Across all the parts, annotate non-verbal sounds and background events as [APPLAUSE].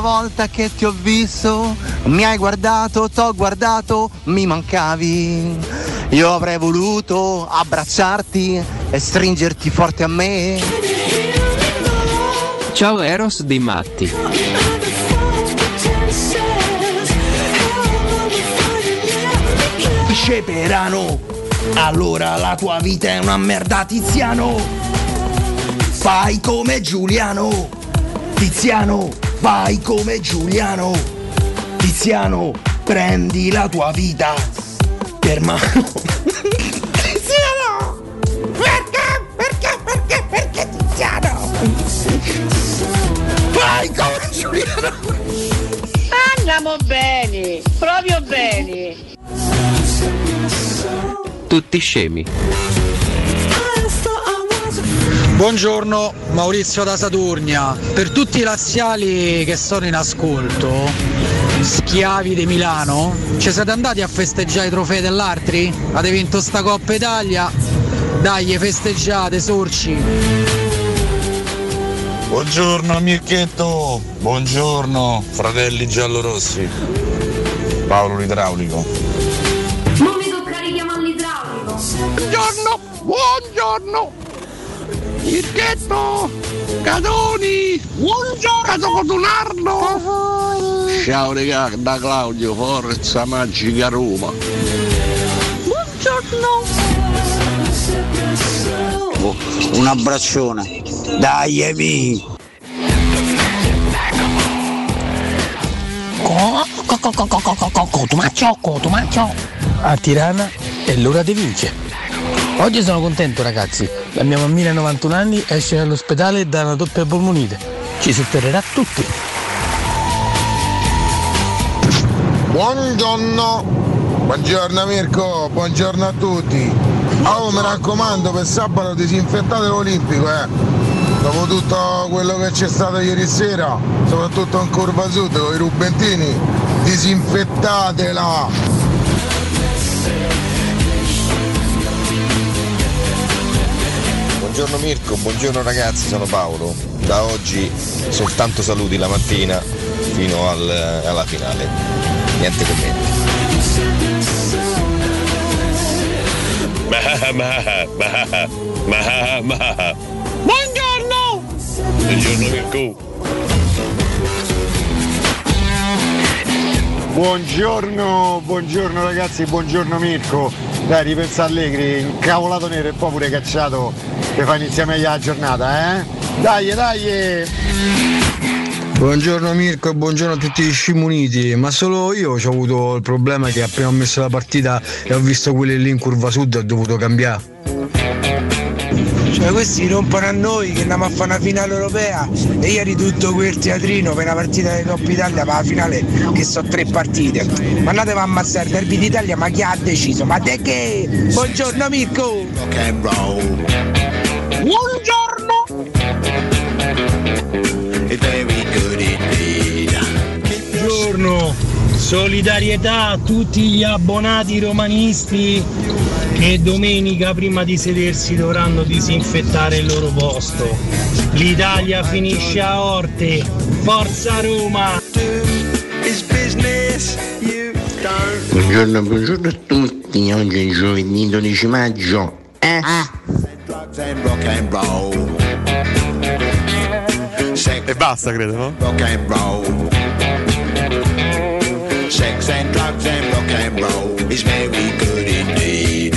Volta che ti ho visto, mi hai guardato, t'ho guardato, mi mancavi. Io avrei voluto abbracciarti e stringerti forte a me. Ciao Eros dei matti. Sceperano! Allora la tua vita è una merda, Tiziano! Fai come Giuliano! Tiziano, fai come Giuliano! Tiziano, prendi la tua vita per mano! Tiziano! Perché? Perché? Perché? Perché Tiziano? Fai come Giuliano! Andiamo bene, proprio bene. Tutti scemi. Buongiorno Maurizio da Saturnia. Per tutti i laziali che sono in ascolto, schiavi di Milano, ci siete andati a festeggiare i trofei dell'Artri? Avete vinto sta Coppa Italia? Dai, festeggiate, sorci! Buongiorno Mirchetto, buongiorno fratelli giallorossi. Paolo l'idraulico. Non mi tocca richiamare l'idraulico. Buongiorno, buongiorno! Mirchetto! Cadoni! Buongiorno! Caso Codunardo! Ciao regà, da Claudio, forza magica Roma. Oh, un abbraccione! Dai, Emi! Cotumaccio, cotumaccio. A Tirana è l'ora di vincere. Oggi sono contento ragazzi, la mia mammina ha 91 anni esce dall'ospedale da una doppia polmonite. Ci supererà tutti. Buongiorno! Buongiorno Mirko, buongiorno a tutti. Oh, mi raccomando, per sabato disinfettate l'Olimpico, eh. Dopo tutto quello che c'è stato ieri sera, soprattutto in curva sud con i rubentini, disinfettatela! Buongiorno Mirko, buongiorno ragazzi, sono Paolo. Da oggi soltanto saluti la mattina fino al- alla finale. Niente commenti. Buongiorno! Buongiorno Mirko. Buongiorno, buongiorno ragazzi, buongiorno Mirko. Dai, ripensa Allegri, incavolato nero e poi pure cacciato che fa iniziare meglio la giornata, eh? Dai, dai! Buongiorno Mirko e buongiorno a tutti gli scimuniti, ma solo io ho avuto il problema che appena ho messo la partita e ho visto quelli lì in curva sud ho dovuto cambiare. Cioè questi rompono a noi che andiamo a fare una finale europea e ieri tutto quel teatrino per una partita di Coppa Italia per la finale che sono tre partite. Ma andate a ammazzare il derby d'Italia ma chi ha deciso? Ma te che? Buongiorno Mirko! Roll. Buongiorno! Buongiorno, solidarietà a tutti gli abbonati romanisti che domenica prima di sedersi dovranno disinfettare il loro posto. L'Italia finisce a Orte. Forza Roma! Buongiorno, buongiorno a tutti, oggi è giovedì 12 maggio. Eh? And rock and roll. E basta, credo, no? Rock and roll. Sex and drugs and rock and roll is very good indeed.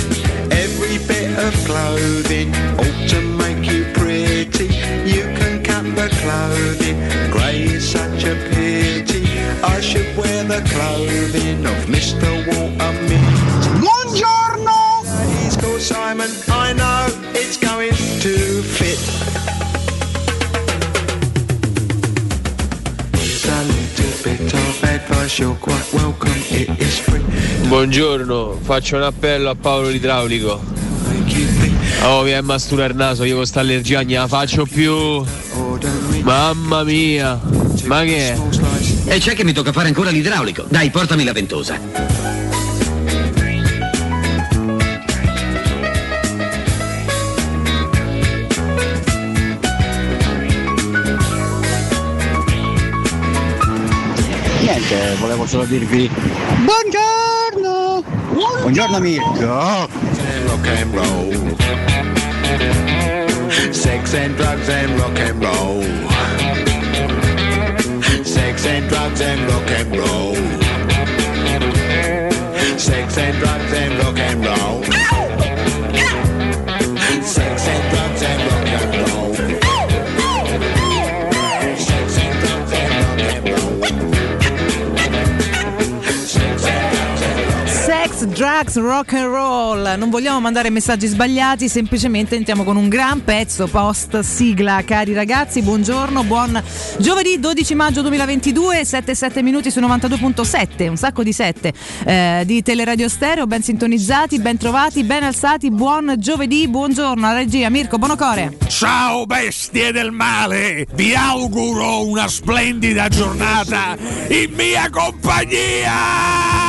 Every bit of clothing ought to make you pretty. You can cut the clothing, grey is such a pity. I should wear the clothing of Mr. Walter Mitty. Moment I know it's going to fit. Here's a little bit of advice, you're quite welcome, it is free. Buongiorno, faccio un appello a Paolo l'idraulico. Oh, mi è mastura il naso, io con sta allergia non la faccio più. Mamma mia, ma che è? E c'è che mi tocca fare ancora l'idraulico. Dai, portami la ventosa. Niente, volevo solo dirvi buongiorno! Buongiorno Mirko! Rock and roll. Sex and drugs and rock and roll. Sex and drugs and rock and roll. Sex and drugs and rock and roll. Sex drugs, rock and roll. Non vogliamo mandare messaggi sbagliati, semplicemente entriamo con un gran pezzo post sigla. Cari ragazzi, buongiorno, buon giovedì 12 maggio 2022, 77 minuti su 92.7, un sacco di 7 eh, di Teleradio Stereo, ben sintonizzati, ben trovati, ben alzati. Buon giovedì, buongiorno alla regia Mirko Bonocore. Ciao bestie del male, vi auguro una splendida giornata in mia compagnia!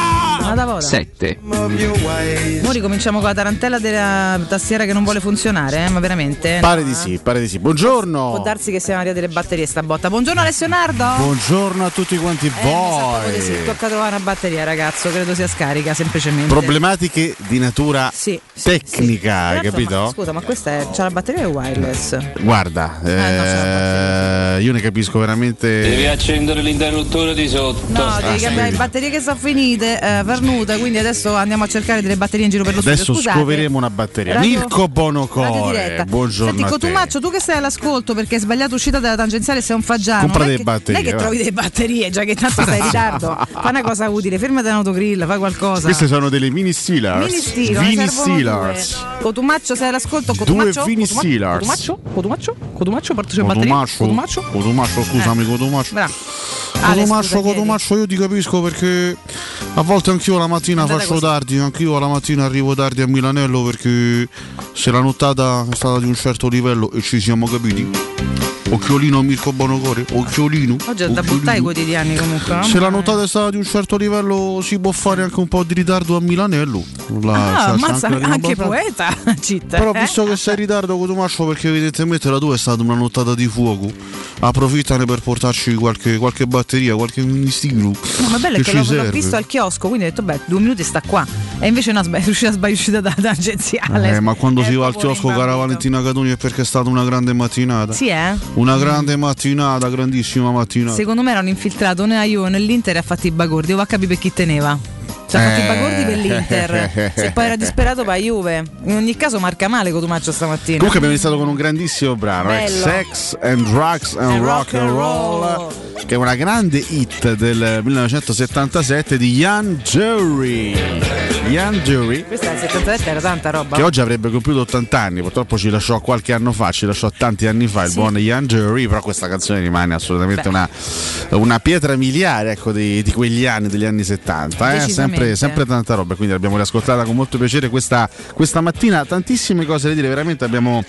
Una da voda. 7. Ora ricominciamo con la tarantella della tastiera che non vuole funzionare, eh? ma veramente? Pare No, di eh? sì, pare di sì. Buongiorno. Può darsi che siano arrivate le batterie sta botta. Buongiorno Alessio Nardo. Buongiorno a tutti quanti Eh, mi sa proprio di sì. voi. Tocca trovare una batteria, ragazzo. Credo sia scarica semplicemente. Problematiche di natura Sì, tecnica, hai Però, capito? ma scusa, ma questa è. C'ha la batteria o è wireless? Guarda, eh, io ne capisco veramente. Devi accendere l'interruttore di sotto. No, Ah, devi sì. cambiare le batterie che sono finite, eh, Vernuta, quindi adesso andiamo a cercare delle batterie in giro per lo Adesso studio. Scusate. scoveremo una batteria. Radio- Mirko Bonocore, buongiorno Senti, a. Cotumaccio, tu che sei all'ascolto perché hai sbagliato uscita dalla tangenziale, sei un fagiano. Compra delle batterie, Non è che trovi delle batterie, già che tanto sei in [LAUGHS] ritardo. Fai una cosa utile, fermati un autogrill, fai qualcosa. Queste sono delle mini Steelers. Mini ne Vini Steelers. due. Cotumaccio, sei all'ascolto? Cotumaccio? Due Vini? Steelers. Cotumaccio? Cotumaccio? Cotumaccio? Portaci le batterie? Cotumaccio, Cotumaccio? Scusami, Eh. Cotumaccio. Cotumaccio. Cotumaccio, io ti capisco perché a volte anch'io la mattina Andate faccio così. tardi, anch'io la mattina arrivo tardi a Milanello perché se la nottata è stata di un certo livello e ci siamo capiti. Occhiolino Mirko Bonocore, occhiolino. Oggi è da buttare i quotidiani comunque. no? Se la notata è stata di un certo livello si può fare anche un po' di ritardo a Milanello. La- Ah, cioè, prima anche battuta. poeta. [LAUGHS] Citta, Però eh? visto che sei in ritardo Cotumaccio perché evidentemente la tua è stata una nottata di fuoco approfittane per portarci qualche, qualche batteria, qualche mini stilo No, ma bello è che, ci l'ho, l'ho visto al chiosco, quindi ho detto, beh, due minuti sta qua. E invece no, sbagli- [LAUGHS] è riuscita a sbagliare da tangenziale. Eh, ma quando È si va al chiosco cara. Valentina Catoni è perché è stata una grande mattinata Sì, eh? Una grande mattinata, grandissima mattinata Secondo me erano infiltrato né a Juve né l'Inter e ha fatto i bagordi. Va a capire per chi teneva. Ci ha fatto i Eh. bagordi per l'Inter. [LAUGHS] Se poi era disperato per la Juve. In ogni caso marca male Cotumaccio stamattina. Comunque abbiamo iniziato con un grandissimo brano, eh. Sex and Drugs and, And Rock and Roll, che è una grande hit del 1977 di Ian Jury. Ian Jury, Questa del 77 era tanta roba. che oggi avrebbe compiuto 80 anni, purtroppo ci lasciò qualche anno fa, ci lasciò tanti anni fa il Sì. buon Ian Jury, però questa canzone rimane assolutamente una, una pietra miliare ecco, di, di quegli anni, degli anni 70. eh, Decisamente. Sempre, sempre tanta roba, quindi l'abbiamo riascoltata con molto piacere questa, questa mattina. Tantissime cose da dire, veramente abbiamo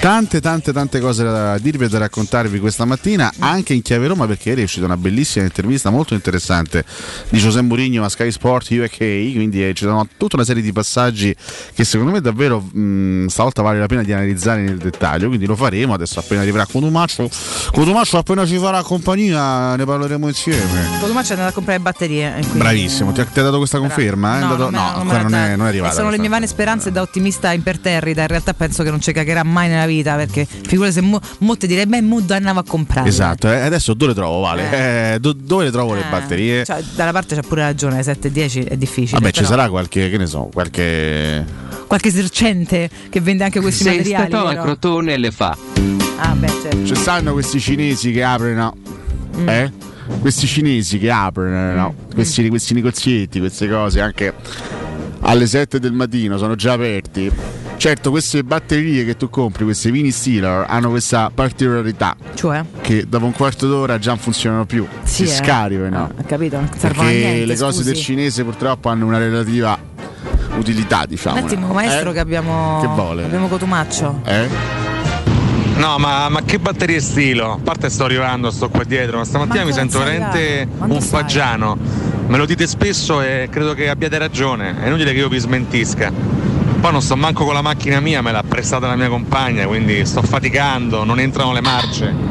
tante, tante, tante cose da dirvi e da raccontarvi questa mattina, anche in chiave Roma, perché è uscita una bellissima intervista molto interessante di José Mourinho a Sky Sport UK, quindi eh, ci sono tutta una serie di passaggi che secondo me davvero mh, stavolta vale la pena di analizzare nel dettaglio, quindi lo faremo adesso appena arriverà Cotumaccio. Cotumaccio appena ci farà compagnia ne parleremo insieme. Cotumaccio è andato a comprare batterie. e quindi- Bravissimo, ti ha, ti ha dato questa conferma? eh? È No, andato- no, la- non non è, non è E arrivata. sono le mie vane speranze da ottimista imperterrita. In realtà penso che non ci cagherà mai nella vita perché figura se mo, mo ti direi, beh, mo andavo a comprare. Esatto, eh, adesso dove le trovo Vale? Eh, do- dove le trovo le batterie? Cioè, dalla parte c'ha pure ragione, alle 7 e 10 è difficile. Vabbè, ci però sarà qualche, che ne so, qualche. Qualche esercente che vende anche questi Se materiali. stato a vero? Crotone le fa. Ah, beh, certo. Ci stanno questi cinesi che aprono. Mm. Eh? questi cinesi che aprono, no? Mm. questi, mm. questi negozietti, queste cose anche alle 7 del mattino sono già aperti. Certo, queste batterie che tu compri, queste mini Steeler, hanno questa particolarità. Cioè? Che dopo un quarto d'ora già non funzionano più. Sì, si eh. scaricano. Ah, capito? Servono Perché niente, le cose scusi. del cinese purtroppo hanno una relativa utilità, diciamo. Un attimo, maestro eh? che abbiamo. Che vuole? Abbiamo Cotumaccio. Eh? No, ma, ma, che batterie stilo? A parte sto arrivando, sto qua dietro, ma stamattina Quanto mi sento veramente un sai? fagiano. Me lo dite spesso e credo che abbiate ragione, è inutile che io vi smentisca. Poi non sto manco con la macchina mia, me l'ha prestata la mia compagna, quindi sto faticando, non entrano le marce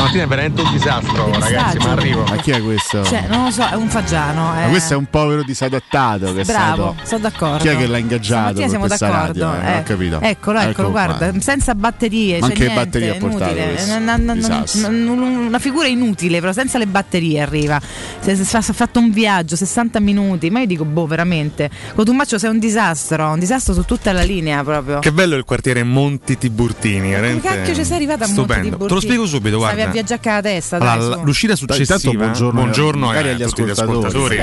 stamattina è veramente un disastro, un ragazzi. Disagio. Ma arrivo. Ma chi è questo? Cioè, non lo so, è un fagiano. È... Ma eh. questo è un povero disadattato. Che Bravo, sono d'accordo. Chi è che l'ha ingaggiato? Stamattina siamo d'accordo. Radio, eh. Eh. Ho capito. Eccolo, ecco eccolo, ecco, guarda, qua. senza batterie. Ma cioè che niente, batterie ha portato? Una figura inutile, però senza le batterie arriva. Si è fatto un viaggio, 60 minuti. Ma io dico, boh, veramente. Cotumaccio sei un disastro, un disastro su tutta la linea proprio. Che bello il quartiere Monti Tiburtini. Che cacchio ci sei arrivata a Monti Tiburtini? Te lo spiego subito, guarda. Viaggiacade è stata allora, l'uscita successiva. Intanto, buongiorno, buongiorno eh, agli ascoltatori.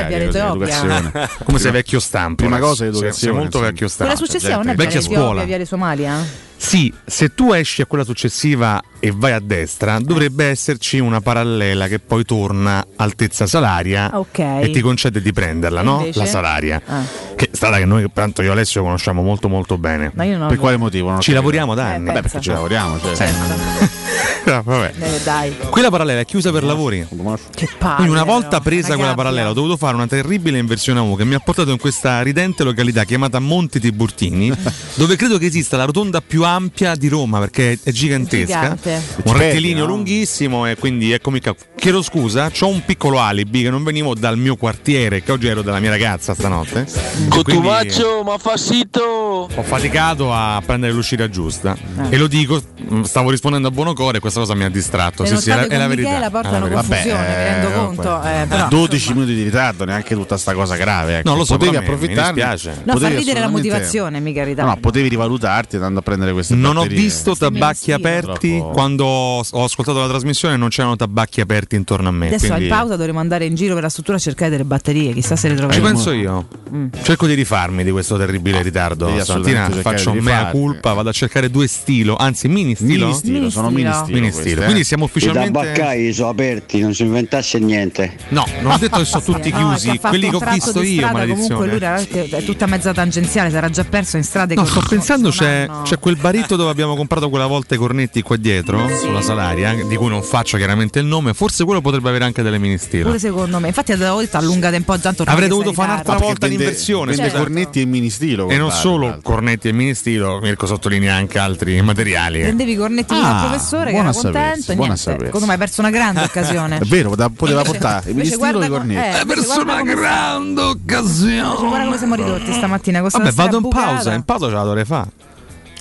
Come sei vecchio stampo. Prima cosa educazione. Sei molto vecchio stampo. Quella successiva non è vecchia scuola. Via di Somalia. Sì, se tu esci a quella successiva e vai a destra, dovrebbe esserci una parallela che poi torna altezza salaria okay. e ti concede di prenderla, no? La salaria. Ah. Che strada che noi, tanto io e Alessio conosciamo molto molto bene. Ma io non per quale motivo? Non ci lavoriamo da eh, anni. Eh, Beh, perché ci lavoriamo, cioè. Eh. [LAUGHS] no, vabbè. Eh, dai. Quella parallela è chiusa per lavori. Che palle, Quindi una volta presa ragazzi, quella parallela ho dovuto fare una terribile inversione a U che mi ha portato in questa ridente località chiamata Monti Tiburtini, [LAUGHS] dove credo che esista la rotonda più alta ampia di Roma perché è gigantesca. Gigante. Un rettilineo no? lunghissimo e quindi eccomi qua. Chiedo scusa, ho un piccolo alibi che non venivo dal mio quartiere, che oggi ero dalla mia ragazza stanotte. Cotuvaccio, ma fa sito! Ho faticato a prendere l'uscita giusta ah. e lo dico, mm, stavo rispondendo a buono cuore, questa cosa mi ha distratto. Sì, sì, è, la, è la verità. La portano confusione, Vabbè, eh, rendo conto. Eh, però, eh, 12 insomma. minuti di ritardo, neanche tutta questa cosa grave. Ecco. No, lo so, potevi approfittare. Mi, dispiace. No, potevi fa ridere la motivazione, mica ritardo. No, potevi rivalutarti andando a prendere queste Non ho visto tabacchi aperti troppo... quando ho ascoltato la trasmissione non c'erano tabacchi aperti intorno a me. Adesso quindi... in pausa dovremo andare in giro per la struttura a cercare delle batterie, chissà se le troveremo. Ci penso io. Mm. Cerco di rifarmi di questo terribile ritardo. Sì, Stamattina faccio mea culpa, vado a cercare due stilo, anzi mini stilo. Mini stilo, sono mini stilo. Mini stilo. Eh. Quindi siamo ufficialmente I tabaccai sono aperti, non si inventasse niente. No, non ho [LAUGHS] detto che sono tutti no, chiusi, quelli che ho visto io, maledizione. Comunque lui era, è tutta mezza tangenziale, sarà già perso in strada No, sto pensando c'è, c'è quel barito dove abbiamo comprato quella volta i cornetti qua dietro, sì. sulla Salaria, di cui non faccio chiaramente il nome, forse quello potrebbe avere anche delle ministere. Pure secondo me, infatti l'avevo detto allungate un po' già Avrei dovuto fare un'altra volta vende, l'inversione. Vende certo. cornetti e ministilo. E non solo cornetti e ministilo, Mirko sottolinea anche altri materiali. Prendevi cornetti ah, al professore che era contento, niente, secondo me hai perso una grande occasione. [LAUGHS] È vero, da, poteva portare il ministero dei cornetti. Eh, perso una grande occasione. Guarda come siamo ridotti stamattina. Vabbè, vado in pausa, in pausa ce la dovrei fare.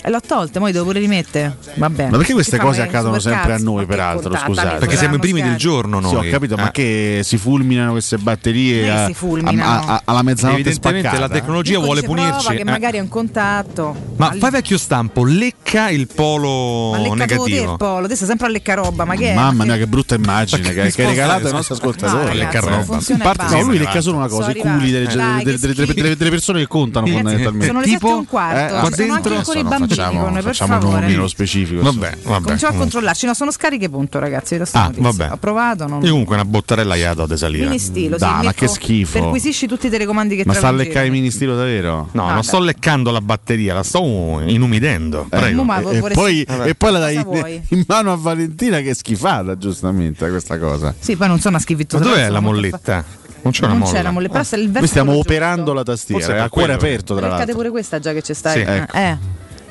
Eh, l'ho tolta, poi devo pure rimettere. Vabbè. Ma perché queste cose accadono sempre a noi, peraltro? Scusate. Perché siamo i primi del giorno noi. Sì, ho capito, ah. ma eh. che si fulminano queste batterie a, fulminano. A, a, alla mezzanotte Evidentemente spaccata. la tecnologia vuole punirci. che eh. magari è un contatto. Ma All... fai vecchio stampo, lecca il polo ma negativo. il polo, adesso sempre a lecca roba, ma che? Mamma mia, che brutta immagine che, che hai regalato ai nostri ascoltatori. Lecca roba. No, lui lecca solo una cosa, i culi delle persone che contano fondamentalmente. Sono le 7 e un quarto. Eh, sono anche con i bambini facciamo, noi, facciamo nomi nello specifico. Vabbè, vabbè. Cominciamo a controllarci. No, sono scariche punto, ragazzi. Ah, vabbè. Ho provato. Non... Io comunque una bottarella gli ha dato a desalire. Mini stilo, da, sì, ma che schifo. Perquisisci tutti i telecomandi che ti Ma sta a leccare il mini stilo davvero? No, ah, non beh. sto leccando la batteria, la sto inumidendo. Eh, Prego. E, e, poi, e, poi, la dai in, mano a Valentina che è schifata, giustamente, questa cosa. Sì, poi non sono una schifittura. Ma dov'è la molletta? Non c'è non molla. C'è molle, però ah, stiamo operando giusto. la tastiera, è a cuore aperto tra l'altro. Cercate pure questa già che c'è stai. Sì, eh, ecco. eh.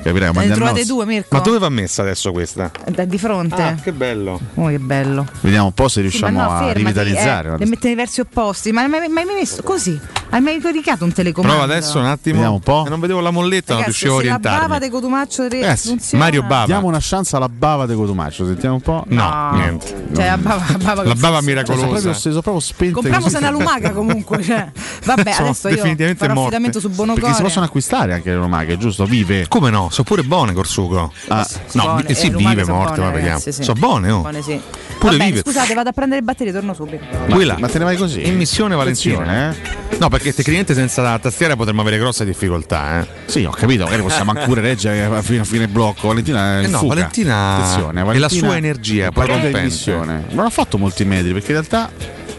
Capirai, ne trovate noz- due, Mirko. Ma dove va messa adesso questa? Eh, da, di fronte. Ah, che bello. Oh, che bello. Vediamo un po' se riusciamo sì, no, a rivitalizzare. Eh, le mette nei versi opposti. Ma hai mai, mai messo così? Hai mai caricato un telecomando? Prova adesso un attimo. Vediamo un po'. Non vedevo la molletta, Ragazzi, non riuscivo a orientare. La bava di Cotumaccio eh, sì. Mario Bava. Diamo una chance alla bava di Cotumaccio, sentiamo un po'. No, no. niente. Cioè, la bava, la bava, la bava miracolosa. Sono proprio, sono proprio spente. Compriamo una lumaca comunque, cioè. Vabbè, [LAUGHS] adesso io farò affidamento su Bonocore. Perché si possono acquistare anche le lumache, giusto? Vive. Come no? sono pure buone Corsugo. Ah, no, buone, sì, eh, vive, morte, ma vediamo. Sì, sì. Sono buone, oh. Buone, sì. Pure Vabbè, vive. Scusate, vado a prendere il batteria torno subito. Ma, Quella. ma te ne vai così? In missione Valentina, eh? eh? No, perché tecnicamente senza la tastiera potremmo avere grosse difficoltà, eh? Sì, ho capito, magari possiamo ancure reggere fino a fine blocco. Valentina è eh no, fuga. Valentina, Attenzione, Valentina la sua energia, poi missione. Non ha fatto molti metri perché in realtà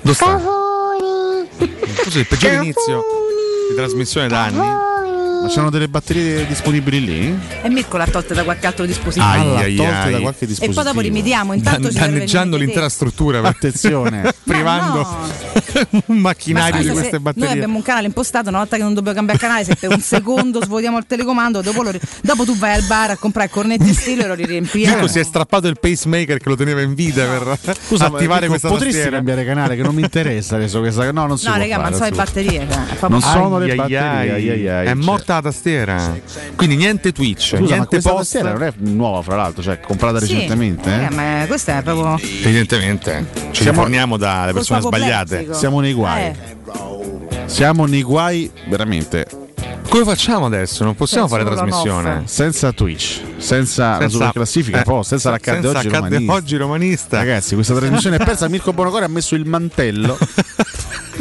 Dove sta? Così, il peggior inizio di trasmissione da anni. Ma c'erano delle batterie disponibili lì? E Mirko l'ha tolta da qualche altro dispositivo. Ah, l'ha ai, tolta ai. da qualche e dispositivo. poi dopo rimediamo. Intanto Dan- danneggiando l'intera te. struttura. Attenzione. [LAUGHS] privando [LAUGHS] [LAUGHS] un macchinario Ma di queste batterie. Noi abbiamo un canale impostato, una volta che non dobbiamo cambiare canale, se per un secondo svuotiamo il telecomando, dopo, lo ri- dopo tu vai al bar a comprare cornetti e stilo e lo riempi. Mirko si è strappato il pacemaker che lo teneva in vita per Scusa, ma attivare Mirko, questa potresti tastiera. cambiare canale che non mi interessa adesso questa No, non si No, può raga, ma fare, non so le batterie. cioè, proprio- Non sono le batterie, ai. ai, ai, ai, È cioè. Morta la tastiera. Quindi niente Twitch, Scusa, ma niente questa post. tastiera non è nuova, fra l'altro, cioè comprata Sì, recentemente. raga, eh? ma questo è proprio. Evidentemente. Ci Siamo- informiamo dalle persone sbagliate. Plexico. Siamo nei guai. Eh. Siamo nei guai veramente. Come facciamo adesso? Non possiamo Senza fare trasmissione. Senza Twitch, senza, la Senza- super classifica, eh, senza l'accadde senza oggi oggi romanista. Ragazzi, questa trasmissione è persa. Mirko Bonocore ha messo il mantello [LAUGHS]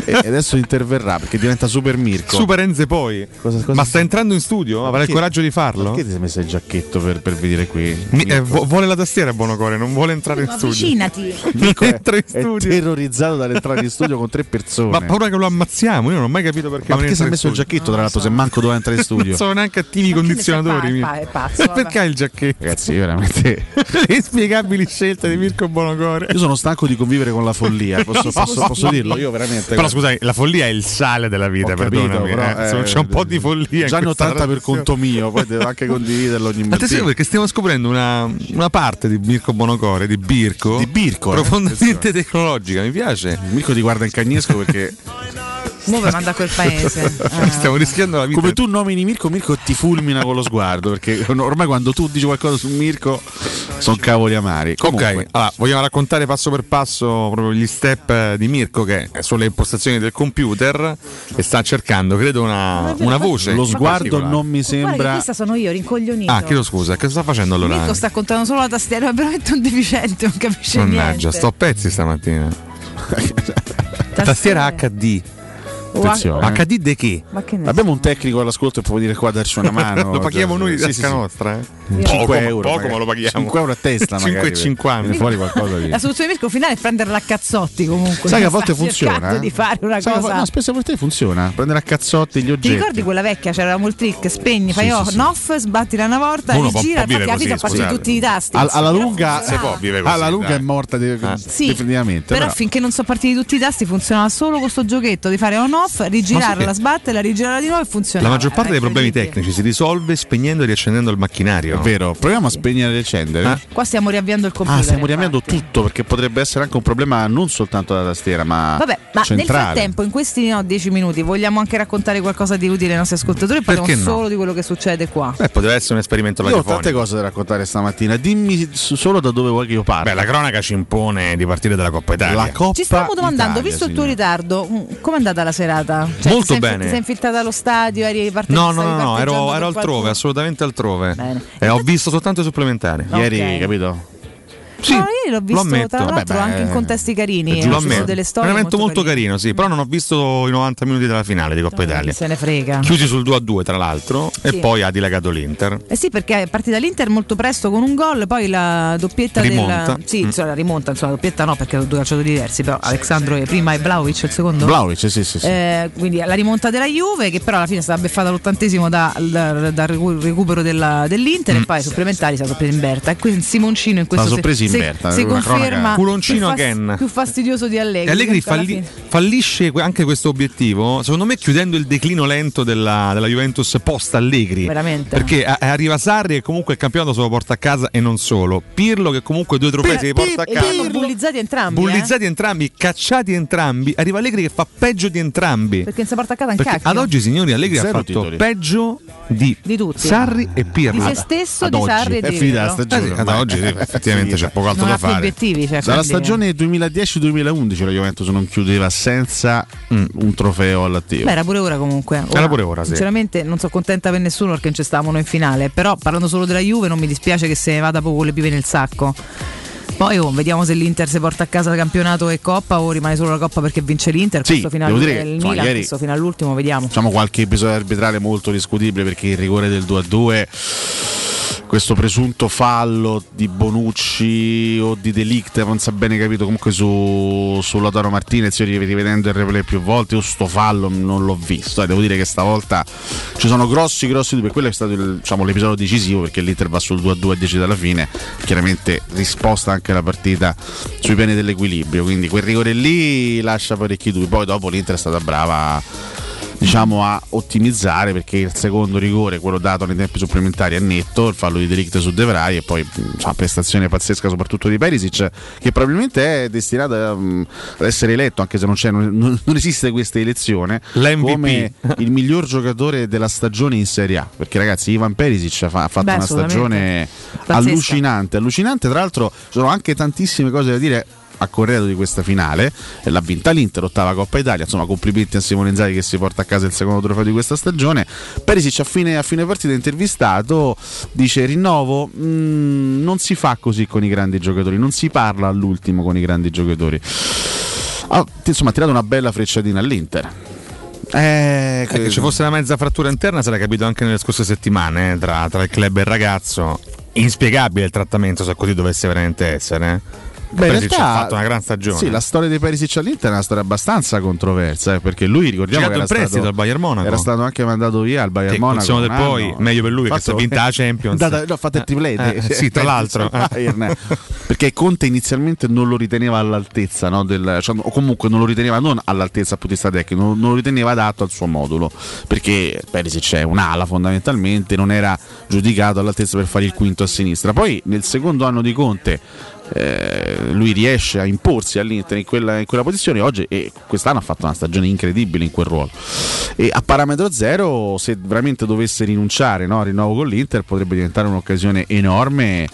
e adesso interverrà perché diventa super Mirko. Super Enze poi. Cosa- cosa- Ma sta entrando in studio? Avrà il coraggio di farlo? Perché ti sei messo il giacchetto per, per venire qui? Mi- eh, vu- vuole la tastiera Buonocore, non vuole entrare in studio. Avvicinati. Non entra in è studio. terrorizzato dall'entrare in studio con tre persone. Ma paura che lo ammazziamo. Io non ho mai capito perché Ma perché si è messo il giacchetto, tra l'altro, se manco doveva entrare in [LAUGHS] studio? Non sono neanche attivi i condizionatori. Mirko. fare? È pa- è pazzo, [LAUGHS] perché hai il giacchetto? Ragazzi, io veramente. [LAUGHS] Le inspiegabili scelte di Mirko Buonocore. Io sono stanco di convivere con la follia. Posso, posso- posso dirlo? Io veramente. Però scusai, la follia è il sale della vita, Ho capito, perdonami. però, eh. Eh, c'è un po' di follia. Già ne ho questa 80 per conto mio, poi devo anche condividerlo ogni [LAUGHS] Attenzione mattino. perché stiamo scoprendo una, una parte di Mirko Buonocore, di Birko, Di Birko, eh. profondamente tecnologica, mi piace. Mirko ti guarda in cagnesco perché [LAUGHS] Muove manda a quel paese. [LAUGHS] Ah. Stiamo rischiando la vita. come tu nomini Mirko, Mirko ti fulmina con lo sguardo perché ormai quando tu dici qualcosa su Mirko sono cavoli amari. Comunque, Ok, allora, vogliamo raccontare passo per passo proprio gli step eh, di Mirko che è sulle impostazioni del computer e sta cercando, credo, una, una voce. lo sguardo non mi sembra questa sono io, rincoglionito. Ah, chiedo scusa, che sta facendo allora? Mirko sta contando solo la tastiera, è [LAUGHS] veramente un deficiente, non capisce Mannaggia, niente. sto a pezzi stamattina. Tastiera HD. Attenzione. HD de che? Ma che ne Abbiamo un tecnico all'ascolto che può venire qua a darci una [LAUGHS] mano. lo paghiamo noi di Sì, tasca sì, sì. nostra, eh? 5 Poco, euro. poco magari. ma lo paghiamo. 5 euro a testa, magari. 5,50. Viene fuori qualcosa di. La soluzione di finale è prenderla a cazzotti comunque. Sai che a [LAUGHS] volte funziona? cercando eh? di fare una Sai cosa. No, spesso a volte funziona. Prendere a cazzotti gli Ti oggetti. ricordi quella vecchia? C'era il trick, spegni, fai Sì, off, sbattila una volta, Uno vivere infatti la appaci scusate. tutti i tasti. Al- alla lunga, alla lunga è morta Sì, definitivamente. però, finché non sono partiti tutti i tasti funzionava solo con sto giochetto di fare on off, rigirarla, sì. sbatterla, rigirarla di nuovo e funzionava. La maggior parte dei Era problemi tecnici si risolve spegnendo e riaccendendo il macchinario. È vero, proviamo a spegnere e accendere. Ah. Qua stiamo riavviando il computer. Ah, stiamo infatti. riavviando tutto perché potrebbe essere anche un problema non soltanto della tastiera, ma Vabbè, ma nel centrale. frattempo, in questi no, 10 minuti, vogliamo anche raccontare qualcosa di utile ai nostri ascoltatori? Parliamo no? solo di quello che succede qua. Beh, poteva essere un esperimento Io ho radiofonico. tante cose da raccontare stamattina. Dimmi solo da dove vuoi che io parli. Beh, la cronaca ci impone di partire dalla Coppa Italia. La Coppa Ci stavamo domandando, Italia, visto il tuo ritardo, mm, com'è andata la serata? Cioè, Molto sei bene. Ti sei infiltrata allo stadio, eri partito No, no, no, no, ero, ero altrove, assolutamente altrove. E ho visto soltanto i supplementari. Ieri, capito? Sì, no, io l'ho visto ammetto. tra l'altro beh, anche in contesti carini, È ho giusto, visto delle un storie evento molto, carine. carino, sì, però non ho visto i 90 minuti della finale di Coppa Italia. Se ne frega. Chiusi sul 2 a 2 tra l'altro e Sì. poi ha dilagato l'Inter. Eh sì, perché è partita l'Inter molto presto con un gol, poi la doppietta Rimonta. del Sì, Mm. insomma, la rimonta, insomma, la doppietta no, perché erano due calciatori diversi, però Alessandro prima e Vlaovic il secondo. Vlaovic, sì, sì, sì. Eh, quindi la rimonta della Juve, che però alla fine è stata beffata all'ottantesimo da- dal, dal recu- recupero della- dell'Inter, Mm. e poi supplementari è sorpreso in Berta. E quindi Simoncino in questo se- Berta, si conferma. Culoncino più, fas- again. più fastidioso di Allegri. E Allegri falli- fallisce anche questo obiettivo, secondo me chiudendo il declino lento della, della Juventus post Allegri. Veramente. Perché a- arriva Sarri e comunque il campionato se lo porta a casa e non solo. Pirlo che comunque due trofei se li porta a casa. bullizzati entrambi. eh? Bullizzati entrambi, cacciati entrambi. Arriva Allegri che fa peggio di entrambi. Perché non si porta a casa cacchio. ad oggi, signori, Allegri ha Zero fatto titoli. peggio di, Di tutti. Sarri e Pirlo. Di se stesso, Ad di oggi. Sarri e È di finita la Pirlo. stagione. Eh sì, ad oggi È [LAUGHS] effettivamente c'è poco altro Non da fare. obiettivi. Cioè, Dalla quindi- stagione 2010-2011 la Juventus non chiudeva senza mm, un trofeo all'attivo. Beh, era pure ora comunque. Era pure ora, sì. Sinceramente non sono contenta per nessuno perché non ci stavamo in finale. Però parlando solo della Juve non mi dispiace che se ne vada proprio con le pive nel sacco. Poi oh, vediamo se l'Inter si porta a casa il campionato e Coppa o rimane solo la Coppa perché vince l'Inter. Sì, questo fino, devo dire il insomma, Milan, ieri- fino all'ultimo, vediamo. Diciamo qualche episodio arbitrale molto discutibile perché il rigore del 2 a 2 questo presunto fallo di Bonucci o di Delict, non si è bene capito? Comunque su, su Lautaro Martinez, io rivedendo il replay più volte, io sto fallo non l'ho visto, eh, devo dire che stavolta ci sono grossi grossi dubbi, quello è stato il- diciamo, l'episodio decisivo perché l'Inter va sul 2 a 2 e decide alla fine, chiaramente risposta anche la partita sui piani dell'equilibrio, quindi quel rigore lì lascia parecchi dubbi, poi dopo l'Inter è stata brava diciamo a ottimizzare perché il secondo rigore, quello dato nei tempi supplementari, è netto, il fallo di Delict su De Vrij e poi insomma, prestazione pazzesca soprattutto di Perisic che probabilmente è destinato ad essere eletto anche se non, c'è, non, non esiste questa elezione L'MVP. come il miglior giocatore della stagione in Serie A perché ragazzi Ivan Perisic ha fatto Beh, una stagione Pazzesca. allucinante allucinante tra l'altro ci sono anche tantissime cose da dire a corredo di questa finale. E l'ha vinta l'Inter, ottava Coppa Italia. Insomma complimenti a Simone Inzaghi che si porta a casa il secondo trofeo di questa stagione. Perisic a fine, a fine partita intervistato dice rinnovo. Mm, non si fa così con i grandi giocatori non si parla all'ultimo con i grandi giocatori. Ah, insomma ha tirato una bella frecciatina all'Inter. Eh, Eh, che ci fosse una mezza frattura interna si era capito anche nelle scorse settimane eh, tra, tra il club e il ragazzo. Inspiegabile il trattamento se così dovesse veramente essere. Eh. Beh, Perisic realtà- ha fatto una gran stagione. Sì, la storia di Perisic all'Inter è una storia abbastanza controversa, eh, perché lui ricordiamo Girato che era prestito stato, al Bayern Monaco. Era stato anche mandato via al Bayern Che, Monaco. del poi, meglio per lui che si è Fatto- vinta la Champions. [LAUGHS] Data- no, ha fatto il triplete. Eh, sì, tra [LAUGHS] l'altro. [LAUGHS] perché Conte inizialmente non lo riteneva all'altezza, no, del- cioè, o comunque non lo riteneva non all'altezza dal punto di vista tecnico, non, non lo riteneva adatto al suo modulo, perché Perisic è un'ala fondamentalmente, non era giudicato all'altezza per fare il quinto a sinistra. Poi nel secondo anno di Conte eh, lui riesce a imporsi all'Inter in quella, in quella posizione oggi e quest'anno ha fatto una stagione incredibile in quel ruolo. E a parametro zero se veramente dovesse rinunciare no, al rinnovo con l'Inter potrebbe diventare un'occasione enorme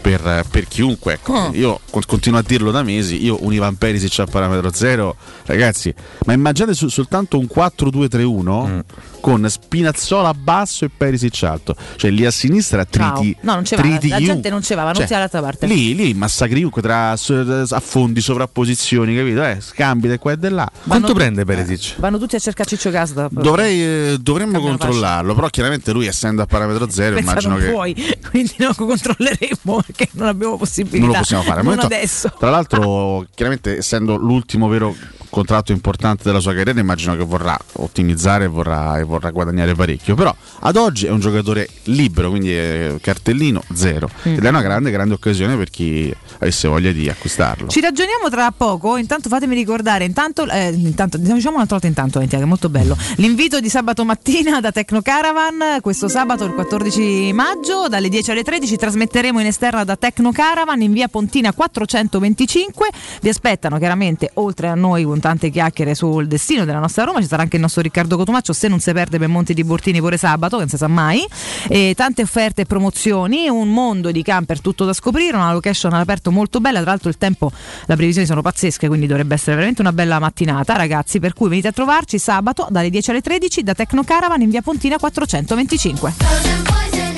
per, per chiunque ecco. io con- continuo a dirlo da mesi io un Ivan Perisic a parametro zero ragazzi ma immaginate su- soltanto un 4-2-3-1 con Spinazzola basso e Perisic alto cioè lì a sinistra Ciao. triti, No, non va, triti la chiunque. gente non ce va, non Cioè, dall'altra parte. Lì, lì massacri chiunque tra affondi, sovrapposizioni, capito? Eh, scambi da qua e da là. Quanto prende Perisic? Vanno tutti a cercare Ciccio Casa. Dovrei, eh, dovremmo Cambiano controllarlo, però chiaramente lui essendo a parametro zero Pensa, immagino non che puoi, [LAUGHS] quindi non lo controlleremo perché non abbiamo possibilità. non lo possiamo fare. Momento- adesso. Tra l'altro, chiaramente essendo l'ultimo vero contratto importante della sua carriera, immagino che vorrà ottimizzare e vorrà, e vorrà guadagnare parecchio. Però ad oggi è un giocatore libero, quindi cartellino zero. Mm. Ed è una grande, grande occasione per chi avesse voglia di acquistarlo. Ci ragioniamo tra poco, intanto fatemi ricordare, intanto, eh, intanto diciamo un'altra volta intanto, Valentina, che è molto bello, l'invito di sabato mattina da Tecno Caravan, questo sabato il 14 maggio dalle 10 alle 13 trasmetteremo in esterna da Tecno Caravan in via Pontina 425, vi aspettano chiaramente oltre a noi con tante chiacchiere sul destino della nostra Roma, ci sarà anche il nostro Riccardo Cotumaccio, se non si perde per Monti di Bortini pure sabato, che non si sa mai, e tante offerte e promozioni, un mondo di camper tutto da scoprire, una location all'aperto molto bella, tra l'altro il tempo, le previsioni sono pazzesche, quindi dovrebbe essere veramente una bella mattinata, ragazzi, per cui venite a trovarci sabato dalle 10 alle 13 da Tecno Caravan in via Pontina 425.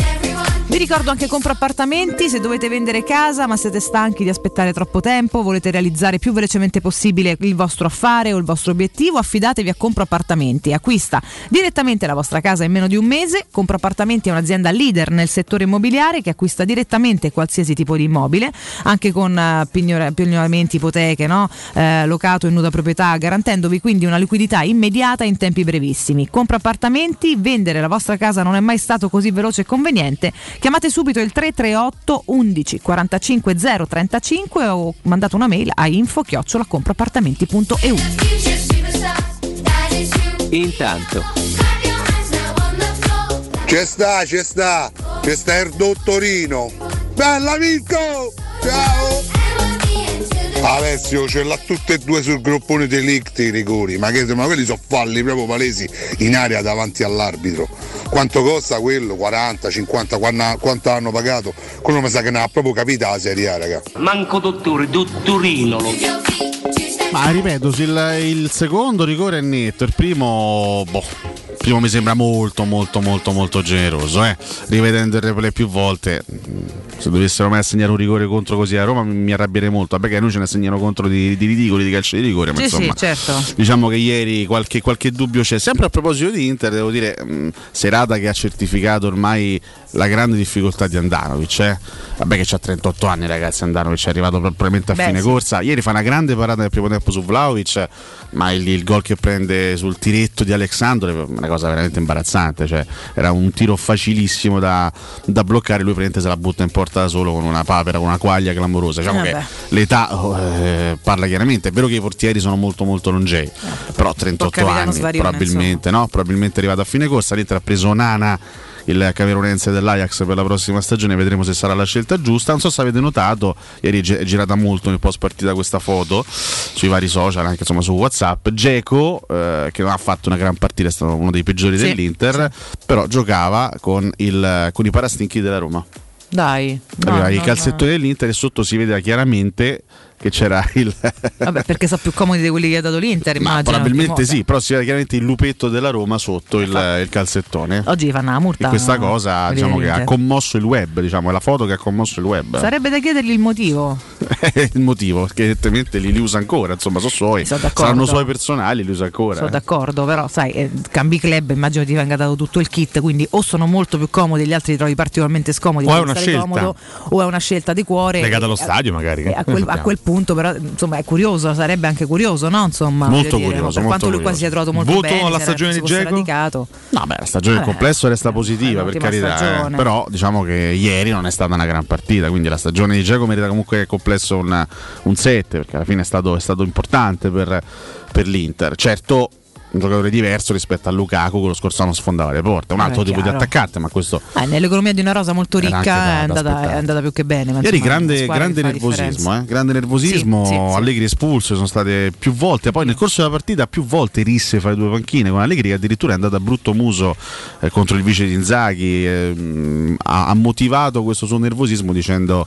Vi ricordo anche compro appartamenti, se dovete vendere casa ma siete stanchi di aspettare troppo tempo, volete realizzare più velocemente possibile il vostro affare o il vostro obiettivo, affidatevi a Compro Appartamenti. Acquista direttamente la vostra casa in meno di un mese. Compro Appartamenti è un'azienda leader nel settore immobiliare che acquista direttamente qualsiasi tipo di immobile, anche con eh, pignora- pignoramenti, ipoteche, no? Eh, locato in nuda proprietà, garantendovi quindi una liquidità immediata in tempi brevissimi. Compro Appartamenti, vendere la vostra casa non è mai stato così veloce e conveniente. Chiamate subito il 338 11 45 035 o mandate una mail a info chiocciolacomproappartamenti.eu. Intanto, Ci sta, ci sta, ci sta il dottorino. Bella Mirko! Ciao! Alessio ce l'ha tutte e due sul groppone dei licti i rigori, ma che ma quelli sono falli proprio palesi in aria davanti all'arbitro. Quanto costa quello? 40, 50, quanto, quanto hanno pagato? Quello mi sa che ne ha proprio capita la Serie A, raga. Manco dottore, dottorino lo Ma ripeto, il, il secondo rigore è netto, il primo, boh, primo mi sembra molto molto molto molto generoso. Eh. Rivedendo il replay più volte, mm, se dovessero mai assegnare un rigore contro così a Roma mi, mi arrabbierei molto. Vabbè che noi ce ne assegnano contro di, di ridicoli, di calcio di rigore, ma Sì, sì, insomma certo. diciamo che ieri qualche, qualche dubbio c'è. Sempre a proposito di Inter, devo dire, mh, serata che ha certificato ormai la grande difficoltà di Andanovic. Eh? Vabbè che c'ha 38 anni ragazzi, Andanovic è arrivato probabilmente a Beh, fine sì. corsa. Ieri fa una grande parata nel primo tempo su Vlaovic, ma il, il gol che prende sul tiretto di Alexandro è una cosa veramente imbarazzante. Cioè, era un tiro facilissimo da, da bloccare, lui praticamente se la butta in porta da solo con una papera, con una quaglia clamorosa. Diciamo Eh, che l'età oh, eh, parla chiaramente. È vero che i portieri sono molto molto longevi, però 38 capitano anni Svarione, probabilmente, no? probabilmente è arrivato a fine corsa. L'Inter ha preso Nana il camerunense dell'Ajax per la prossima stagione, vedremo se sarà la scelta giusta. Non so se avete notato, ieri è gi- è girata molto nel post partita questa foto sui vari social, anche insomma su WhatsApp. Geco, eh, che non ha fatto una gran partita, è stato uno dei peggiori Sì, dell'Inter, però giocava con, il- con i parastinchi della Roma. Dai. no, Aveva i no, calzettoni dell'Inter e sotto si vedeva chiaramente che c'era il Vabbè, perché sono più comodi di quelli che ha dato l'Inter, Ma immagino. probabilmente sì, però si vede chiaramente il lupetto della Roma sotto il, il calzettone. Oggi fanno la multa. E questa no? cosa diciamo che ha commosso il web, diciamo, è la foto che ha commosso il web. Sarebbe da chiedergli il motivo. [LAUGHS] Il motivo, perché evidentemente li, li usa ancora, insomma, sono suoi. Sono. Saranno suoi personali, li usa ancora. Sono eh. d'accordo, però sai, eh, cambi club, immagino ti venga dato tutto il kit, quindi o sono molto più comodi, gli altri li trovi particolarmente scomodi, O è una scelta. comodo, o è una scelta di cuore. Legata allo stadio, magari. a, quel, a quel punto, però, insomma, è curioso, sarebbe anche curioso, no? Insomma, Molto dire, curioso, Per molto quanto lui curioso. quasi si è trovato molto Voto bene, alla si era- stagione di radicato. No, beh, la stagione del complesso resta positiva, per carità. eh. Però diciamo che ieri non è stata una gran partita, quindi la stagione di Geco merita comunque complesso un, un 7, perché alla fine è stato, è stato importante per, per l'Inter. Certo, un giocatore diverso rispetto a Lukaku che lo scorso anno sfondava le porte, un Eh, altro tipo di attaccante, ma questo Eh, nell'economia di una rosa molto ricca da- è, da andata, è andata più che bene. Ieri grande, grande nervosismo, eh? grande nervosismo, Sì, sì. Allegri espulso, sono state più volte, poi nel corso della partita più volte risse fra le due panchine, con Allegri che addirittura è andato a brutto muso eh, contro il vice di Inzaghi, eh, mh, ha, ha motivato questo suo nervosismo dicendo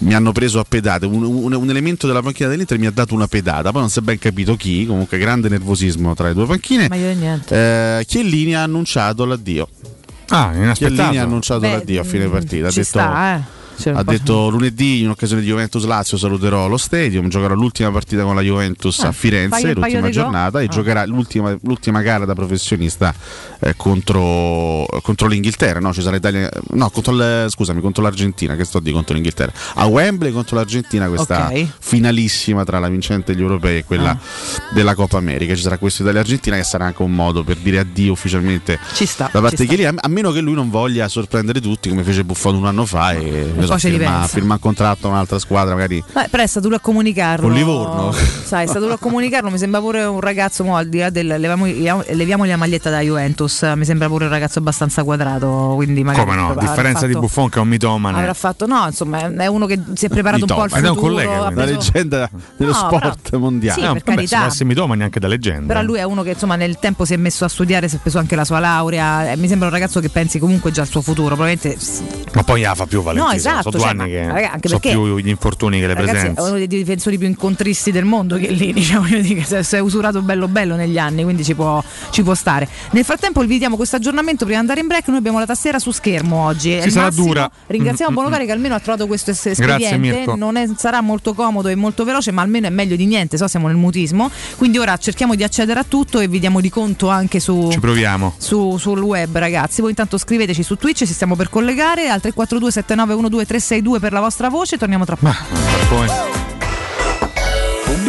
mi hanno preso a pedate, un, un- un elemento della panchina dell'Inter mi ha dato una pedata, poi non si è ben capito chi, comunque grande nervosismo tra le due panchine. Eh, Chiellini ha annunciato l'addio. Ah, inaspettato. Chiellini ha annunciato Beh, l'addio a fine mm, partita. Ha detto, sta, eh. Ha detto lunedì in occasione di Juventus Lazio saluterò lo stadium, giocherò l'ultima partita con la Juventus Ah, a Firenze, l'ultima giornata, e Ah. giocherà l'ultima, l'ultima gara da professionista eh, contro, contro l'Inghilterra, no? Ci sarà Italia, no, contro il- scusami, contro l'Argentina, che sto di contro l'Inghilterra. A Wembley contro l'Argentina questa Ok. finalissima tra la vincente degli europei e quella Ah. della Coppa America. Ci sarà questo Italia-Argentina che sarà anche un modo per dire addio ufficialmente Ci sta. da parte di. Chiellini, a meno che lui non voglia sorprendere tutti come fece Buffon un anno fa e, so, poi firma, firma un contratto a un'altra squadra magari Eh, però è stato lui a comunicarlo. Con Livorno. Sai, è stato lui a comunicarlo. Mi sembra pure un ragazzo, mo, al di là del leviamo, leviamogli la maglietta da Juventus. Mi sembra pure un ragazzo abbastanza quadrato. Quindi magari Come no? A differenza di fatto- Buffon che è un mitomane. Avrà fatto, no, insomma, è uno che si è preparato un po' al Ed è un futuro. collega, quindi. la preso- leggenda dello No, sport però- mondiale Sì, No, per vabbè, carità. essere mitomani anche da leggenda. Però lui è uno che insomma nel tempo si è messo a studiare, si è preso anche la sua laurea. eh, Mi sembra un ragazzo che pensi comunque già al suo futuro. Probabilmente Ma poi la fa più Valentino. No, esatto, Sono due cioè, anni che raga, anche sono più gli infortuni che le Ragazzi, presenze. è uno dei difensori più incontristi del mondo che lì, [LAUGHS] diciamo, si è- usurato bello bello negli anni, quindi ci può, ci può stare. Nel frattempo vi diamo questo aggiornamento prima di andare in break, noi abbiamo la tastiera su schermo oggi. Il sarà massimo. dura. Ringraziamo Mm, mm, Bonocari che almeno ha trovato questo espediente, non è- sarà molto comodo e molto veloce, ma almeno è meglio di niente, so siamo nel mutismo, quindi ora cerchiamo di accedere a tutto e vi diamo di conto anche su Ci proviamo. su- sul web ragazzi voi intanto scriveteci su Twitch ci stiamo per collegare al 342 7912 362 per la vostra voce torniamo tra poco Poi.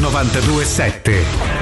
927.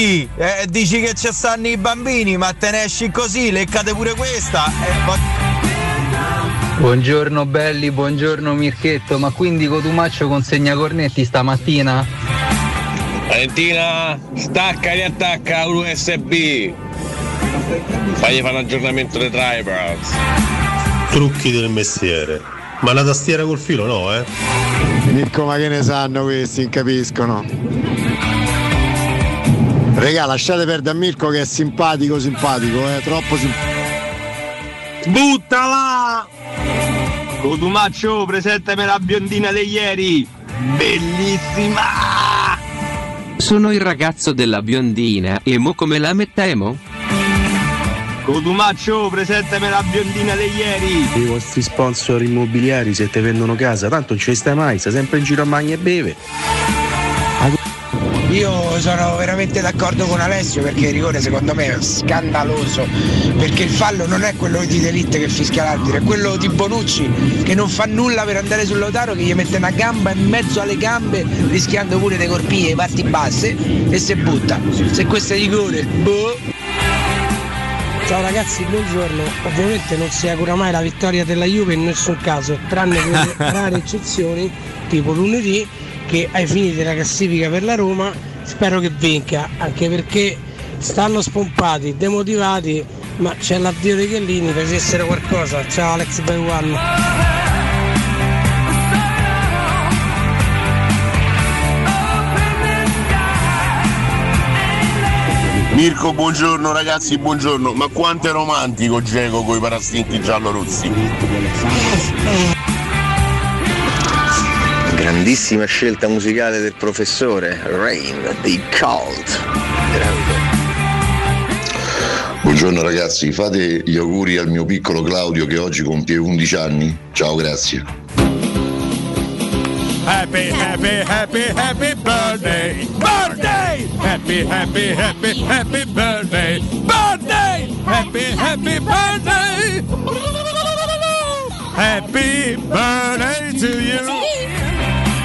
Valentì, eh, dici che ci stanno i bambini, ma te ne esci così, leccate pure questa. Eh, va- Buongiorno belli, buongiorno Mirchetto, ma quindi Cotumaccio consegna cornetti stamattina? Valentina, stacca e attacca l'USB. Fagli fare un aggiornamento dei drivers. Trucchi del mestiere. Ma la tastiera col filo no, eh? Mirko, ma che ne sanno questi? Capiscono. Regà, lasciate perdere a Mirko che è simpatico, simpatico, eh, troppo simpatico. Buttala! Cotumaccio, presentami la biondina di ieri. Bellissima! Sono il ragazzo della biondina e mo come la mettiamo? Cotumaccio, presentami la biondina di ieri. I vostri sponsor immobiliari se te vendono casa, tanto non ci stai mai, stai sempre in giro a magna e beve. Sono veramente d'accordo con Alessio perché il rigore secondo me è scandaloso, perché il fallo non è quello di Delitte che fischia l'arbitro, è quello di Bonucci che non fa nulla per andare sul Lautaro, che gli mette una gamba in mezzo alle gambe rischiando pure dei corpie, parti basse e si butta. Se questo è rigore, boh. Ciao ragazzi, buongiorno. Ovviamente non si augura mai la vittoria della Juve in nessun caso, tranne [LAUGHS] quelle rare eccezioni, tipo lunedì, che ai fini della classifica per la Roma spero che vinca, anche perché stanno spompati, demotivati, ma c'è l'addio dei Chiellini, facessero qualcosa. Ciao Alex Beruan. Mirko, buongiorno ragazzi, buongiorno. Ma quanto è romantico Geco con i parastinti giallorossi. Grandissima scelta musicale del professore Rain di Cult. Buongiorno ragazzi, fate gli auguri al mio piccolo Claudio che oggi compie 11 anni. Ciao, grazie. Happy, happy, happy, happy birthday! Birthday! Happy, happy, happy, happy birthday! Birthday! Happy, happy birthday! Happy birthday to you!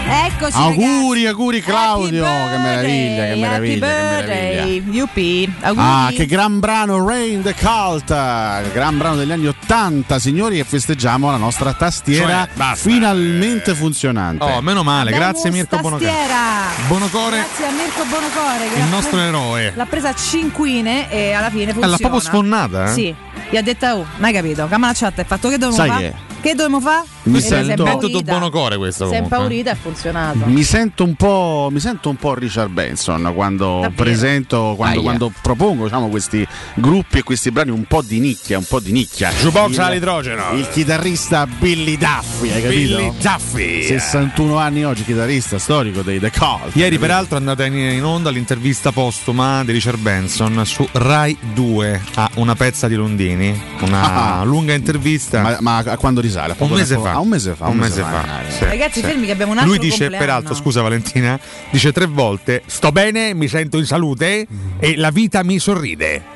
Eccoci Auguri, ragazzi. auguri Claudio, che meraviglia, che Happy meraviglia, che birthday, meraviglia. Yuppie. Auguri. Ah, che gran brano Rain the Cult, il gran brano degli anni 80, signori, e festeggiamo la nostra tastiera Cioè, finalmente funzionante. Oh, meno male, Abbiamo grazie Mirko Bonocore. Tastiera. Bonocore, Grazie a Mirko Bonocore che il nostro preso- eroe. L'ha presa a cinquine e alla fine funziona. l'ha proprio sfonnata, eh? Sì. Gli ha detto, oh, hai capito, Camala chat hai fatto che dobbiamo Sai fare? che- Che dobbiamo fare? Mi sento- impaurita. Metodo Bonocore questo Si è comunque. impaurita e ha funzionato. Mi sento un po', mi sento un po' Richard Benson quando Davvero? presento, quando, quando propongo diciamo, questi gruppi e questi brani un po' di nicchia, un po' di nicchia. Jukebox all'idrogeno. Il chitarrista Billy Duffy, hai capito? Billy Duffy. 61 anni oggi, chitarrista storico dei The Cult. Ieri peraltro è andata in, in onda l'intervista postuma di Richard Benson su Rai 2 a una pezza di Londini, una Ah. lunga intervista. Ma, ma a quando risale? A un mese fa. a un mese fa. Un mese fa. sì, Ragazzi, sì. fermi che abbiamo un altro Lui dice, compleanno. peraltro, scusa Valentina, dice tre volte: Sto bene, mi sento in salute e la vita mi sorride. [LAUGHS]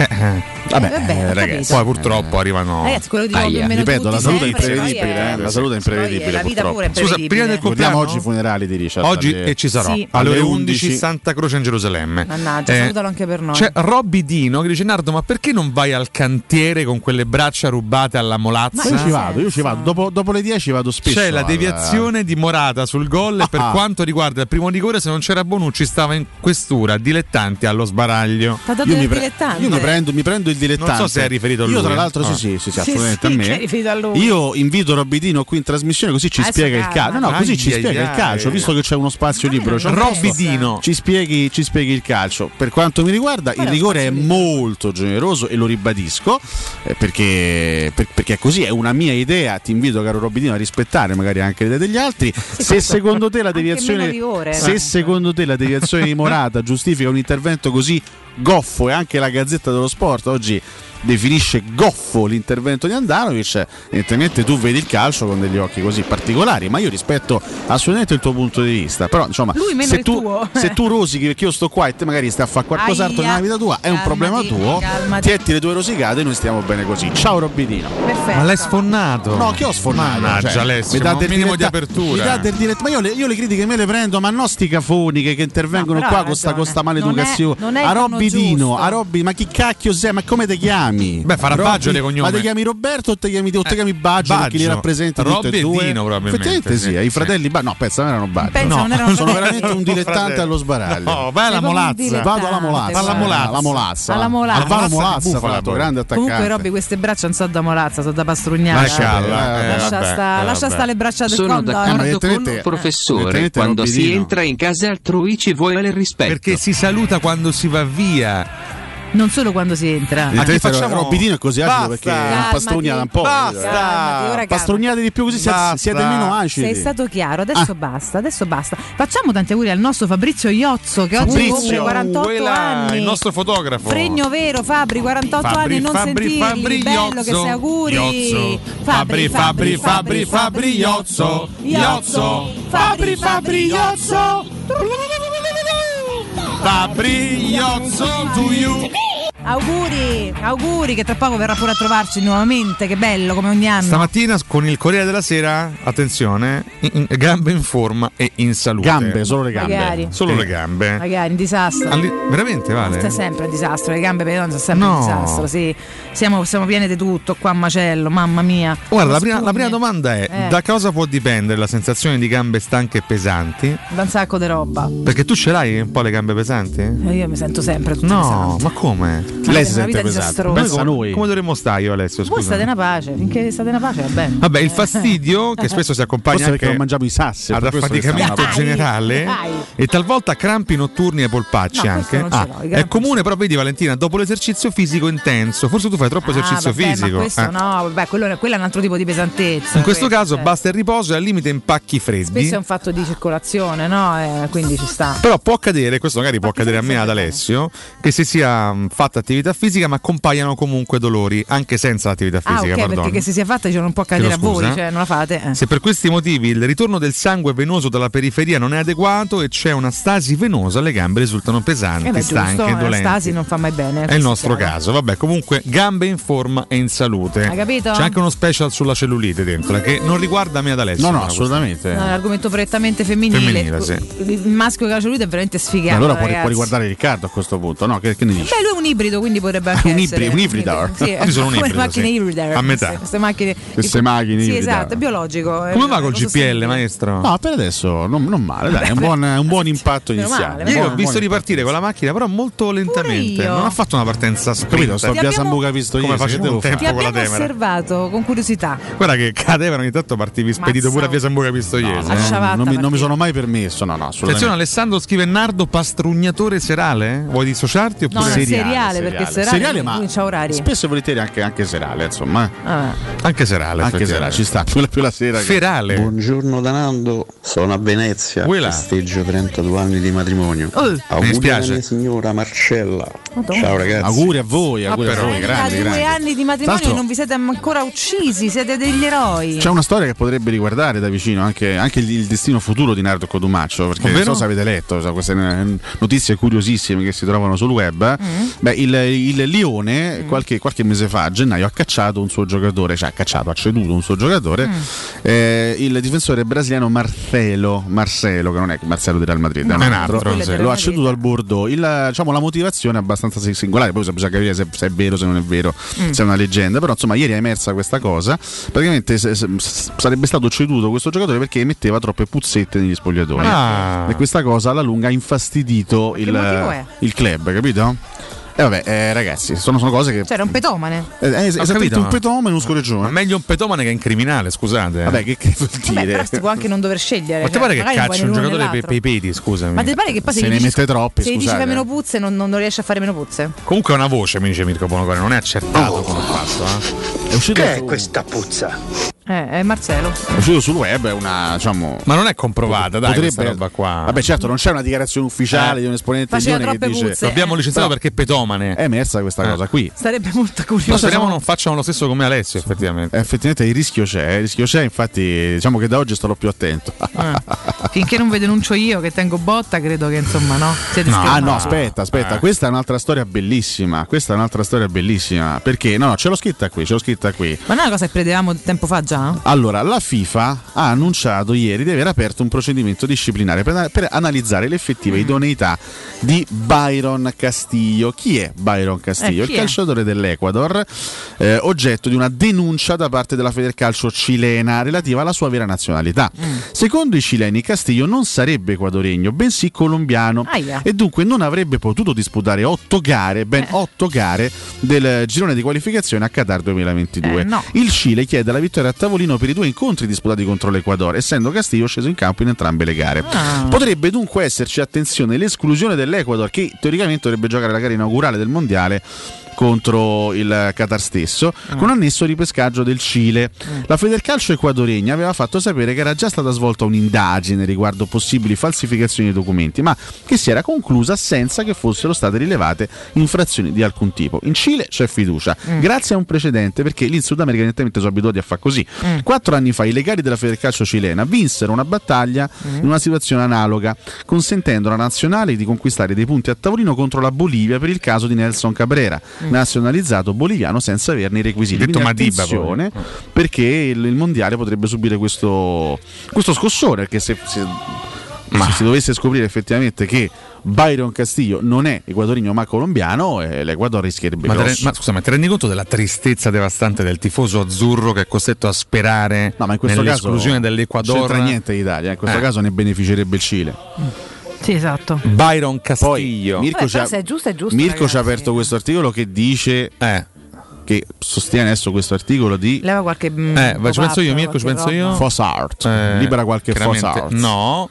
Eh, eh. Vabbè, vabbè, ho ragazzi, poi purtroppo arrivano. Ragazzi, quello o meno Ripeto, tutti la salute è sempre, è- eh, la salute è imprevedibile. la vita pure è Scusa, prima del compleanno? oggi i funerali di Richard. Oggi e ci sarò Sì. alle Alle 11 11. Santa Croce in Gerusalemme. Mannaggia, Eh, salutalo anche per noi. C'è Robby Dino che dice Nardo ma perché non vai al cantiere con quelle braccia rubate alla molazza? io ci vado, io ci vado. Dopo, dopo le 10 vado spesso. C'è la deviazione di Morata sul gol e per Ah. quanto riguarda il primo rigore se non c'era Bonucci stava in questura dilettanti allo sbaraglio. Io mi, pre- io mi prendo, mi prendo il dilettante. Non so se è riferito a Io, lui, tra eh. l'altro, Ah. sì, sì, sì, assolutamente sì, a me. riferito a lui. Io invito Robidino qui in trasmissione così ci Adesso spiega il calcio. No, no, così ci spiega il calcio, visto che c'è uno spazio libero. c'è un Robby posto, Dino. Ci spieghi, ci spieghi il calcio. Per quanto mi riguarda, il rigore è molto generoso e lo ribadisco eh, perché, per- perché è così, è una mia idea. Ti invito, caro Robidino, a rispettare magari anche le idee degli altri. [LAUGHS] Se secondo te la deviazione, se secondo te la deviazione di Morata giustifica un intervento così goffo e anche la Gazzetta dello Sport oggi definisce goffo l'intervento di Andanovic, evidentemente tu vedi il calcio con degli occhi così particolari, ma io rispetto assolutamente il tuo punto di vista, però insomma Lui meno se il tu, tuo. se tu rosichi perché io sto qua e te magari stai a fare qualcos'altro nella vita tua, è un Calmati, problema tuo, calmati. tietti le tue rosicate e noi stiamo bene così. Ciao Robidino. Perfetto. Ma l'hai sfonnato? No, che ho sfondato? Mannaggia, Cioè, Alessio, mi un del minimo di diretta- apertura. mi dà del diretta- ma io le, io le critiche me le prendo, ma non sti cafoni che, che intervengono No, qua con sta, con sta Non è- maleducazione. non è il a Robidino, giusto. a Robbi, ma chi cacchio sei? Ma come ti chiami? Beh, farà Robby, Baggio di cognome. Ma ti chiami Roberto o ti chiami, o ti chiami Baggio, perché li Baggio. rappresenti tutti Robby e due? Dino, probabilmente, Effettivamente sì, sì, i fratelli Baggio. No, pensa, non erano Baggio. Pensa, No, non erano [LAUGHS] sono fratelli. veramente un dilettante allo sbaraglio. No, vai alla molazza. Vado alla molazza. Alla molazza. Alla molazza. Alla molazza. Alvaro Molazza, Bufala, fatto, poi. grande attaccante. Comunque Robby queste braccia non sono da molazza, sono da pastrugnata. Lasciala, eh, lascia vabbè, sta, eh, lascia vabbè. sta le braccia del Sono d'accordo con il professore. Quando si entra in casa altrui ci vuole il rispetto. Perché si saluta quando si va via. Non solo quando si entra. Ah, Evidentemente che facciamo? Robidino è così Basta. perché pastrugnata un po'. Basta. Pastrugnate di più così siete, Basta. siete meno acidi. Sei stato chiaro, adesso basta, adesso basta. Facciamo tanti auguri al nostro Fabrizio Iozzo che oggi Fabrizio, compie 48 Quella, anni. il nostro fotografo. Fregno vero Fabri, 48 Fabri, anni e non Fabri, sentirli. Fabri, Bello che Iozzo, sei auguri. Iozzo. Fabri, Fabri, Fabri, Fabri, Iozzo, Iozzo. Fabri, Fabri, Iozzo. Fabri, Iozzo to you. Auguri, auguri che tra poco verrà pure a trovarci nuovamente, che bello come ogni anno. Stamattina con il Corriere della Sera, attenzione, in- in- gambe in forma e in salute. Gambe, solo le gambe. Magari. Solo le gambe. Magari in disastro. Alli- veramente vale? Sta sempre a disastro, le gambe per sono sempre No. a disastro, sì. Siamo, siamo pieni di tutto qua a macello, mamma mia. Guarda, la prima, la prima domanda è: Eh. da cosa può dipendere la sensazione di gambe stanche e pesanti? Da un sacco di roba. Perché tu ce l'hai un po' le gambe pesanti? E io mi sento sempre tutto No, pesante. ma come? Lei si sente vita pesante. Pensa noi. Come dovremmo stare io, Alessio? Voi Scusa. state una pace, finché state una pace va bene. Vabbè, il fastidio che spesso si accompagna Forse perché anche non mangiamo i sassi. ad affaticamento generale dai. e talvolta crampi notturni ai polpacci No, anche. Ah, è comune, però vedi Valentina, dopo l'esercizio fisico intenso, forse tu fai troppo esercizio ah, vabbè, fisico. Ma questo eh. no, vabbè, quello, quello è un altro tipo di pesantezza. In questo questo, caso cioè. basta il riposo e al limite impacchi freddi. Spesso è un fatto di circolazione, no? Eh, quindi ci sta. Però può accadere, questo magari può accadere a me e ad Alessio, che si sia mh, fatta attività fisica ma compaiono comunque dolori, anche senza l'attività Ah, fisica. ok, pardon. perché se sia fatta cioè, non può accadere a voi, cioè non la fate. eh. Se per questi motivi il ritorno del sangue venoso dalla periferia non è adeguato e c'è una stasi venosa, le gambe risultano pesanti, Eh beh, stanche, giusto, la dolenti. stasi non fa mai bene. È il nostro chiaro. caso, vabbè, comunque gambe in forma e in salute. Hai capito? C'è anche uno special sulla cellulite dentro, eh, che non riguarda me ad Alessio. No, no, assolutamente. No, è un argomento prettamente femminile. Femminile, sì. Il maschio che ha la cellulite è veramente sfigato. allora può, può riguardare Riccardo a questo punto, no? Che, che ne dici? Beh, lui è un ibrido, quindi potrebbe anche [LAUGHS] Un essere. un ibridar. Sì, [LAUGHS] sono un come ibrido, macchine sì. ibride. A metà. Queste, queste macchine. Queste macchine Sì, esatto, è biologico. Come è va col GPL, maestro? No, per adesso non, non male, dai, è un buon, un buon [LAUGHS] impatto iniziale. male, Io ho visto ripartire con la macchina, però molto lentamente. Non ha fatto una partenza Capito, sprint. sto via Sambuca visto Come ieri, facevo un tempo con la abbiamo Temera. osservato con curiosità. Guarda che cadevano ogni tanto partivi spedito pure a via Sambuca Pistoiese. A eh. sciavatta non, mi, non mi partita. sono mai permesso, no, no, Attenzione. Alessandro scrive Nardo pastrugnatore serale? Vuoi dissociarti oppure no, seriale, perché serale, Seriale, ma c'ha orari. spesso e volentieri anche, anche serale, insomma. Vabbè. Anche serale, Anche serale, ci sta, più la, più la sera. che- Ferale. Buongiorno Danando, sono a Venezia, Quella. festeggio 32 anni di matrimonio. Oh. Mi Auguri alla dispiace. mia signora Marcella. Madonna. Ciao ragazzi. Auguri a voi, auguri a però. voi, grandi, due grandi. anni di matrimonio e non vi siete ancora uccisi, siete degli eroi. C'è una storia che potrebbe riguardare da vicino anche, anche il, il destino futuro di Nardo Codumaccio, perché Ovvero? non so se avete letto so, queste eh, notizie curiosissime che si trovano sul web. Mm. Beh, il, il Lione qualche, qualche mese fa, a gennaio, ha cacciato un suo giocatore, cioè ha cacciato, ha ceduto un suo giocatore, Mm. eh, il difensore brasiliano Marcelo, Marcelo, che non è Marcelo di Real Madrid, è un No, altro, lo ha ceduto al Bordeaux. Il, diciamo, la motivazione è abbastanza singolare, poi bisogna capire se, se è vero, se non è vero, Mm. se è una leggenda, però insomma ieri è emersa questa cosa, praticamente se- se- sarebbe stato ceduto questo giocatore perché emetteva troppe puzzette negli spogliatoi. Ah. E questa cosa alla lunga ha infastidito il, il club, capito? E vabbè, eh, ragazzi, sono, sono cose che... Cioè, era un petomane. Eh, eh, esattamente capito, un ma- petome e uno Ma scorreggione. meglio un petomane che un criminale, scusate. eh. Vabbè, che, che vuol Vabbè, dire? però si può anche non dover scegliere. Ma ti cioè, pare che non caccia un giocatore per, per i peti, scusami. Ma ti pare che poi se, Se ne dici- mette troppi, se gli dici fai meno puzze non, non riesce a fare meno puzze. Comunque è una voce, mi dice Mirko Bonocore, non è accertato come ha fatto. Eh. È uscito Che è questa puzza? Eh, è Marcello. Uscito sul web, è una. Diciamo, Ma non è comprovata, dai, questa roba qua. Vabbè, certo, non c'è una dichiarazione ufficiale Eh. di un esponente Faceva di Lione che dice. puzze, L'abbiamo eh. licenziato Però perché è petomane. È emersa questa Eh. cosa qui. Sarebbe molto curioso. Ma speriamo non facciano lo stesso come Alessio, effettivamente. Eh, Effettivamente il rischio c'è, il rischio c'è, infatti diciamo che da oggi starò più attento. [LAUGHS] Finché non vi denuncio io che tengo botta, credo che insomma no. Siete No, ah no, aspetta, aspetta, Eh. questa è un'altra storia bellissima. Questa è un'altra storia bellissima. Perché? No, no, ce l'ho scritta qui, ce l'ho scritta qui. Ma non è una cosa che predevamo tempo fa già? Allora, la FIFA ha annunciato ieri di aver aperto un procedimento disciplinare per, per analizzare l'effettiva Mm. idoneità di Byron Castillo. Chi è Byron Castillo? Eh, Il è? calciatore dell'Ecuador, eh, oggetto di una denuncia da parte della Federcalcio cilena relativa alla sua vera nazionalità. Mm. Secondo i cileni, Castillo non sarebbe equadoregno, bensì colombiano Aia. e dunque non avrebbe potuto disputare otto gare, ben Eh. otto gare del girone di qualificazione a Qatar 2022. Eh, no. Il Cile chiede la vittoria a tavolino per i due incontri disputati contro l'Equador, essendo Castillo sceso in campo in entrambe le gare. Ah. Potrebbe dunque esserci, attenzione, l'esclusione dell'Equador, che teoricamente dovrebbe giocare la gara inaugurale del mondiale contro il Qatar stesso, con annesso ripescaggio del Cile. La Federcalcio equadoregna aveva fatto sapere che era già stata svolta un'indagine riguardo possibili falsificazioni di documenti, ma che si era conclusa senza che fossero state rilevate infrazioni di alcun tipo. In Cile c'è fiducia, grazie a un precedente, perché lì in Sud America evidentemente sono abituati a fare così. Quattro anni fa i legali della Federcalcio cilena vinsero una battaglia in una situazione analoga, consentendo alla nazionale di conquistare dei punti a tavolino contro la Bolivia per il caso di Nelson Cabrera, nazionalizzato boliviano senza averne i requisiti. Detto Madiba, attenzione, perché il, il mondiale potrebbe subire questo, questo scossone, perché se, se- se si dovesse scoprire effettivamente che Byron Castillo non è equatorino ma colombiano, eh, l'Equador rischierebbe Ma, grosso. ma scusa, ma ti rendi conto della tristezza devastante del tifoso azzurro che è costretto a sperare No, ma in questo caso nell'esclusione non dell'Equador? c'entra niente l'Italia, in questo Eh. caso ne beneficerebbe il Cile. Sì, esatto. Byron Castillo. Mirko, Vabbè, è giusto, è giusto, Mirko ci ha aperto questo articolo che dice Eh. che sostiene adesso questo articolo di Leva qualche. mm, Eh, ci penso io, Mirko, ci penso io. roba. Foss Art. Eh, Libera qualche Foss chiaramente Art. No.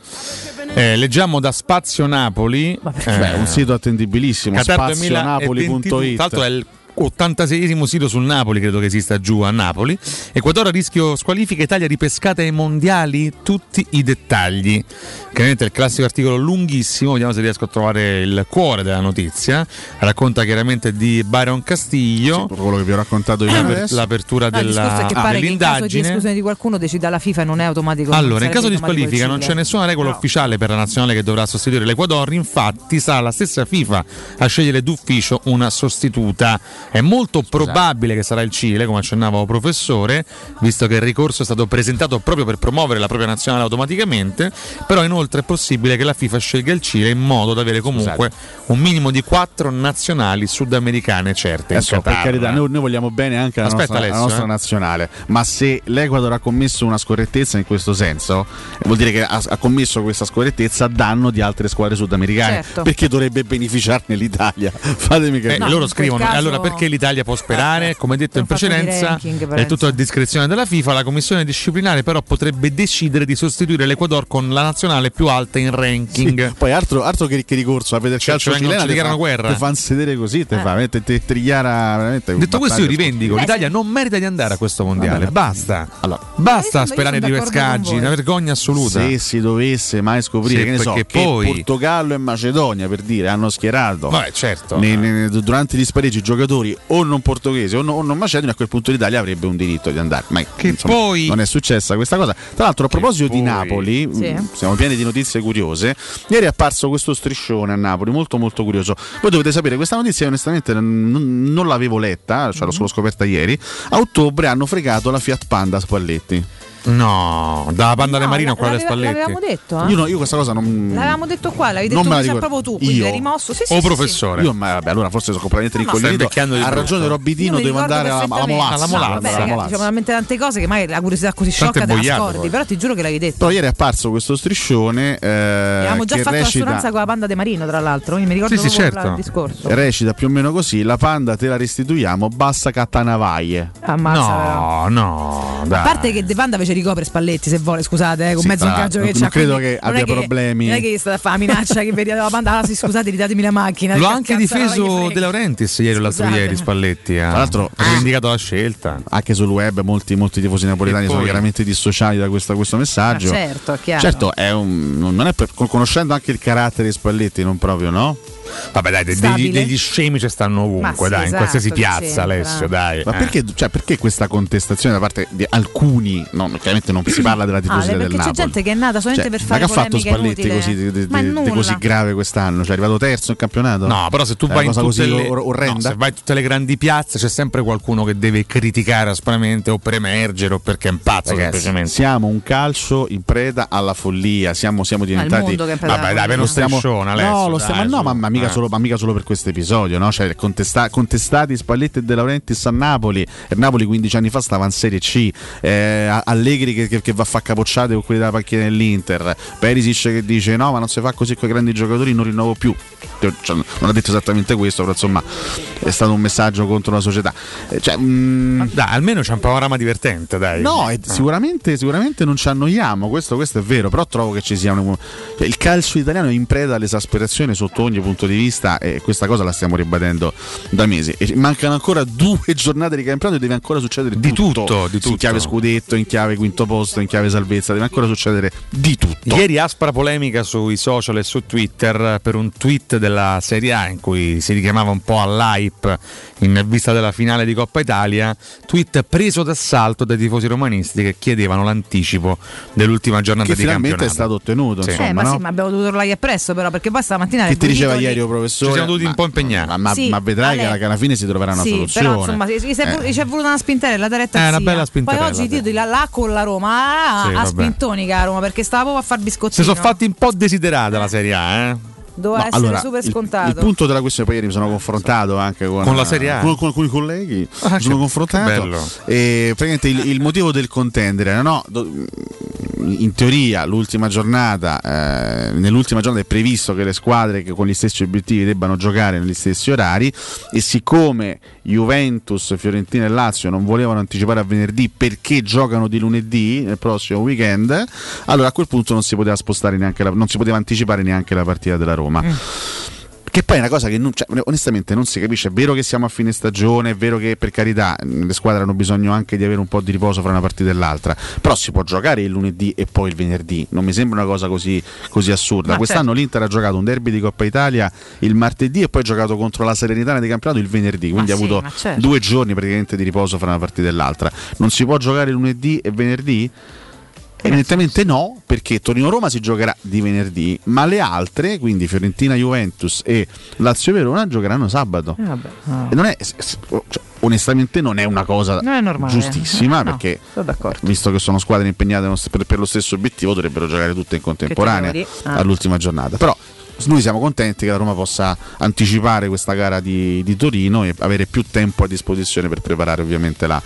Eh, leggiamo da Spazio Napoli. Beh, un sito attendibilissimo, spazionapoli.it. 2022. Tra l'altro è il 86esimo sito sul Napoli, credo che esista giù a Napoli. Equador a rischio squalifica, Italia ripescata ai mondiali, tutti i dettagli. Chiaramente il classico articolo lunghissimo, vediamo se riesco a trovare il cuore della notizia. Racconta chiaramente di Byron Castillo. quello che vi ho raccontato io l'aper- adesso. l'apertura No, il discorso della, è che pare che in caso di dell'indagine. esclusione di qualcuno decida la FIFA e non è automatico. Allora, in caso di il squalifica non c'è nessuna regola ufficiale per la nazionale che dovrà sostituire l'Equador, infatti sarà la stessa FIFA a scegliere d'ufficio una sostituta. È molto probabile che sarà il Cile, come accennava il professore, visto che il ricorso è stato presentato proprio per promuovere la propria nazionale automaticamente, però inoltre è possibile che la FIFA scelga il Cile in modo da avere comunque un minimo di quattro nazionali sudamericane certe. in Adesso, per carità, noi, noi vogliamo bene anche alla Aspetta, nostra, Alessio, nostra eh. nazionale, ma se l'Equador ha commesso una scorrettezza in questo senso, vuol dire che ha, ha commesso questa scorrettezza a danno di altre squadre sudamericane. Certo. Perché dovrebbe beneficiarne l'Italia? [LAUGHS] Fatemi Eh, capire. No, loro scrivono, caso- allora perché l'Italia può sperare? Come detto in precedenza, ranking, è tutto a discrezione della FIFA. La commissione disciplinare, però, potrebbe decidere di sostituire l'Equador con la nazionale più alta in ranking. Sì, poi altro, altro che, che ricorso a vedere Cioè, calcio ci vengono- cilena dichiarano fa- guerra. te fanno sedere così te fa veramente te, te dichiara veramente Detto questo, io rivendico: sportiva. l'Italia non merita di andare a questo mondiale. Vabbè. Basta, Allora, basta sperare di pescaggi, una vergogna assoluta. se si dovesse mai scoprire Sì, che ne so, perché che poi- Portogallo e Macedonia per dire hanno schierato Vabbè, certo. ne- ne- durante gli spareggi giocatori o non portoghesi o, no- o non macedoni a quel punto l'Italia avrebbe un diritto di andare. Ma Che insomma, poi- non è successa questa cosa. Tra l'altro a proposito di poi- Napoli Sì. mh, siamo pieni di notizie curiose ieri è apparso questo striscione a Napoli molto molto curioso. Voi dovete sapere questa notizia onestamente non, non l'avevo letta cioè l'ho solo scoperta ieri. A ottobre hanno fregato la Fiat Panda Spalletti No, dalla Panda No, Marino a la- quella Spalletti. L'avevamo detto, eh? io, no- io questa cosa non L'avevamo detto qua, l'avevi Non detto me sa ricordo. proprio tu, quindi Io? l'hai rimosso. Sì, sì, O sì, sì. professore. Io, ma vabbè, allora forse sono completamente No, Ha ragione Robidino, devo andare alla, molazza. Alla molazza. Diciamo talmente tante cose che magari la curiosità così sciocca te la scordi, però ti giuro che l'avevi detto. Però ieri è apparso questo striscione eh, Avevamo già che fatto recita, l'assonanza con la panda de Marino, tra l'altro. Io mi ricordo Sì, sì, proprio certo. il discorso. recita più o meno così: La panda te la restituiamo, basta cattanavaie. Ammazza. No, no. A parte che De Panda ci ricopre Spalletti se vuole, scusate, eh, con Sì, mezzo ingaggio che c'ha. non credo quindi che abbia problemi. Non è che sta a fare la minaccia che vedi la banda, ah, sì, scusate, ridatemi la macchina. L'ho che anche difeso. De Laurentiis ieri o l'altro ieri Spalletti. Ha Tra l'altro- ha rivendicato la scelta. Anche sul web molti, molti tifosi napoletani sono chiaramente dissociati da questo, questo messaggio. Ma certo, è chiaro. Certo, è un, non è per- conoscendo anche il carattere di Spalletti, non proprio, no? Vabbè, dai, degli, degli scemi ci stanno ovunque, Ma sì, dai, in esatto, qualsiasi che piazza. Alessio, dai. Ma eh. perché, cioè, perché questa contestazione da parte di alcuni? No, chiaramente non si parla della Ah, tifoseria del perché c'è Napoli. gente che è nata solamente Cioè, per ma fare che ha fatto Spalletti inutile. così, di, di- Ma di- così grave quest'anno? Cioè, è arrivato terzo in campionato? No, però se tu vai in una cosa tutte così le, no, orrenda? se vai in tutte le grandi piazze c'è sempre qualcuno che deve criticare aspramente o per emergere o perché è un pazzo Ragazzi, semplicemente. siamo un calcio in preda alla follia, siamo, siamo diventati. mondo che è in preda alla Vabbè, dai, uno stiamo, striscione, Alessio, no, lo stiamo, no, su. ma, ma mica Eh. solo, ma mica solo per questo episodio, no? Cioè, contesta- contestati Spalletti e De Laurentiis a Napoli. E Napoli 15 anni fa stava in Serie C. eh, Allegri che, che- che va a fare capocciate con quelli della panchina dell'Inter. Perisic che dice: No, ma non si fa così con i grandi giocatori, non rinnovo più. Cioè, non ha detto esattamente questo, però insomma è stato un messaggio contro la società. Eh, cioè, mm, Dai, almeno c'è un panorama divertente, dai. No, e sicuramente, sicuramente non ci annoiamo, questo, questo è vero, però trovo che ci sia un, cioè, il calcio italiano è in preda all'esasperazione sotto ogni punto di vista e questa cosa la stiamo ribadendo da mesi. E mancano ancora due giornate di campionato e deve ancora succedere Di tutto, tutto, di tutto. In chiave scudetto, in chiave quinto posto, in chiave salvezza, deve ancora succedere di tutto. Ieri aspra polemica sui social e su Twitter per un tweet della Serie A in cui si richiamava un po' all'hype in vista della finale di Coppa Italia, tweet preso d'assalto dai tifosi romanisti che chiedevano l'anticipo dell'ultima giornata che di finalmente è campionato. stato ottenuto, Sì. insomma, Eh, ma no? sì, ma abbiamo dovuto urlargli appresso però perché poi stamattina Che ti diceva ieri il professore? Ci siamo dovuti Ma- un po' impegnare. Ma, ma- Sì, ma vedrai Ale- che alla fine si troverà una sì, soluzione. però insomma c'è Eh. c'è voluta una spinterella da retta Eh, una bella spinterella, Poi oggi titoli là, là con la Roma ah, Sì, a vabbè. spintoni che a Roma perché stava proprio a far Si biscottino. sono fatti un po' desiderata la Serie A, eh? Doveva No, essere allora, super il- scontato. Il, punto della questione, poi ieri mi sono confrontato anche con, Con la Serie A? con, con alcuni colleghi. Ah, mi sono confrontato. E praticamente il, il motivo del contendere era no, do- in teoria l'ultima giornata, eh, nell'ultima giornata è previsto che le squadre che con gli stessi obiettivi debbano giocare negli stessi orari e siccome Juventus, Fiorentina e Lazio non volevano anticipare a venerdì perché giocano di lunedì nel prossimo weekend, allora a quel punto non si poteva spostare neanche la, non si poteva anticipare neanche la partita della Roma. Che poi è una cosa che non, cioè, onestamente non si capisce. È vero che siamo a fine stagione, è vero che per carità le squadre hanno bisogno anche di avere un po' di riposo fra una partita e l'altra. Però si può giocare il lunedì e poi il venerdì. Non mi sembra una cosa così, così assurda. Ma Quest'anno certo. l'Inter ha giocato un derby di Coppa Italia il martedì e poi ha giocato contro la Serenitana di campionato il venerdì. Quindi Ma ha sì, avuto certo. due giorni praticamente di riposo fra una partita e l'altra. Non si può giocare lunedì e venerdì? Evidentemente no, perché Torino-Roma si giocherà di venerdì, ma le altre, quindi Fiorentina, Juventus e Lazio-Verona, giocheranno sabato. Eh, vabbè, no. E non è, s- cioè, onestamente non è una cosa Non è normale. giustissima, No, perché visto che sono squadre impegnate per, per lo stesso obiettivo, dovrebbero giocare tutte in contemporanea? Ah. all'ultima giornata. Però noi siamo contenti che la Roma possa anticipare questa gara di, di Torino e avere più tempo a disposizione per preparare ovviamente la,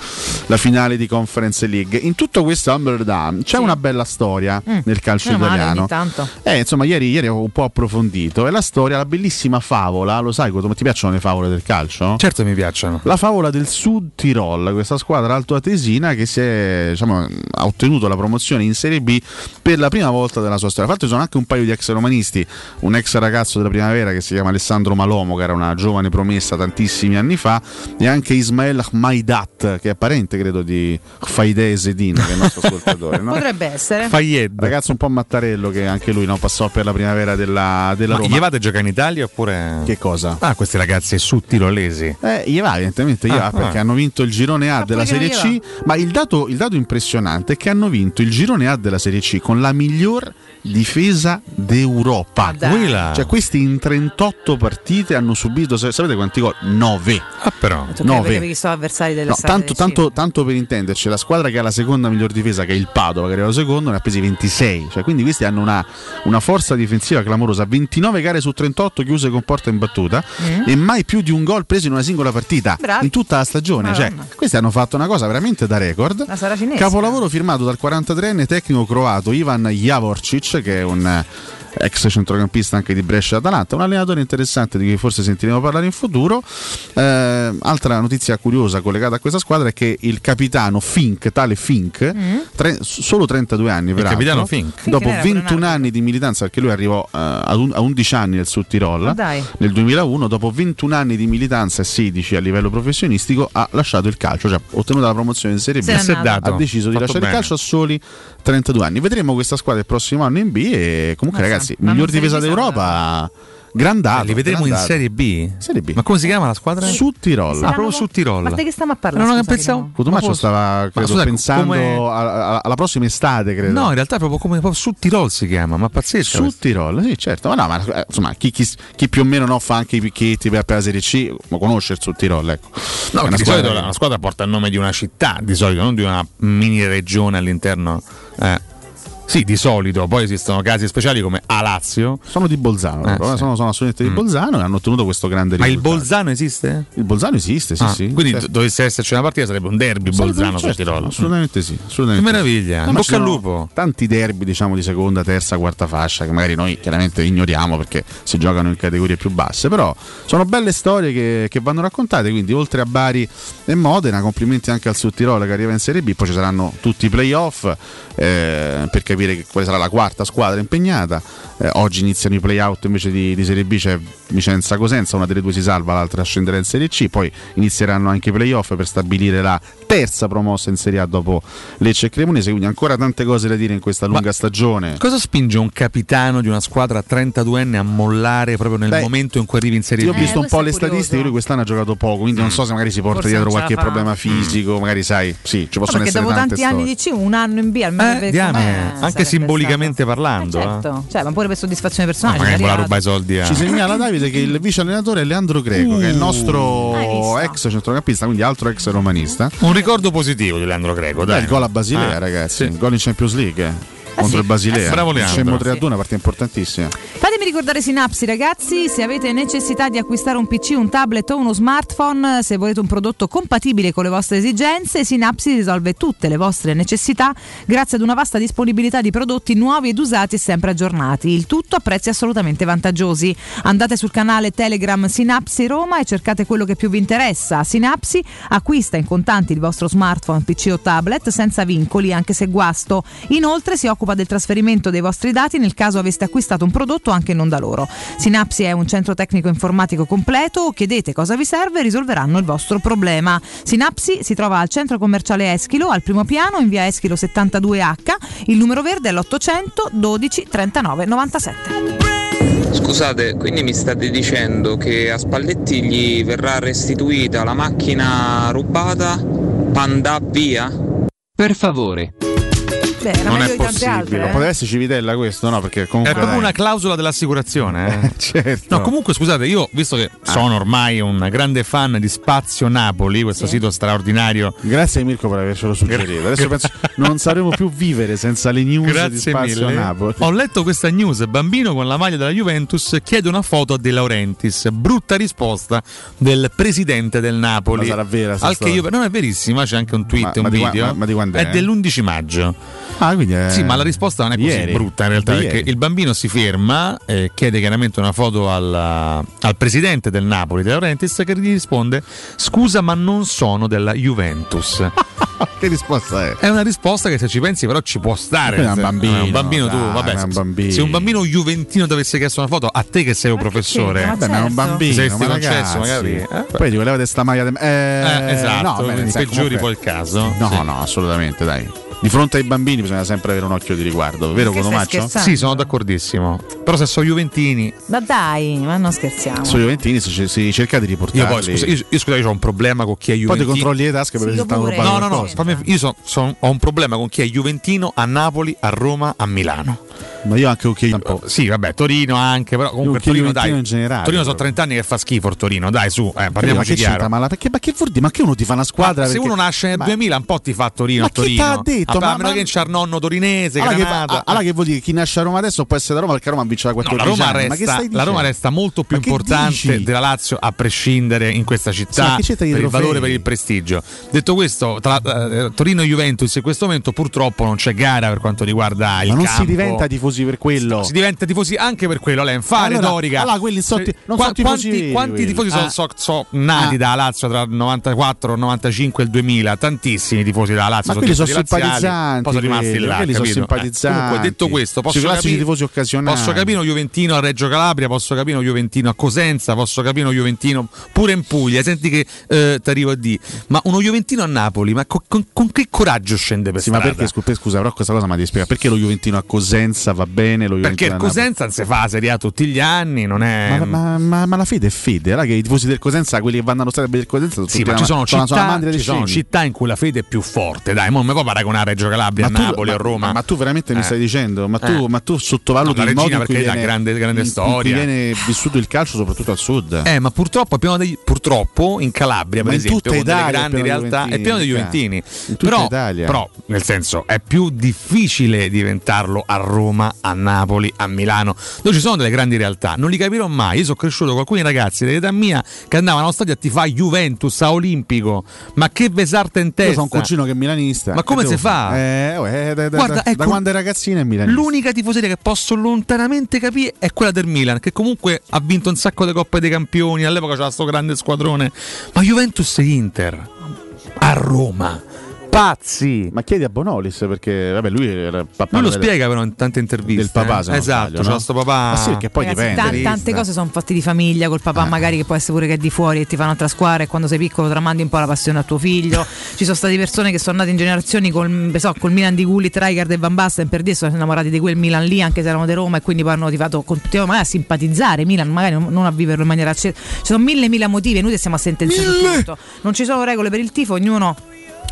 la finale di Conference League. In tutto questo Amsterdam c'è una bella storia Mm. nel calcio italiano. tanto. Eh, insomma, ieri, ieri ho un po' approfondito. È la storia, la bellissima favola. Lo sai, ma ti piacciono le favole del calcio? Certo mi piacciono. La favola del Sud Tirol, questa squadra altoatesina che si è, diciamo, ha ottenuto la promozione in Serie B per la prima volta della sua storia. Tra l'altro ci sono anche un paio di ex romanisti, un ex ragazzo della primavera che si chiama Alessandro Malomo, che era una giovane promessa tantissimi anni fa, e anche Ismael Maidat, che è parente credo di Faide Zedin, che è il nostro [LAUGHS] ascoltatore. no? Potrebbe essere. Ragazzo un po' mattarello che anche lui no, passò per la primavera della, della Ma Roma. gli vate giocare in Italia oppure. Che cosa? Ah, questi ragazzi sud-tirolesi. Eh, gli va, evidentemente gli Ah, va perché ah. hanno vinto il girone A della perché Serie C. Ma il dato, il dato impressionante è che hanno vinto il girone A della Serie C con la miglior difesa d'Europa. dai. Quella. Cioè, questi in 38 partite hanno subito, sa- sapete quanti gol? 9. Ah, però. Tu che avevi visto avversari delle No, tanto, tanto, tanto per intenderci, la squadra che ha la seconda miglior difesa, che è il Padova, che arriva secondo, ne ha presi 26. Cioè, quindi questi hanno una, una forza difensiva clamorosa. 29 gare su 38 chiuse con porta imbattuta Mm. e mai più di un gol preso in una singola partita Bravi. in tutta la stagione. Cioè, questi hanno fatto una cosa veramente da record. Capolavoro firmato dal 43enne tecnico croato Ivan Javorcic, che è un, ex centrocampista anche di Brescia e Atalanta, un allenatore interessante di cui forse sentiremo parlare in futuro. Eh, altra notizia curiosa collegata a questa squadra è che il capitano Fink, tale Fink, tre- solo 32 anni peraltro, capitano Fink. dopo Fink era 21 anni di militanza, perché lui arrivò eh, a un- a 11 anni nel Sud Tirol, dai. nel 2001, dopo 21 anni di militanza e 16 a livello professionistico, ha lasciato il calcio, cioè ha ottenuto la promozione in Serie B, Se ha deciso di lasciare bene. il calcio a soli 32 anni. Vedremo questa squadra il prossimo anno in B e comunque Ma sa, ragazzi, miglior difesa d'Europa. Grandato. Eh, li vedremo in grandato. Serie B? Serie B. Ma come si chiama la squadra? Su Tirol. Ah, proprio su Tirol. Ma di che stiamo a parlare? Non ho pensato-. Cotumaccio Ma stava credo, scusa, pensando come- alla prossima estate, credo. No, in realtà è proprio come proprio su Tirol si chiama, ma pazzesco. Su Tirol, sì, certo. Ma no, ma eh, insomma, chi, chi- chi più o meno no, fa anche i picchetti per, per la Serie C, lo conosce il Sud Tirol, ecco. No, di squadra solito una squadra porta il nome di una città, di solito, non di una mini regione all'interno. eh. Sì, di solito, poi esistono casi speciali come a Lazio. Sono di Bolzano, Eh, sì. sono, sono assolutamente di Mm. Bolzano e hanno ottenuto questo grande Ma il risultato. Bolzano esiste? Il Bolzano esiste, sì, Ah, sì. Quindi Certo. dovesse esserci una partita sarebbe un derby Sarebbe- Bolzano su certo, Tirolo. Assolutamente sì. Assolutamente Che meraviglia, No, bocca al lupo. Tanti derby, diciamo, di seconda, terza, quarta fascia, che magari noi chiaramente ignoriamo perché si giocano in categorie più basse. Però sono belle storie che, che vanno raccontate. Quindi, oltre a Bari e Modena, complimenti anche al Sud Tirolo che arriva in Serie B. Poi ci saranno tutti i playoff eh, per capire che- quale sarà la quarta squadra impegnata. Eh, oggi iniziano i playout invece di, di Serie B, c'è Vicenza Cosenza, una delle due si salva, l'altra scenderà in Serie C. Poi inizieranno anche i playoff per stabilire la terza promossa in Serie A dopo Lecce e Cremonese. Quindi ancora tante cose da dire in questa lunga stagione. Cosa spinge un capitano di una squadra 32enne a mollare proprio nel Beh, momento in cui arrivi in Serie Io ho B? visto un po' le statistiche, lui quest'anno ha giocato poco, quindi non so se magari si porta Forse dietro qualche fa. problema fisico, magari sai, sì, ci No, possono perché essere dopo tanti anni storie. di C, un anno in B almeno Eh, per com'è, anche simbolicamente parlando. stato- eh. Certo, cioè, ma pure per soddisfazione personale. magari ci vuole sei ruba i soldi a... Ci segnala Davide che il vice allenatore è Leandro Greco, che è il nostro ex centrocampista, quindi altro ex romanista. Un ricordo positivo di Leandro Greco, Dai, dai. il gol a Basilea, Ah, ragazzi, sì. il gol in Champions League. Contro il Basilea. Bravo Leandro. 3 a 2, una partita importantissima. Fatemi ricordare Sinapsi ragazzi, se avete necessità di acquistare un PC, un tablet o uno smartphone, se volete un prodotto compatibile con le vostre esigenze, Sinapsi risolve tutte le vostre necessità grazie ad una vasta disponibilità di prodotti nuovi ed usati e sempre aggiornati, il tutto a prezzi assolutamente vantaggiosi. Andate sul canale Telegram Sinapsi Roma e cercate quello che più vi interessa. Sinapsi acquista in contanti il vostro smartphone, PC o tablet senza vincoli, anche se guasto. Inoltre si occupa del trasferimento dei vostri dati nel caso aveste acquistato un prodotto anche non da loro. Sinapsi è un centro tecnico informatico completo, chiedete cosa vi serve e risolveranno il vostro problema. Sinapsi si trova al centro commerciale Eschilo, al primo piano, in via Eschilo 72H, il numero verde è l'800 12 39 97. Scusate, quindi mi state dicendo che a Spalletti gli verrà restituita la macchina rubata? Panda via? Per favore. Beh, era Non è di possibile. altre. eh. Potrebbe essere Civitella questo, no? Perché comunque È proprio dai. una clausola dell'assicurazione. Eh? [LAUGHS] certo. No, comunque scusate, io visto che sono ormai un grande fan di Spazio Napoli, questo sito straordinario. Grazie Mirko per avercelo suggerito. Adesso penso non sapremo più vivere senza le news di Grazie Spazio mille. Napoli. Ho letto questa news. Bambino con la maglia della Juventus chiede una foto a De Laurentiis. Brutta risposta del presidente del Napoli. Ma sarà vera Al che io, non è verissima, c'è anche un tweet, Ma- un ma di video. ma- ma di quando è? è dell'11 maggio. Ah, quindi è... Sì, ma la risposta non è così Ieri. brutta in realtà, perché il bambino si ferma, eh, chiede chiaramente una foto al, al presidente del Napoli, De Laurentiis, che gli risponde: Scusa, ma non sono della Juventus. [LAUGHS] che risposta è? È una risposta che se ci pensi però ci può stare. È un Se- bambino, è un bambino tu, dai, vabbè, è un se- bambino. se un bambino juventino ti avesse chiesto una foto, a te che sei un professore, Vabbè, ma è un bambino, saresti ma concesso magari. eh? Poi dico, levate sta maglia. de- Eh, Eh, esatto, no, beh, peggiori comunque- poi il caso. No, Sì. no, assolutamente, dai. Di fronte ai bambini bisogna sempre avere un occhio di riguardo, vero scherzando? Sì, sono d'accordissimo. Però se sono juventini, Ma dai, ma non scherziamo. Sui Juventini si, si cerca di io riportarli. poi scusa, io, io scusa, io ho un problema con chi è Poi ti juventino. controlli le tasche per se stanno pure. rubando No, no, no, fammi- io so- son- ho un problema con chi è juventino a Napoli, a Roma, a Milano. Ma io anche chi un po'. Sì, vabbè, Torino anche, però comunque Io chi Torino juventino dai. in generale, Torino sono però. 30 anni che fa schifo Torino, dai, su, eh, ma parliamoci che chiaro. Ma, la- perché, ma che vuol dire? Ma che uno ti fa una squadra? Ma se perché- uno nasce nel ma- 2000 un po' ti fa Torino Ma a chi Torino. t'ha detto? Ah, Ma- a meno ma- che c'ha il nonno torinese, Allora che, Granata. allora che vuol dire? Chi nasce a Roma adesso può essere da Roma perché Roma vince da No, 14 la, Roma resta, la? Roma resta molto più importante della Lazio a prescindere in questa Sì, città i per il trofei? valore, per il prestigio. Detto questo, tra eh, Torino e Juventus in questo momento purtroppo non c'è gara per quanto riguarda il Ma non campo. si diventa tifosi per quello. Si diventa tifosi anche per quello, Len. Fare Allora- Dorica. allora quelli sono ti- non Qua- sono tifosi quanti, veri quanti tifosi sono, Ah. so- so nati Ah. dalla Lazio tra il 94, il 95 e il 2000? Tantissimi tifosi dalla Lazio. Ma quelli sono laziali, simpatizzanti. Poi sono rimasti là. quelli sono? Eh, simpatizzanti. comunque, detto questo, posso capire, tifosi occasionali. posso capire uno Juventino a Reggio Calabria, posso capire uno Juventino a Cosenza, posso capire uno Juventino pure in Puglia. Senti che eh, ti arrivo a dire, ma uno Juventino a Napoli, ma co- con, con che coraggio scende per Sì, ma strada? perché scusa, scusa, però questa cosa mi devi spiegare perché lo Juventino a Cosenza va bene, lo Perché il Cosenza non si fa Serie A tutti gli anni, non è. Ma, ma- ma- ma la fede è fede, allora che i tifosi del Cosenza, quelli che vanno allo stadio il Cosenza, sono Sì, ma ci sono, città, ci sono città in cui la fede è più forte. Dai, non mi può paragonare Reggio Calabria, Ma a tu- Napoli, ma- a Roma. Ma, ma tu veramente mi Eh. stai dicendo? Ma tu, Eh. ma tu sottovaluti No, il modo in cui per viene, grande- grande in- in storia. viene vissuto il calcio, soprattutto al sud. Eh, ma purtroppo, degli- purtroppo in Calabria, per Ma in esempio, tutta Italia grandi realtà, è pieno di Juventini. In Però, Italia. però, nel senso, è più difficile diventarlo a Roma, a Napoli, a Milano, dove ci sono delle grandi realtà. Non li capirò mai. Io sono cresciuto con alcuni ragazzi dell'età mia che andavano allo stadio a tifare Juventus a Olimpico. Ma che vesarte in testa! Io sono un cugino che è milanista. Ma come si devo fa? Eh, oh, eh, da, da- Guarda, da- ecco, da quando è ragazzino è milanista. L'unica tifoseria che posso lontanamente capire è quella del Milan, che comunque ha vinto un sacco di Coppe dei Campioni, all'epoca c'era sto grande squadrone. Ma Juventus e Inter a Roma. Pazzi! Ma chiedi a Bonolis perché vabbè, lui era papà Lui lo spiega però in tante interviste. del papà, eh. Esatto, c'è no? sto papà. Ma sì, perché poi Ragazzi, dipende. tan- tante cose sono fatte di famiglia col Eh. papà, magari che può essere pure che è di fuori e ti fa un'altra squadra e quando sei piccolo tramandi un po' la passione a tuo figlio. [LAUGHS] Ci sono state persone che sono nate in generazioni col, so, col Milan di Gullit, Rijkaard e Van Basten per dire sono innamorati di quel Milan lì anche se erano di Roma e quindi poi hanno tifato continuano magari a simpatizzare Milan, magari non a viverlo in maniera accesa. Ci sono mille mila motivi, noi stiamo a sentenziare tutto. Non ci sono regole per il tifo, ognuno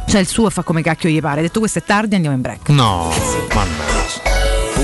c'ha il suo fa come cacchio gli pare. Detto questo è tardi, andiamo in break. No, mannaggia.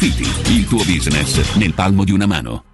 il tuo business nel palmo di una mano.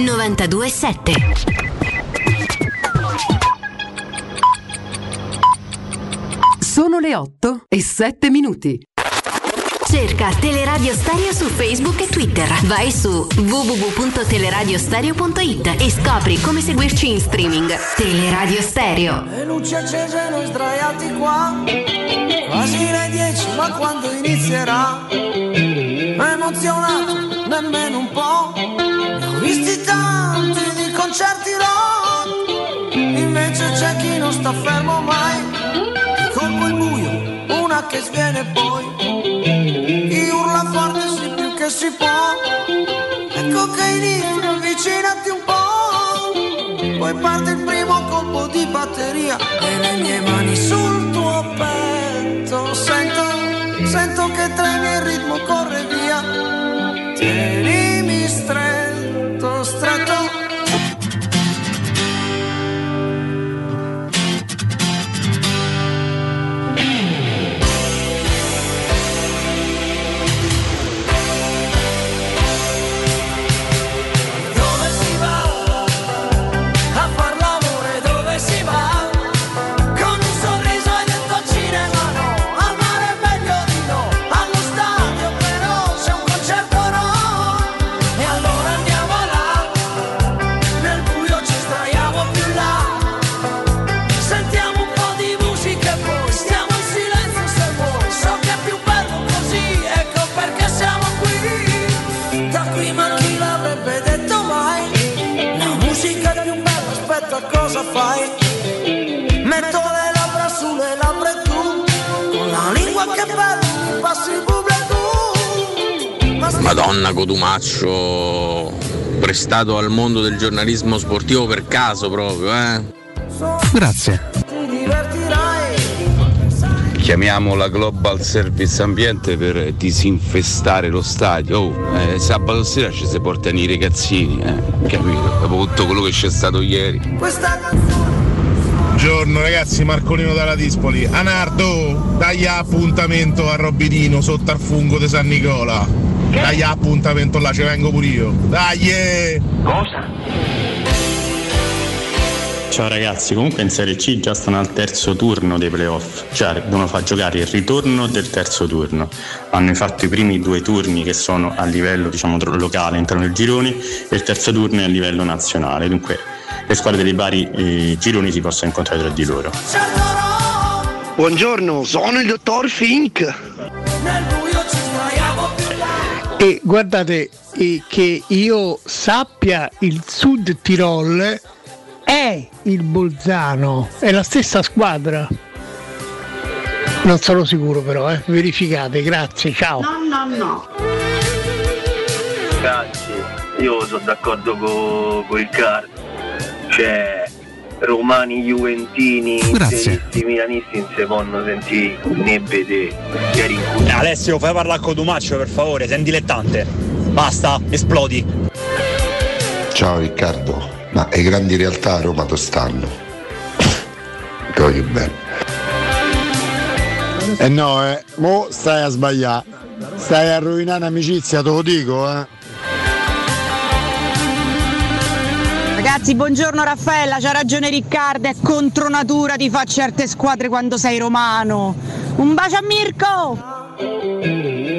927. Sono le 8 e 7 minuti. Cerca Teleradio Stereo su Facebook e Twitter. Vai su www.teleradiostereo.it e scopri come seguirci in streaming. Teleradio Stereo. Le luci accese noi sdraiati qua. Quasi le 10, ma quando inizierà? Emozionato, nemmeno un po'. Invece c'è chi non sta fermo mai. Di colpo il buio, una che sviene poi. Chi urla forte sì più che si può. Ecco che inizia, avvicinati un po'. Poi parte il primo colpo di batteria. E le mie mani sul tuo petto. Sento, sento che tremi il ritmo corre via. Tienimi stretto, Madonna Cotumaccio, prestato al mondo del giornalismo sportivo per caso proprio, eh? Grazie. ti divertirai Chiamiamo la Global Service Ambiente per disinfestare lo stadio. Oh, eh, sabato sera ci si portano i ragazzini, eh, capito? Dopo tutto quello che c'è stato ieri. Questa canzone Buongiorno ragazzi, Marcolino dalla Dispoli. Anardo, dagli appuntamento a Robidino sotto al fungo di San Nicola. Dai appuntamento là, ci vengo pure io. Dai! eh. Ciao ragazzi, comunque in Serie C già stanno al terzo turno dei playoff, cioè devono far giocare il ritorno del terzo turno. Hanno fatto i primi due turni che sono a livello diciamo locale all'interno del gironi e il terzo turno è a livello nazionale, dunque le squadre dei vari eh, gironi si possono incontrare tra di loro. Buongiorno, sono il dottor Fink. Nel buio ci sdraiamo più largo. E guardate eh, che io sappia il Sud Tirol è il Bolzano, è la stessa squadra. Non sono sicuro però, eh. verificate, grazie, ciao. No, no, no. Ragazzi, io sono d'accordo con, con Riccardo. Cioè, romani, juventini, interisti, milanisti non si possono sentire né vedere. Ieri in cui- Alessio, fai parlare con Dumaccio per favore, sei un dilettante. Basta, esplodi. Ciao Riccardo, ma le grandi realtà a Roma dove stanno? [LAUGHS] Voglio bene. Eh no, eh, mo stai a sbagliare. Stai a rovinare un'amicizia, te lo dico, eh. Ragazzi, buongiorno Raffaella, c'ha ragione Riccardo, è contro natura di fare certe squadre quando sei romano. Un bacio a Mirko!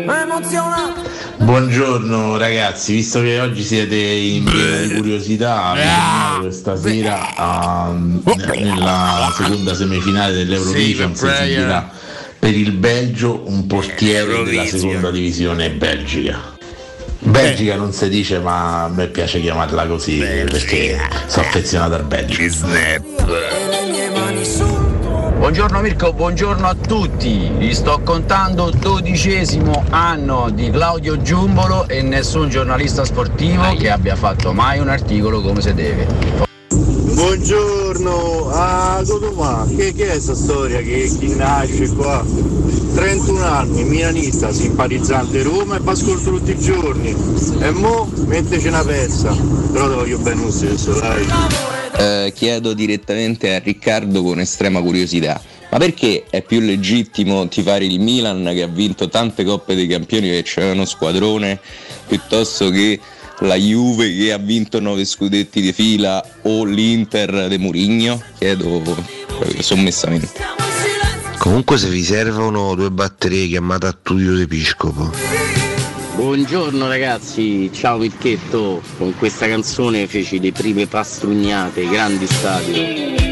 Emozionato. Buongiorno ragazzi, visto che oggi siete in piena curiosità, questa sera a- nella seconda semifinale dell'Eurovision si esibirà per il Belgio un portiere della seconda divisione Belgica. Belgica non si dice ma a me piace chiamarla così perché sono affezionato al Belgio. Buongiorno Mirko, buongiorno a tutti. Vi sto contando dodicesimo anno di Claudio Giumbolo e nessun giornalista sportivo che abbia fatto mai un articolo come si deve. Buongiorno, a Codumà, che, che è questa storia che chi nasce qua? 31 anni, milanista, simpatizzante Roma e ascolto tutti i giorni. E mo metteci una pezza. Però te voglio bene stesso, dai. Eh, chiedo direttamente a Riccardo con estrema curiosità, ma perché è più legittimo tifare il Milan che ha vinto tante coppe dei campioni che c'è uno squadrone piuttosto che la Juve che ha vinto nove scudetti di fila o l'Inter de Murigno? Chiedo eh, sommessamente. Comunque se vi servono due batterie chiamate a Tullio Episcopo. Buongiorno ragazzi, ciao Mirchetto. Con questa canzone feci le prime pastrugnate, grandi stadi.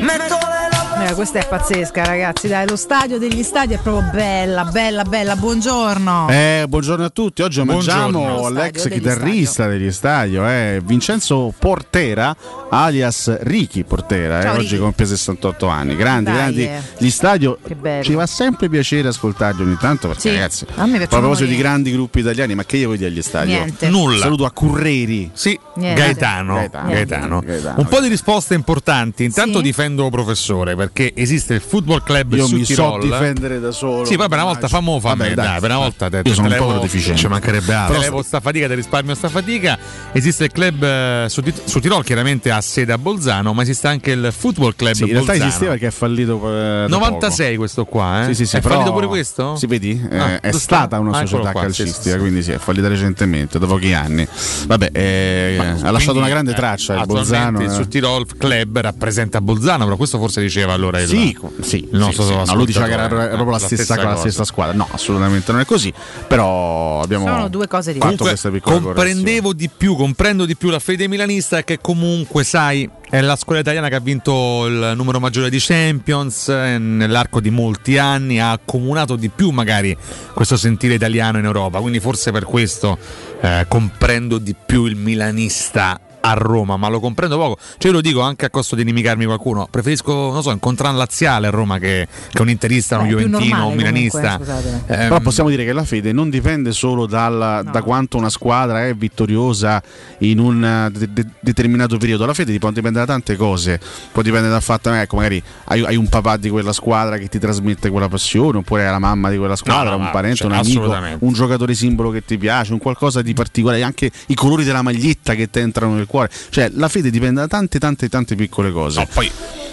Eh, questa è pazzesca, ragazzi. Dai, lo stadio degli stadi è proprio bella, bella, bella. Buongiorno. Eh, buongiorno a tutti, oggi Buongiorno. l'ex Stadio degli chitarrista degli stadio, eh, Vincenzo Portera, alias Ricky Portera, eh, Ciao, oggi compie 68 anni, grandi, Dai, grandi. eh. Gli stadio bello. ci fa sempre piacere ascoltarli ogni tanto perché Sì, ragazzi, a a proposito di grandi gruppi italiani, ma che io voglio agli stadio? Niente. Nulla. Saluto a Curreri. Sì. Gaetano, Gaetano. Gaetano. Gaetano. Un po' di risposte importanti. Intanto Sì. difendo professore perché esiste il Football Club Io su mi so Tirol. difendere da solo. Sì, poi per una volta fammo fa me, dai, dai, per una volta te, Io sono te un po' deficiente. Ci mancherebbe altro. Te levo sta fatica, ti risparmio sta fatica. Esiste il club eh, su, su Tirol, chiaramente ha sede a Bolzano, ma esiste anche il Football Club Sì, in realtà esisteva che è fallito eh, da 96 questo qua, eh? Sì, sì, sì, è fallito pure questo? Si vedi? Eh, Ah, è giusto? stata una Ah, società qua, calcistica, quindi sì, è fallita recentemente, da pochi anni. Vabbè, eh, ha lasciato una grande eh, traccia il Bolzano. Eh. Sud Tirol Club rappresenta Bolzano, però questo forse diceva allora il, Sì, sì, il nostro sì, sì. No, lui diceva che era era proprio la stessa, cosa. la stessa squadra. No, assolutamente non è così. Però abbiamo Sono due cose diverse. questa piccola comprendevo di più, comprendo di più la fede milanista che comunque, sai, è la scuola italiana che ha vinto il numero maggiore di Champions eh, nell'arco di molti anni, ha accomunato di più magari questo sentire italiano in Europa, quindi forse per questo eh, comprendo di più il milanista a Roma, ma lo comprendo poco. Cioè, io lo dico anche a costo di inimicarmi qualcuno. Preferisco, non so, incontrare un laziale a Roma che, che un interista, un Beh, più juventino, normale un milanista. comunque. Ehm, Però possiamo dire che la fede non dipende solo dal- da quanto una squadra è vittoriosa in un eh, de- de- determinato periodo. La fede può dipendere da tante cose. Può dipendere dal fatto che ecco, magari hai, hai un papà di quella squadra che ti trasmette quella passione, oppure hai la mamma di quella squadra, No, no, un parente, cioè, un amico, un giocatore simbolo che ti piace, un qualcosa di particolare, anche i colori della maglietta che ti entrano nel cuore. Cioè, la fede dipende da tante, tante, tante piccole cose. No, poi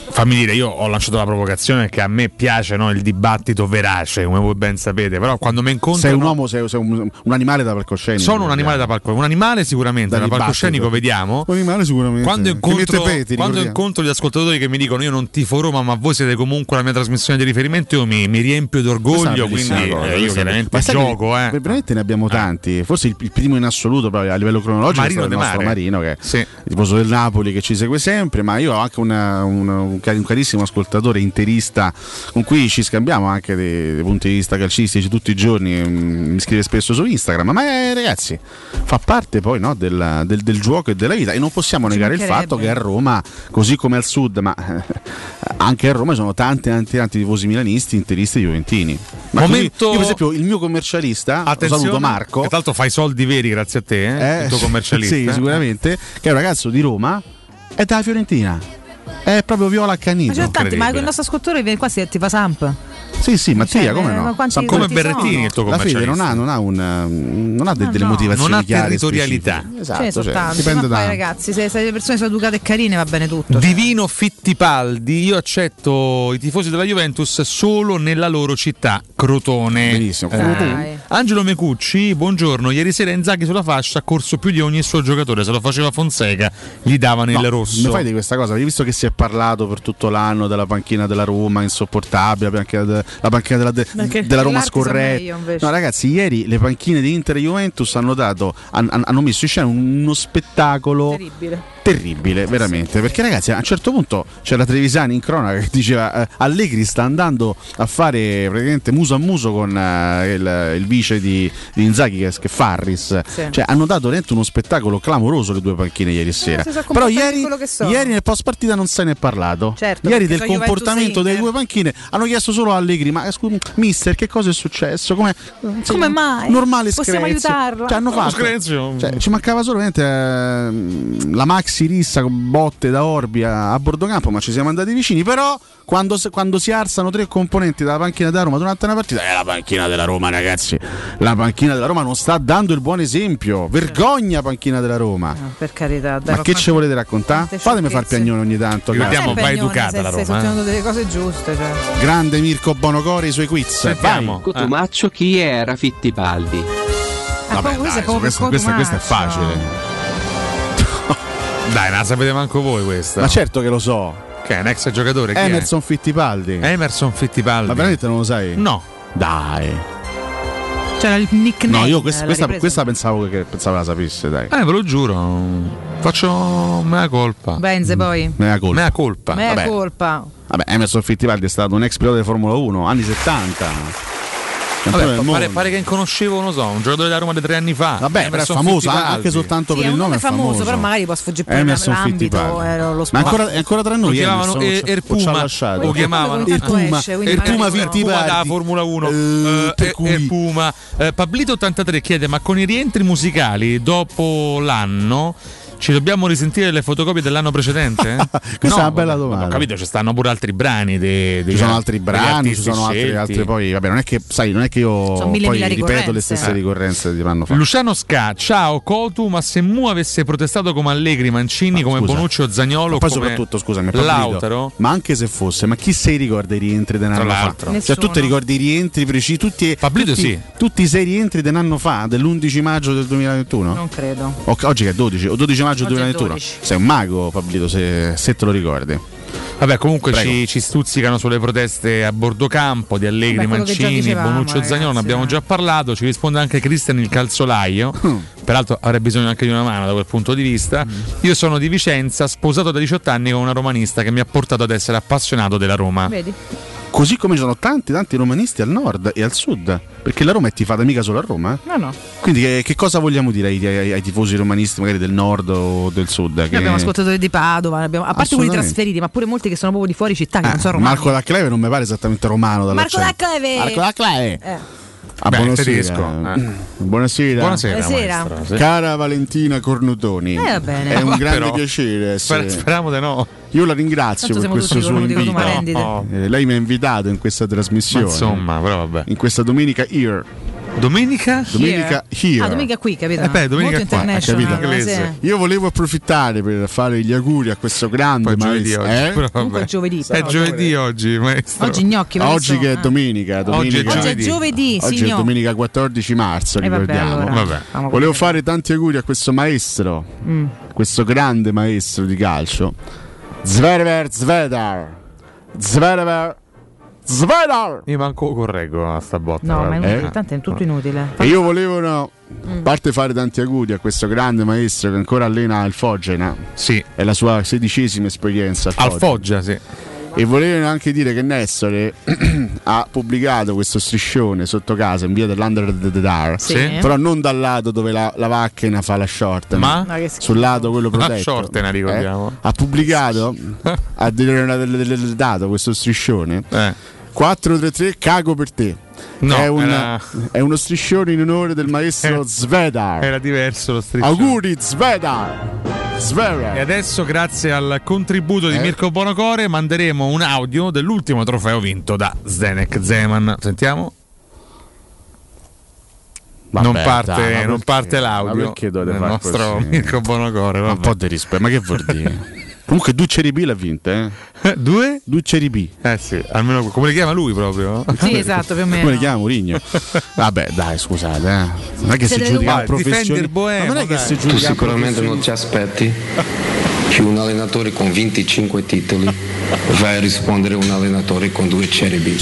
fammi dire, io ho lanciato la provocazione che a me piace no, il dibattito verace, come voi ben sapete, però quando mi incontro... Sei un uomo, sei, sei un, un animale da palcoscenico. Sono un animale da palcoscenico, un animale sicuramente, Da da palcoscenico vediamo. Un animale sicuramente. Quando incontro, peti, quando incontro gli ascoltatori che mi dicono io non tifo Roma, ma voi siete comunque la mia trasmissione di riferimento, io mi, mi riempio d'orgoglio, una quindi cosa, eh, io chiaramente sai che gioco. Eh. Veramente ne abbiamo tanti. Forse il, il primo in assoluto proprio a livello cronologico Marino è stato il nostro Mare. Marino, che è il tifoso del Napoli che ci segue sempre. Ma io ho anche una- un, un cari- un carissimo ascoltatore interista con cui ci scambiamo anche dei, dei punti di vista calcistici tutti i giorni. mm, Mi scrive spesso su Instagram. Ma eh, ragazzi, fa parte poi no, del, del- del gioco e della vita. E non possiamo negare il fatto che a Roma, così come al sud, ma eh, anche a Roma ci sono tanti, tanti, tanti tifosi milanisti, interisti e juventini. Ma così- Momento- io, per esempio, il mio commercialista, saluto Marco. Che tra l'altro fai soldi veri grazie a te, eh, eh, il tuo [LAUGHS] commercialista. Sì, sicuramente. Che è un ragazzo di Roma, è dalla Fiorentina. È proprio viola Ma accanito. c'è tanti, ma il nostro ascoltatore viene qua si ti fa Samp. Sì, sì, Mattia, Cioè, come eh, no? ma quanti Paolo- sono? il tuo La fede non ha, non ha, un, um, non ha de- delle no. motivazioni Non ha territorialità. specifiche. Ce ne Esatto, sono cioè, tanti, dipende ma poi da ragazzi, se, se le persone sono educate e carine va bene tutto. Divino Fittipaldi, io accetto i tifosi della Juventus solo nella loro città, Crotone. Benissimo. Dai. Angelo Mecucci, buongiorno. Ieri sera Inzaghi sulla fascia ha corso più di ogni suo giocatore. Se lo faceva Fonseca, gli davano il No, rosso. Ne fai di questa cosa? Hai visto che si è parlato per tutto l'anno della panchina della Roma, insopportabile, la panchina, de- la panchina della, de- della Roma scorretta. No, ragazzi, ieri le panchine di Inter e Juventus hanno dato, han- han- hanno messo in scena uno spettacolo Terribile. terribile, veramente. Perché, ragazzi, a un certo punto c'era Trevisani in cronaca che diceva: eh, Allegri sta andando a fare praticamente muso a muso con eh, il, il vice di, di Inzaghi, che, che è Farris. Sì. Cioè, hanno dato veramente uno spettacolo clamoroso le due panchine ieri sera. si sono Però ieri, ieri nel post partita non se ne è parlato. Certo, ieri del comportamento delle due panchine hanno chiesto solo a Allegri: Ma scusi, mister, che cosa è successo? Come, Come mai? Normale Possiamo screzio. aiutarlo? Cioè, hanno fatto, screzio. cioè, ci mancava solamente ehm, la maxi rissa con botte da Orbi a, a bordo campo, ma ci siamo andati vicini. Però, quando, quando si alzano tre componenti dalla panchina della Roma durante una partita, è la panchina della Roma, ragazzi. La panchina della Roma non sta dando il buon esempio. Vergogna, panchina della Roma. No, per carità, dai, Ma che ci volete raccontare? Fatemi far piagnone ogni tanto. Ricordiamo, va educata la stai Roma, eh. sostenendo delle cose giuste. Cioè. Grande Mirko Bonocore e i suoi quiz. Sentiamo. Vai. Cotumaccio chi era Fittipaldi? Ah, Vabbè, dai, questo, questo- questo è facile. [LAUGHS] Dai, non la sapete manco voi questa. Ma certo che lo so. Che è un ex giocatore? Emerson Fittipaldi. Emerson Fittipaldi. Ma veramente non lo sai? No. Dai. C'era il nickname. No, io quest- questa, questa pensavo che pensavo la sapesse, dai. Eh, ve lo giuro. Faccio mea colpa. Benze poi. Mea colpa. Mea colpa. Mea vabbè. colpa. Vabbè, Emerson Fittipaldi è stato un ex pilota di Formula 1, anni 70. Vabbè, pare, pare che inconoscevo, non so, un giocatore della Roma di tre anni fa. Vabbè, però è Emerson famoso anche soltanto Sì, per il nome. è famoso, però magari può sfuggire pure Emerson l'ambito, Fittipaldi. eh, lo Ma sport. ancora, è ancora tra Lo noi chiamavano Emerson, Er- o ci ha Erpuma, lasciato? lo chiamavano Ogni tanto Erpuma, Erpuma. Erpuma da Formula 1 Eh, eh, Erpuma. Eh, Pablito83 chiede ma con i rientri musicali dopo l'anno ci dobbiamo risentire le fotocopie dell'anno precedente? [LAUGHS] Questa è una bella vabbè, domanda. Ho capito, ci stanno pure altri brani dei, dei Ci sono altri brani, ci sono altre, scelti. altre poi. Vabbè, non è che, sai, non è che io mille, poi mille ripeto le stesse Eh. ricorrenze di un anno fa. Luciano Sca, ciao Cotu, ma se Mu avesse protestato come Allegri, Mancini, come scusa. Bonucci o Zagnolo, Ma poi come soprattutto, scusami, Lautaro, ma anche se fosse, ma chi se li ricorda i rientri di un Tra anno fa? l'altro. Cioè, tu Nessuno. ti ricordi i rientri precisi? Tutti, tutti, sì. tutti i sei rientri di un anno fa, dell'11 maggio del 2021? Non credo. O- oggi che è 12, o 12 maggio Oggi è 2021? 12. Sei un mago, Pablito, se, se te lo ricordi. Vabbè, comunque ci, ci stuzzicano sulle proteste a bordo campo di Allegri, Vabbè, Mancini, dicevamo, Bonucci o ragazzi, Zagnolo, ne abbiamo eh. già parlato. Ci risponde anche Cristian il calzolaio. Mm. Peraltro avrei bisogno anche di una mano da quel punto di vista. Mm. Io sono di Vicenza, sposato da 18 anni con una romanista che mi ha portato ad essere appassionato della Roma. Vedi? Così come ci sono tanti, tanti romanisti al nord e al sud, perché la Roma è tifata mica solo a Roma. eh. No, no. Quindi che, che cosa vogliamo dire ai, ai- ai tifosi romanisti magari del nord o del sud? Noi Che- abbiamo ascoltatori di Padova, abbiamo- a parte quelli trasferiti, ma pure molti che sono proprio di fuori città, che non sono romani. Eh, Marco da Cleve non mi pare esattamente romano Marco dall'accento. Dacleve! Marco da Cleve! Eh. Ah, Beh, buonasera. tedesco, eh. Buonasera. Buonasera, Buonasera. Sì. Cara Valentina Cornutoni, Eh, va bene. è un Ma grande però- piacere. Essere- speriamo di no. Io la ringrazio Tanto per questo suo invito. No. Eh, lei mi ha invitato in questa Ma trasmissione, insomma, però vabbè. in questa domenica Ear. Domenica? Domenica here. Ah, domenica qui, capito? Eh beh, domenica Molto qua, capito? sì. Io volevo approfittare per fare gli auguri a questo grande Poi giovedì maestro. eh? Comunque è vabbè. giovedì. È giovedì oggi, maestro. Oggi gnocchi. per Oggi che è domenica, Oggi è domenica Oggi è giovedì. Oggi è domenica 14 marzo, Eh, vabbè, ricordiamo. allora. Vabbè. Volevo fare tanti auguri a questo maestro, Mm. questo grande maestro di calcio, Zverever Zvedar. Zverever Zvedar. Io manco correggo a sta botta. No, ma è Eh? inutile, tanto è tutto inutile. E io volevo, no, Mm. a parte fare tanti auguri a questo grande maestro che ancora allena il Foggia, Sì. è la sua sedicesima esperienza al Al Foggia. Sì. E volevo anche dire che Nessore [CLEARS THROAT] ha pubblicato questo striscione sotto casa in via dell'Under the Dar, Sì. Però non dal lato dove la, la macchina fa la short, Ma? Ma sul lato quello La protetto. shortena, ricordiamo. Eh? Ha pubblicato, [LAUGHS] ha del dato questo striscione. Eh. 433 cago per te. No, è, un- era- è uno striscione in onore del maestro Eh, Svedar. Era diverso lo striscione. Auguri Svedar. Svedar. E adesso, grazie al contributo di Eh? Mirko Bonocore, manderemo un audio dell'ultimo trofeo vinto da Zdenek Zeman. Sentiamo. Vabbè, non parte, dai, non parte l'audio perché dovete del nostro così? Mirko Bonocore. Un vabbè. po' di rispetto, ma che vuol dire? [LAUGHS] Comunque Duceri B l'ha vinta, eh? [LAUGHS] Due? Duceri B. Eh sì, almeno come li chiama lui proprio. Sì, esatto, [LAUGHS] più o meno. Come li chiama Murigno? [LAUGHS] Vabbè, dai, scusate, eh. Non è che Siete si giudica due. Boemo, Ma non è che si Tu giudica Tu sicuramente non ti aspetti che un allenatore con 25 titoli vai a rispondere a un allenatore con due Cherry B.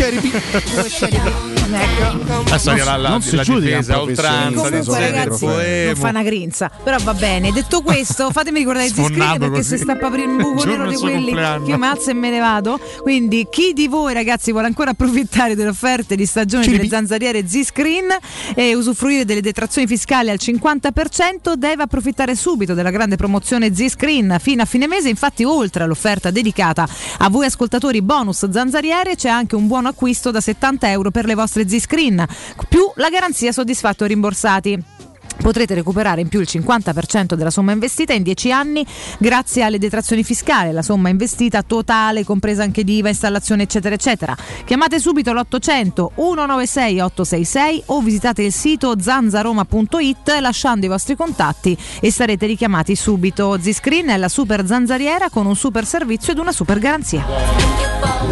Ecco. La, la, non si la giudica difesa a un oltranza di ragazzi, non fa una grinza. Però va bene. Detto questo, [LAUGHS] fatemi ricordare Sfonnato screen perché così. se sta per aprire un buco nero di quelli compleanno. che io mi alzo e me ne vado. Quindi, chi di voi, ragazzi, vuole ancora approfittare delle offerte di stagione delle zanzariere Z-Screen e usufruire delle detrazioni fiscali al 50%, deve approfittare subito della grande promozione Z-Screen fino a fine mese. Infatti, oltre all'offerta dedicata a voi ascoltatori bonus zanzariere, c'è anche un buono acquisto da 70 euro per le vostre Z-Screen, più la garanzia soddisfatto rimborsati. Potrete recuperare in più il 50% della somma investita in 10 anni grazie alle detrazioni fiscali, la somma investita totale, compresa anche d'IVA, installazione, eccetera, eccetera. Chiamate subito l'800 196 866 o visitate il sito zanzaroma.it lasciando i vostri contatti e sarete richiamati subito. Ziscreen è la super zanzariera con un super servizio ed una super garanzia.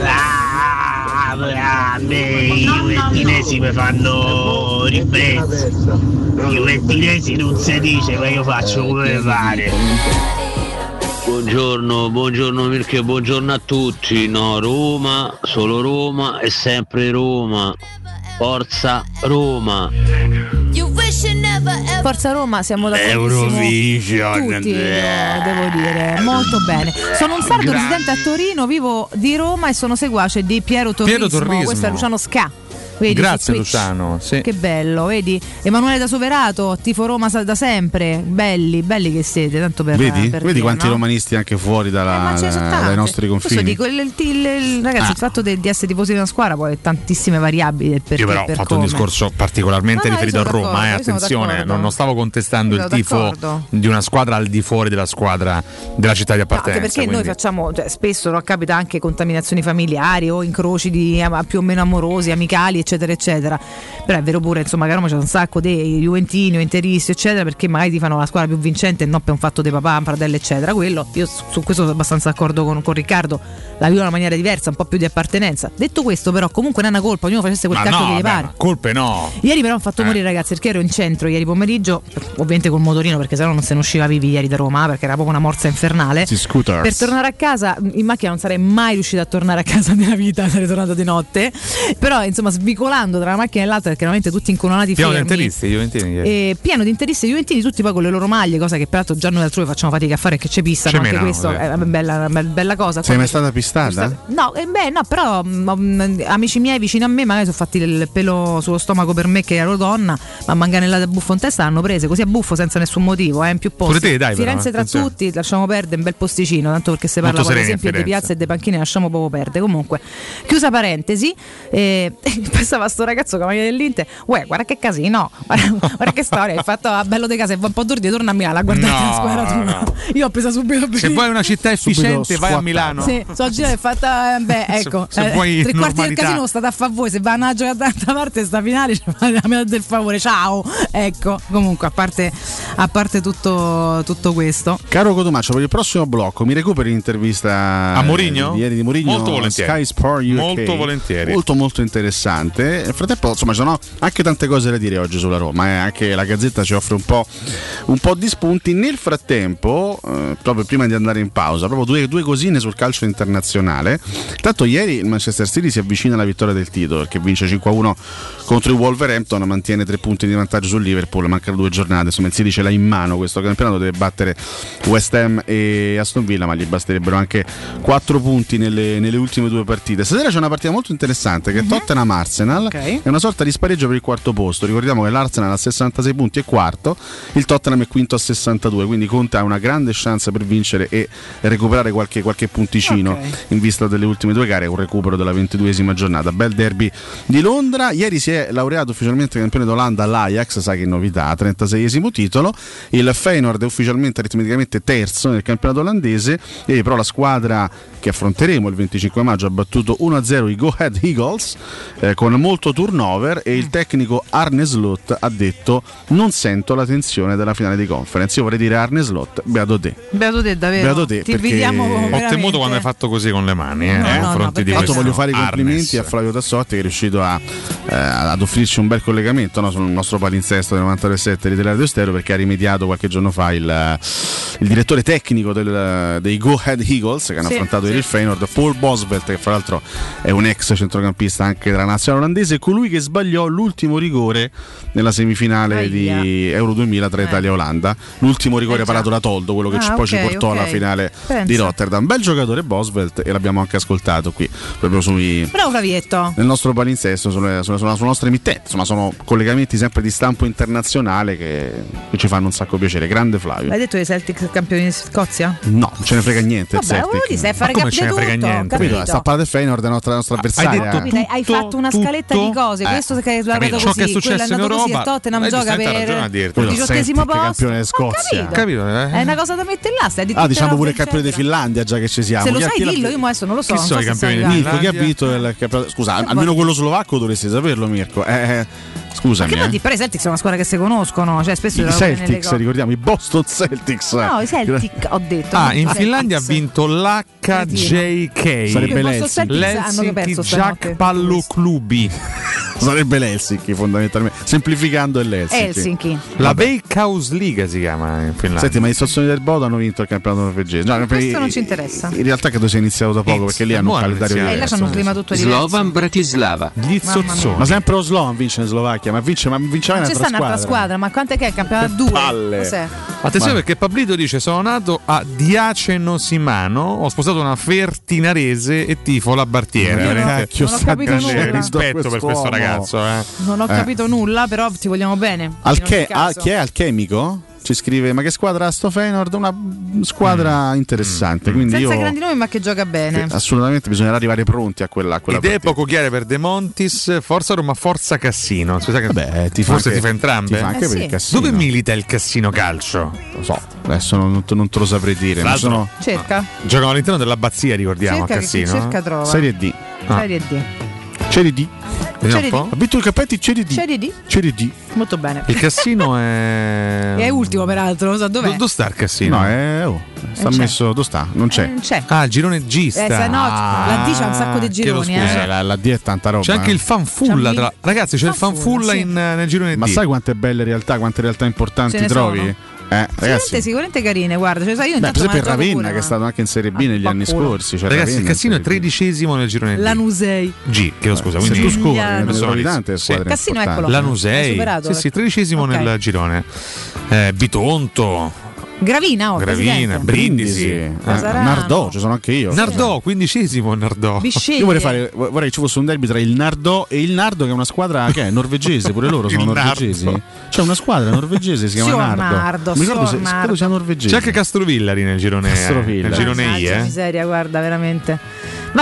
Ah, grande, i juventinesi mi fanno ribrezzo. I juventinesi non si dice, ma io faccio come mi pare. Buongiorno, buongiorno Mirko, buongiorno a tutti. No, Roma, solo Roma e sempre Roma. Forza Roma. Forza Roma, siamo d'accordissimo Eurovision. tutti, devo, devo dire, molto bene. Sono un sardo residente a Torino, vivo di Roma e sono seguace di Piero Torrismo. Piero Torrismo. Questo è Luciano Sca. Vedi, Grazie. Luciano. Sì. Che bello, vedi? Emanuele da Soverato, tifo Roma da sempre. Belli, belli che siete, tanto per Vedi? per Vedi dire, quanti no? romanisti anche fuori dalla- Eh, dai nostri confini. Dico, il, il- il- ragazzi, Ah. il fatto de- di essere tifosi di una squadra poi ha tantissime variabili del perché Io però ho per fatto come. un discorso particolarmente No, riferito a Roma, eh, attenzione, non, non stavo contestando il tifo d'accordo. di una squadra al di fuori della squadra della città di appartenenza. perché noi quindi- facciamo, cioè, spesso capita anche contaminazioni familiari o incroci di, più o meno amorosi, amicali, eccetera, eccetera. Però è vero pure, insomma, che a Roma c'è un sacco di Juventini o Interisti, eccetera, perché magari ti fanno la squadra più vincente e non per un fatto di papà, fratello, eccetera. Quello, io su questo sono abbastanza d'accordo con, con Riccardo, la vivo in una maniera diversa, un po' più di appartenenza. Detto questo, però, comunque non è una colpa, ognuno facesse quel Ma cacchio no, che gli pare. colpe no. Ieri però ho fatto Eh. morire ragazzi perché ero in centro ieri pomeriggio, ovviamente col motorino perché sennò non se ne usciva vivi ieri da Roma perché era proprio una morsa infernale. Scooters. Per tornare a casa in macchina non sarei mai riuscita a tornare a casa nella vita, [LAUGHS] sarei tornata di notte. Però insomma svicolando tra una macchina e l'altra perché veramente tutti incolonati Piano di fermi. interisti, Juventini. ieri. E pieno di interisti e juventini, tutti poi con le loro maglie, cosa che peraltro già noi altrove facciamo fatica a fare perché c'è pista, Ci anche questo sì. è una bella, una bella- cosa. Sei mai stata pistata? No, eh, beh, no, però mm, amici miei vicino a me magari sono fatti il pelo sullo stomaco per me che ero donna, ma manganellate a buffo in testa l'hanno prese così a buffo senza nessun motivo, eh, in più posti. Pure te, dai, però, Firenze tra attenzione. tutti, lasciamo perdere un bel posticino, tanto perché se parla a esempio di piazza e dei panchine lasciamo proprio perdere. Comunque, chiusa parentesi, eh, [LAUGHS] passava sto ragazzo con la maglia dell'Inter. Uè, guarda che casino, [LAUGHS] guarda, guarda che storia. Hai fatto a bello di casa e va un po' d'ordine, torna a Milano a guardare No, la squadra tua. no. Io ho preso subito Se vuoi una città efficiente, vai a Milano. Sì, so girare e fatta. eh, Beh, Se- ecco. se eh, vuoi tre quarti del casino state a fa voi. Se vanno a giocare da un'altra parte, sta finale, [LAUGHS] ci fate la metà del favore. Ciao. Ecco, comunque, a parte, a parte tutto, tutto questo. Caro Cotomaccio, per il prossimo blocco mi recuperi l'intervista A Mourinho? di ieri di Mourinho Molto volentieri. Sky Sport UK. Molto volentieri. Molto molto interessante. Nel frattempo, insomma, ci sono anche tante cose da dire oggi sulla Roma, eh. anche la Gazzetta ci offre un po', un po' di spunti. Nel frattempo, eh, proprio prima di andare in pausa, proprio due, due cosine sul calcio internazionale. Tanto ieri il Manchester City si avvicina alla vittoria del titolo perché vince 5-1 contro il Wolverhampton, mantiene tre punti di vantaggio sul Liverpool, mancano due giornate, insomma il City ce l'ha in mano questo campionato, deve battere West Ham e Aston Villa, ma gli basterebbero anche quattro punti nelle, nelle ultime due partite. Stasera c'è una partita molto interessante che è Tottenham-Arsenal, è una sorta di spareggio per il quarto posto, ricordiamo che l'Arsenal ha 66 punti e quarto, il Tottenham è quinto a 62, quindi Conte ha una grande chance per vincere e recuperare qualche, qualche punticino in vista delle ultime due gare, un recupero della ventiduesima giornata. Bel derby di Londra, ieri si è laureato ufficialmente campione d'Olanda l'Ajax, sai che novità, 36esimo titolo, il Feyenoord è ufficialmente aritmeticamente terzo nel campionato olandese, e però la squadra che affronteremo il 25 maggio ha battuto 1-0 i Go Ahead Eagles eh, con molto turnover e il tecnico Arne Slot ha detto non sento la tensione della finale di conference. Io vorrei dire Arne Slot, beato te. Beato te, davvero. Beato te, Ti perché- invidiamo Ho temuto quando hai fatto così con le mani, eh, No, nei no, no, Tanto voglio fare i Arnes. complimenti a Flavio Tassotti che è riuscito a, eh, ad offrirci un bel collegamento no, sul nostro palinsesto del 97 di Teleradio Stereo perché ha rimediato qualche giorno fa il, il direttore tecnico del- dei Go Ahead Eagles che hanno Sì, affrontato sì. il Feyenoord, Paul Bosvelt che fra l'altro è un ex centrocampista anche della nazionale olandese, colui che sbagliò l'ultimo rigore nella semifinale di Euro 2000 tra Italia e Olanda, l'ultimo rigore parato da Toldo, quello che Ah, ci- poi ci ok, portò ok. alla finale Pensa. di Rotterdam. Bel giocatore Bosvelt e l'abbiamo anche ascoltato qui proprio sui Bravo Flavietto. nel nostro palinsesto sulle, sulle, sulla, sulla nostra emittente. Insomma, sono collegamenti sempre di stampo internazionale che, che ci fanno un sacco piacere. Grande Flavio. Hai detto i Celtics campioni di Scozia? No, non ce ne frega niente. il Vabbè, Celtic. dire, fare Ma come ce ne frega tutto, niente? capito? Capito? Sta a parlare del Feyenoord, è la nostra, nostra avversaria. Hai- hai fatto una scaletta di cose, Eh, questo che è capito? Ciò così, che è successo è in così, il Europa, Tottenham gioca per il diciottesimo posto. campione di Scozia. Capito? eh? È una cosa da mettere là, stai di Ah, diciamo pure il campione di. Finlandia, già che ci siamo. Se lo Chi- sai dillo, io adesso non lo so. Chi non sono so i campioni di Mirko, chi ha vinto il campionato? Scusa, almeno quello slovacco dovresti saperlo, Mirko. Eh, eh, scusami. Che vuol eh. Però i Celtics sono una squadra che si conoscono, cioè spesso I Celtics, ricordiamo, i Boston Celtics. No, i Celtic [LAUGHS] ho detto. Ah, in Celtics. Finlandia ha vinto l'HJK. Sarebbe l'Helsinki. Celtics. Jack Pallo Clubi. [LAUGHS] Sarebbe l'Helsinki, fondamentalmente. Semplificando è l'Helsinki. Helsinki. La Veikkausliga si chiama in Finlandia. Senti, ma i Sozzoni del Bodo hanno vinto il campionato norvegese. No, Questo per- non ci interessa. In realtà credo sia iniziato da poco perché lì hanno un calendario Eh, là diverso. c'hanno un clima tutto diverso. Slovan Bratislava. Gli mia. Ma sempre lo Slovan vince in Slovacchia, ma vince, ma vinceva Non c'è un'altra sta un'altra squadra. squadra, ma quant'è che è il campionato 2? palle. Cos'è? Attenzione Ma- perché Pablito dice sono nato a Diaceno Simano, ho sposato una fertinarese e tifo la Bartiera. Cacchio Non ho capito grande. Rispetto per questo ragazzo. Eh. Non ho Eh. capito nulla, però ti vogliamo bene. Alche- ah, chi è Alchemico? Ci scrive, ma che squadra ha sto Feyenoord? Una squadra interessante. Quindi Senza io grandi nomi, ma che gioca bene. assolutamente bisognerà arrivare pronti a quella, a quella Idee partita. poco chiare per De Montis, Forza Roma, Forza Cassino. Scusa che Beh, ti fa forse anche- ti fa entrambe? ti fa anche Eh per sì. il Cassino. Dove milita il Cassino Calcio? Lo so, adesso non, non te lo saprei dire. Ma sono Cerca. Giocano all'interno dell'abbazia, ricordiamo, cerca a che Cassino. cerca trova. Serie D. Ah. Serie D. Serie D. Vediamo un po'. Ha vinto il Cappetti Serie D. Serie D. Serie D. Molto bene. Il Cassino [LAUGHS] è. E è ultimo, peraltro, lo so dov'è. Dove sta il Cassino? No, è, oh, sta c'è. messo. Dove sta? Non c'è. Eh, non c'è. Ah, il girone G sta. Eh, se no, la D c'ha un sacco di gironi, scusa. eh. la, la D è tanta roba. C'è anche eh. il fanfulla. Tra- Ragazzi, c'è il fanfulla sì. in- nel girone Ma D. sai quante belle realtà, quante realtà importanti trovi? sono. Eh, Sicuramente, sicuramente carine, guarda. Cioè, sai, io Beh, per esempio il Ravenna pure, che è stato anche in Serie B negli anni fanculo. scorsi. C'è Ragazzi, il Ravenna in Cassino è tredicesimo nel girone D. Lanusei. G, chiedo scusa. Quindi tu tante Sì. Cassino, eccolo. Lanusei. Sì, sì, tredicesimo Ok. nel girone. Eh, Bitonto. Gravina, oh, Gravina, presidente. Brindisi. Eh, Casarano. Nardò, ci sono anche io. Nardò, quindicesimo Nardò. Bisceglie. Io vorrei, fare, vorrei che ci fosse un derby tra il Nardò e il Nardo, che è una squadra che è norvegese, pure loro sono norvegesi. Nardo. C'è una squadra norvegese, si chiama Nardo. Nardo, Mi ricordo se credo sia norvegese. C'è anche Castrovillari nel girone, Castrovillari. nel girone I, eh. miseria, guarda, veramente.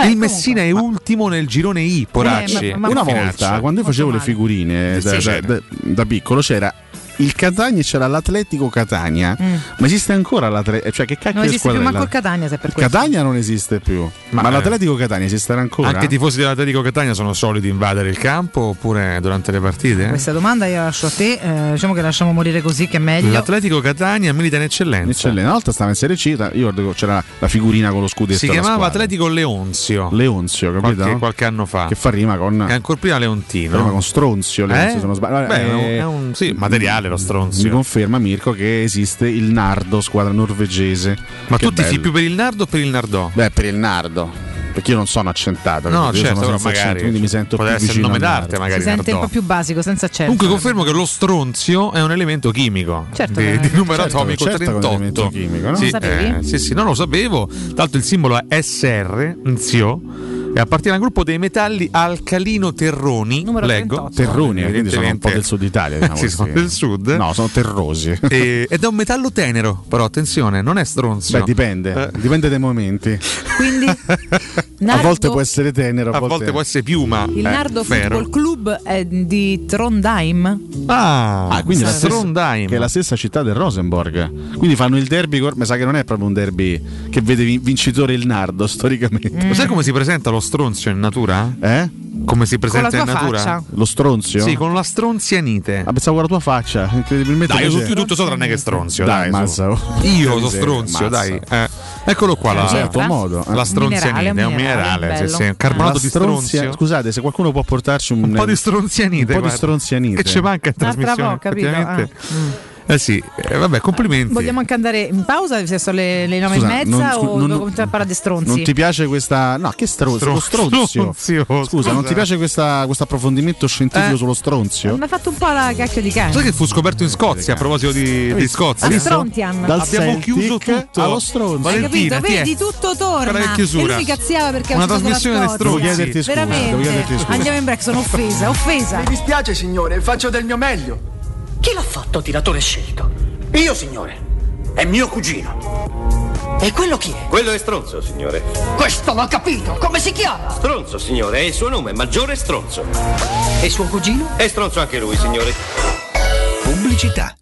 il Messina è ultimo nel girone I, Poracci. Eh, Una volta, quando io facevo le figurine da, da- da- da piccolo, c'era il Catania c'era l'Atletico Catania. Mm. Ma esiste ancora l'Atletico? Cioè, che cacchio Non esiste più manco la- il Catania se per questo. Catania non esiste più. Ma, Ma, eh, l'Atletico Catania esisterà ancora? Anche i tifosi dell'Atletico Catania sono soliti invadere il campo oppure durante le partite? Questa domanda io la lascio a te, eh, diciamo che lasciamo morire così che è meglio. L'Atletico Catania milita in eccellenza. Eccellente. Una volta stava in Serie C, io ricordo che c'era la figurina con lo scudetto. Si chiamava squadra. Atletico Leonzio. Leonzio, capito? Qualche, qualche anno fa. Che fa rima con. Che ancora prima Leontino. Rima con Stronzio, Leonzio, Eh? se non sbaglio. Beh, è un- Eh, è un sì, materiale lo stronzio. Mi conferma Mirko che esiste il Nardo, squadra norvegese. Ma Che tu tifi bello. più per il Nardo o per il Nardò? Beh, per il Nardo. Perché io non sono accentato. No, certo, sono però senza accento, magari quindi mi sento poteva più essere il nome d'arte, magari si sente un po' più basico, senza accento. Comunque confermo che lo stronzio è un elemento chimico Certo di, di numero certo, atomico certo che è un 38. elemento chimico, no? Sì, Non lo sapevi? eh, sì, sì, non lo sapevo. Tra l'altro il simbolo è SR, Nzio, e appartiene al gruppo dei metalli alcalino-terroni. Numero leggo. 38. Terroni, quindi sono un po' del sud Italia. Diciamo [LAUGHS] Sì, sono del sud. No, sono terrosi. E- ed è un metallo tenero, però attenzione, non è stronzio. Beh, dipende, Eh. dipende dai momenti. Quindi [LAUGHS] A Nardo- volte può essere tenero, a, A volte può essere piuma. il eh, Nardo ferro. Football Club è di Trondheim. Ah, Ah, quindi la stessa, Trondheim. che è la stessa città del Rosenborg. Quindi fanno il derby, mi sa che non è proprio un derby che vede vin- vincitore il Nardo storicamente. Mm. Lo sai come si presenta lo stronzio in natura? Eh? Come si presenta la in natura? faccia. Lo stronzio? Sì, con la stronzianite. Ah, pensavo con la tua faccia, incredibilmente. Dai, io più tutto so tranne che stronzio. Dai, Dai, mazza, su. oh. Io sono miseria, stronzio, mazza. dai. Eh. Eccolo qua, la, Sì, a tuo modo. la stronzianite. Minerale, È un minerale, minerale, sì, sì, un carbonato La di stronzio. Scusate, se qualcuno può portarci un, Un po' di stronzianite. un po' di guarda. stronzianite. Che ci manca in trasmissione. capito? Ah, mm. Eh sì, eh, vabbè, complimenti. Vogliamo anche andare in pausa? Se sono le, le nove Scusa, e mezza non- scu- o non- devo cominciare a parlare di stronzi? Non ti piace questa. No, che stronzio? Stronzio. stronzio, Scusa, scusa. non ti piace questa- questo approfondimento scientifico Eh. sullo stronzio? Mi ha fatto un po' la cacchio di cane. Sai che fu scoperto in Scozia a proposito di, di Scozia? A Strontian. Dal Abbiamo Celtic chiuso tutto. allo stronzio. Hai Valentina, capito? è? Vedi, tutto torna. Guarda che chiusura. E lui mi cazziava perché Una la trasmissione di stronzi. Devo chiederti scusa, Veramente. devo chiederti scusa. Andiamo in break, sono offesa, offesa. Mi dispiace, signore, faccio del mio meglio. Fatto tiratore scelto? Io, signore. È mio cugino. E quello chi è? Quello è Stronzo, signore. Questo l'ho capito. Come si chiama? Stronzo, signore, è il suo nome, Maggiore Stronzo. E suo cugino? È Stronzo anche lui, signore. Pubblicità.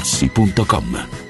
artigianamaterassi.com.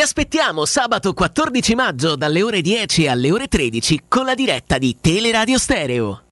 Vi aspettiamo sabato 14 maggio dalle ore 10 alle ore 13 con la diretta di Teleradio Stereo.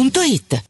otticasalvagente.it.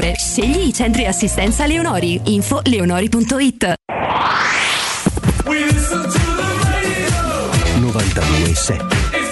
Scegli i centri assistenza Leonori. Info leonori.it 92.7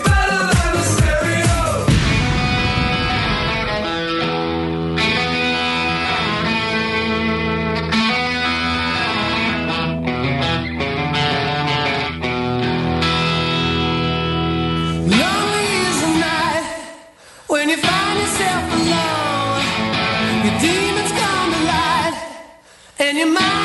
and your mind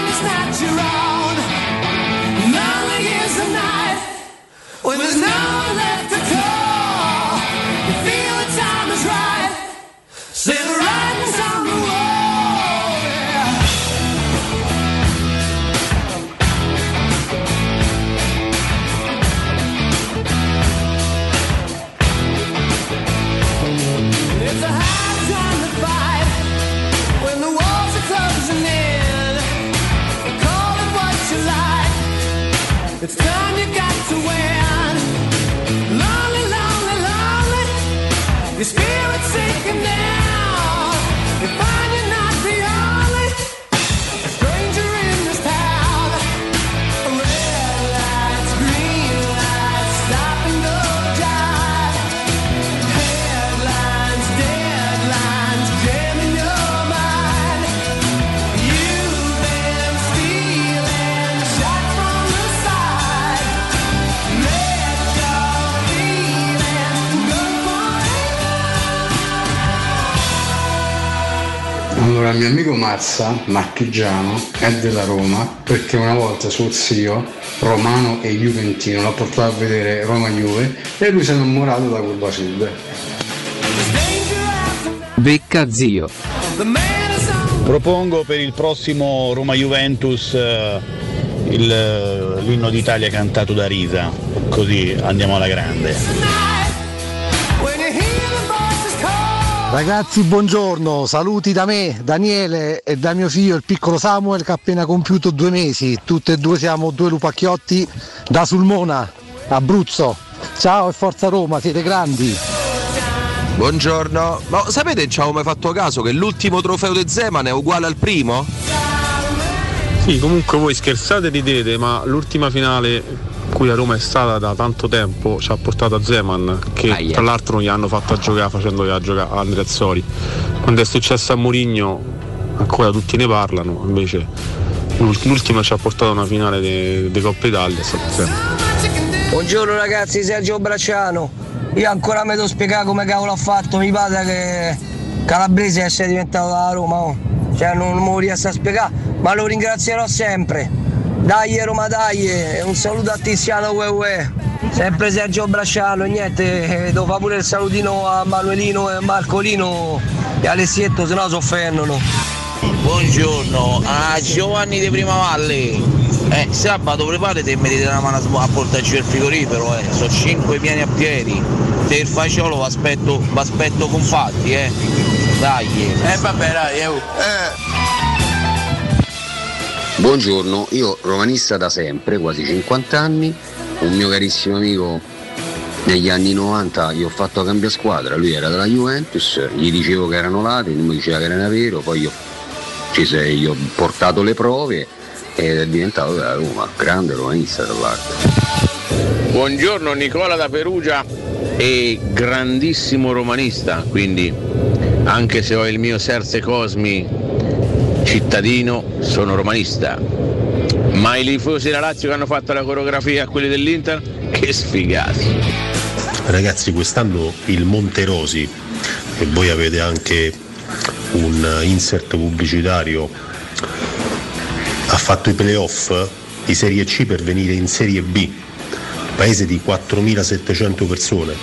mio amico Mazza, marchigiano, è della Roma perché una volta suo zio, romano e juventino, l'ha portato a vedere Roma-Juve e lui si è innamorato da Curva Sud. Becca zio. Propongo per il prossimo Roma Juventus eh, il, eh, l'inno d'Italia cantato da Risa, così andiamo alla grande. Ragazzi, buongiorno, saluti da me, Daniele e da mio figlio, il piccolo Samuel che ha appena compiuto due mesi. Tutte e due siamo due lupacchiotti da Sulmona, Abruzzo. Ciao e forza Roma, siete grandi. Buongiorno, ma sapete ci avevo mai fatto caso che l'ultimo trofeo di Zeman è uguale al primo? Sì, comunque voi scherzate e ridete, ma l'ultima finale cui la Roma è stata da tanto tempo ci ha portato a Zeman, che tra l'altro non gli hanno fatto a giocare facendogli a giocare a Andreazzoli. Quando è successo a Mourinho ancora tutti ne parlano, invece l'ult- l'ultima ci ha portato a una finale di Coppa Italia, è stato Zeman. Buongiorno ragazzi, Sergio Bracciano. Io ancora mi devo spiegare come cavolo ha fatto mi pare che Calabrese essere diventato da Roma. oh. Cioè non, non me lo riesco a spiegare, ma lo ringrazierò sempre. Dai Roma dai, un saluto a Tiziano Ue Ue. Sempre Sergio Bracciano e niente, eh, devo fare pure il salutino a Manuelino e Marcolino e Alessietto, se no soffendono. Buongiorno, a Giovanni di Prima Valle. Eh, sabato preparati e mi dite una mano a portarci il frigorifero, eh. Sono 5 piani a piedi. Per il fagiolo vi aspetto, aspetto con fatti, eh. Dai. Eh vabbè dai, eh. Buongiorno, io romanista da sempre, quasi 50 anni, un mio carissimo amico negli anni 90 gli ho fatto cambio squadra, lui era della Juventus, gli dicevo che erano ladri, lui mi diceva che era vero, poi io, ci sei, gli ho portato le prove ed è diventato della Roma, grande romanista tra l'altro. Buongiorno Nicola da Perugia e grandissimo romanista, quindi anche se ho il mio Serse Cosmi cittadino, sono romanista. Ma i tifosi della Lazio che hanno fatto la coreografia a quelli dell'Inter, che sfigati. Ragazzi, quest'anno il Monterosi, e voi avete anche un insert pubblicitario, ha fatto i playoff di Serie C per venire in Serie B, paese di 4.700 persone.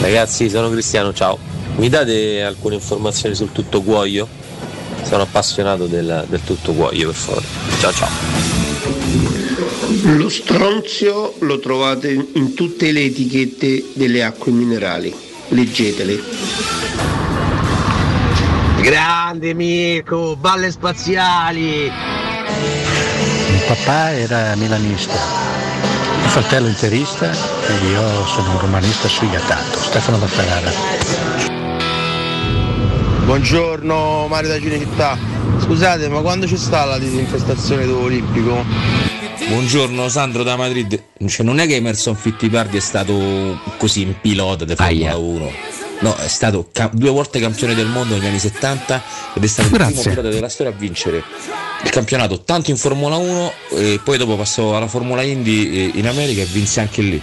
Ragazzi, sono Cristiano, ciao. Mi date alcune informazioni sul tutto cuoio? Sono appassionato del, del tutto cuoio, per favore. Ciao ciao. Lo stronzio lo trovate in tutte le etichette delle acque minerali. Leggetele. Grande Mirko, balle spaziali. Mio papà era milanista, mio fratello interista e io sono un romanista sfigatato, Stefano da Ferrara. Buongiorno Mario da Cinecittà. Scusate, ma quando ci sta la disinfestazione dell'Olimpico? Buongiorno Sandro da Madrid. Cioè, non è che Emerson Fittipaldi è stato così in pilota di Formula 1. No, è stato ca- due volte campione del mondo negli anni 70 ed è stato il Grazie. primo pilota della storia a vincere il campionato tanto in Formula 1 e poi dopo passò alla Formula Indy in America e vinse anche lì.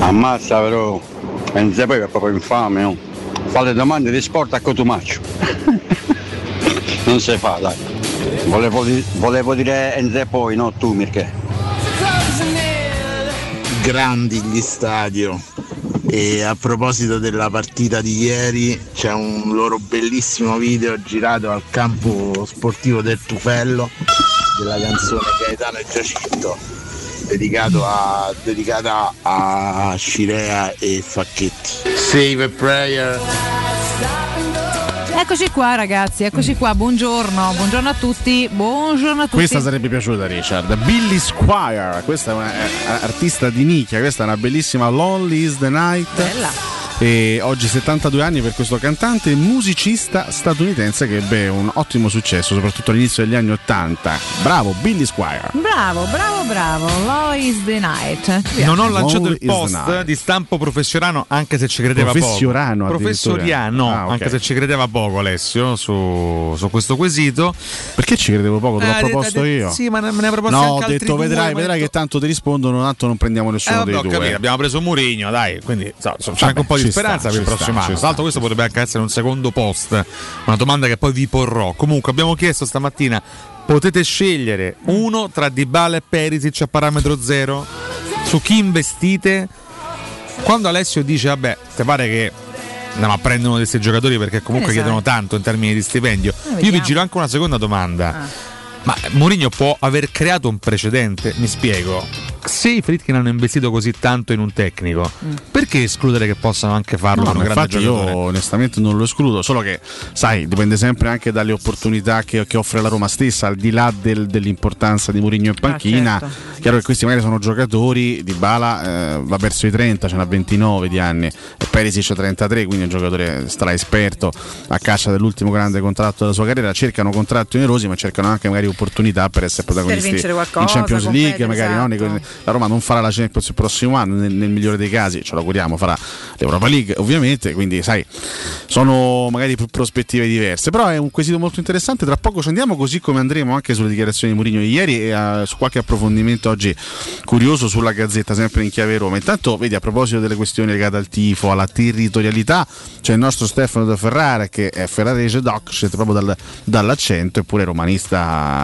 Ammazza però, Enze poi è proprio infame, oh. Fa le domande di sport a Cotumaccio. [LAUGHS] non si fa, dai. Volevo, volevo dire Enze poi, no tu perché. grandi gli stadio. E a proposito della partita di ieri, c'è un loro bellissimo video girato al campo sportivo del Tufello della canzone Gaetano e Giacinto, a, dedicata a Scirea e Facchetti. Save a prayer. Eccoci qua ragazzi, eccoci qua, buongiorno, buongiorno a tutti, buongiorno a tutti. Questa sarebbe piaciuta a Richard. Billy Squire, questa è un'artista di nicchia, questa è una bellissima Lonely is the Night. Bella. E oggi 72 anni per questo cantante musicista statunitense che ebbe un ottimo successo, soprattutto all'inizio degli anni 80. Bravo, Billy Squire. Bravo, bravo, bravo. Law is the night. Non ho lanciato il is the post di stampo professionale anche se ci credeva Professiorano, poco. Professoriano, Ah, ok. anche se ci credeva poco Alessio su, su questo quesito. Perché ci credevo poco? Te l'ho Eh, proposto de- de- io. Sì, ma ne, me ne ha proposti No, anche ho altri detto due, vedrai, ma vedrai ho che tanto ti rispondono, tanto non prendiamo Eh, nessuno vabbè, dei due. capito, abbiamo preso Murigno, dai, quindi so, so, c'è Vabbè, anche un po' di Ci speranza sta, per il sta, prossimo anno. Tra l'altro, questo potrebbe anche essere un secondo post, una domanda che poi vi porrò. Comunque, abbiamo chiesto stamattina: potete scegliere uno tra Dybala e Perisic a parametro zero? Su chi investite? Quando Alessio dice, vabbè, ti pare che andiamo a prendere uno di questi giocatori perché comunque ne chiedono tanto in termini di stipendio. Eh, Io vi giro anche una seconda domanda. Ah. Ma Mourinho può aver creato un precedente? Mi spiego. Se i Fritkin hanno investito così tanto in un tecnico, perché escludere che possano anche farlo No, grande infatti io giocatore? onestamente non lo escludo, solo che sai, dipende sempre anche dalle opportunità che, che offre la Roma stessa, al di là del- dell'importanza di Mourinho in panchina. certo. Chiaro che questi magari sono giocatori, Di Bala va verso i 30, ce n'ha 29 di anni, e Perisic 33, quindi è un giocatore stra esperto a caccia dell'ultimo grande contratto della sua carriera, cercano contratti onerosi, ma cercano anche magari opportunità per essere protagonisti vincere qualcosa, in Champions League, magari no? esatto. Nei- la Roma non farà la Champions il prossimo anno, nel, nel migliore dei casi, ce lo auguriamo, farà l'Europa League ovviamente, quindi sai, sono magari prospettive diverse, però è un quesito molto interessante, tra poco ci andiamo così come andremo anche sulle dichiarazioni di Mourinho ieri e eh, su qualche approfondimento oggi curioso sulla Gazzetta, sempre in chiave Roma. Intanto, vedi, a proposito delle questioni legate al tifo, alla territorialità, c'è il nostro Stefano da Ferrara che è ferrarese doc, scelto proprio dal- dall'accento, eppure romanista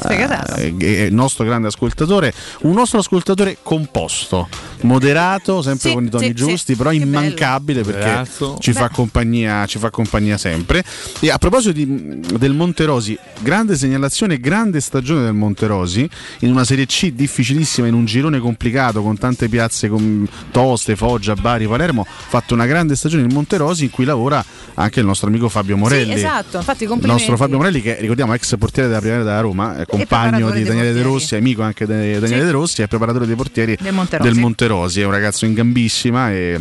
Sfegatato. eh, è il nostro grande ascoltatore, un nostro ascoltatore composto, moderato, sempre Sì, con i toni sì, giusti, sì. però Che immancabile perché Ragazzo. ci fa, compagnia, ci fa compagnia sempre. E a proposito di- del Monterosi, grande segnalazione, grande stagione del Monterosi in una Serie C difficilissima, in un girone complicato con tante piazze con Toste, Foggia, Bari, Palermo, fatto una grande stagione il Monterosi in cui lavora anche il nostro amico Fabio Morelli. Sì, esatto, infatti Il complimenti. nostro Fabio Morelli, che ricordiamo ex portiere della Primavera della Roma, compagno di Daniele De. Rossi, amico anche di Daniele Sì. De Rossi, è preparatore dei portieri Del Monterosi. del Monterosi, è un ragazzo in gambissima e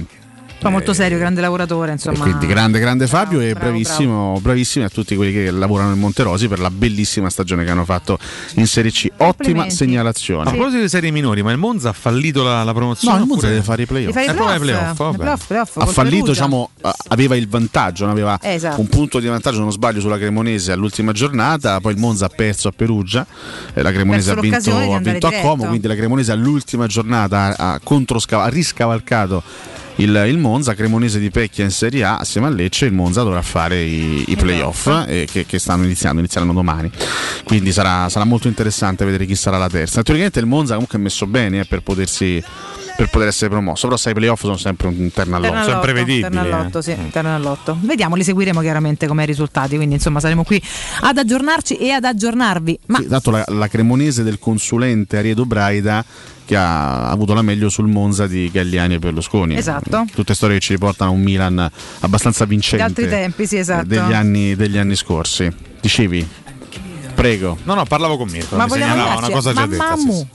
Fa molto serio, grande lavoratore, e insomma. quindi grande, grande Fabio e bravo, bravissimo, bravissimi a tutti quelli che lavorano in Monterosi per la bellissima stagione che hanno fatto in Serie C. Ottima Complimenti. A segnalazione. proposito di serie minori, ma il Monza ha fallito la, la promozione? No, il Monza deve fare i playoff. fare i Eh, ai playoff, playoff, i playoff, playoff Ha fallito, diciamo, a- aveva il vantaggio, no? aveva Eh, esatto. un punto di vantaggio, se non sbaglio, sulla Cremonese all'ultima giornata. Poi il Monza ha perso a Perugia, e la Cremonese ha vinto, ha vinto a. Como. Quindi la Cremonese all'ultima giornata ha, ha ha riscavalcato il, il Monza, Cremonese di Pecchia in Serie A assieme a Lecce. Il Monza dovrà fare i, i playoff eh, che, che stanno iniziando, inizieranno domani. Quindi sarà, sarà molto interessante vedere chi sarà la terza. Teoricamente il Monza comunque è messo bene eh, per potersi. Per poter essere promosso, però sai, i playoff sono sempre un terno all'otto. All'otto, terno all'otto, sì, terno all'otto. Vediamo, li seguiremo chiaramente come risultati, quindi insomma saremo qui ad aggiornarci e ad aggiornarvi. Ma Sì, tanto la, la cremonese del consulente Ariedo Braida che ha avuto la meglio sul Monza di Galliani e Berlusconi. Esatto. Tutte storie che ci riportano a un Milan abbastanza vincente. Di altri tempi, sì, esatto. eh, Degli anni, degli anni scorsi. Dicevi? Prego. No, no, parlavo con Mirko. Ma mi segnalava una cosa già Ma detta. sì, Mammu,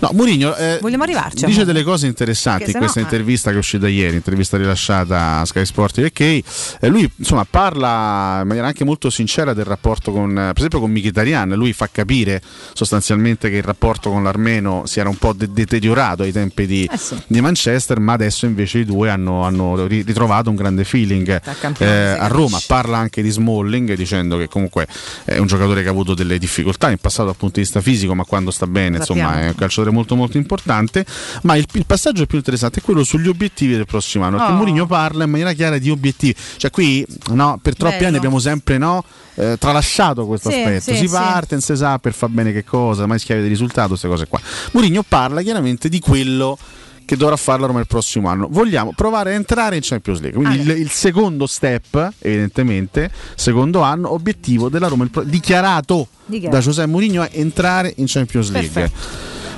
No, No, Mourinho eh, Vogliamo arrivarci? dice delle cose interessanti in questa sennò- ah. intervista che è uscita ieri, intervista rilasciata a Sky Sport UK. Eh, lui insomma parla in maniera anche molto sincera del rapporto con, eh, per esempio con Mkhitaryan. Lui fa capire sostanzialmente che il rapporto con l'armeno si era un po' de- deteriorato ai tempi di, Eh sì. di Manchester, ma adesso invece i due hanno, hanno ri- ritrovato un grande feeling eh, a Roma. Parla anche di Smalling dicendo che comunque è un giocatore che ha avuto delle difficoltà in passato dal punto di vista fisico, ma quando sta bene, insomma, è un calciatore molto molto importante. Ma il, il passaggio più interessante è quello sugli obiettivi del prossimo anno. Perché Oh. Mourinho parla in maniera chiara di obiettivi. Cioè, qui no, per troppi Bello. anni abbiamo sempre no, eh, tralasciato questo Sì, aspetto. sì, si sì. parte, non si sa per far bene che cosa, mai schiavi di risultato, queste cose qua. Mourinho parla chiaramente di quello che dovrà fare la Roma il prossimo anno. Vogliamo provare a entrare in Champions League. Quindi il, il secondo step, evidentemente, secondo anno, obiettivo della Roma il pro- dichiarato Dichiarato. da Giuseppe Mourinho è entrare in Champions League.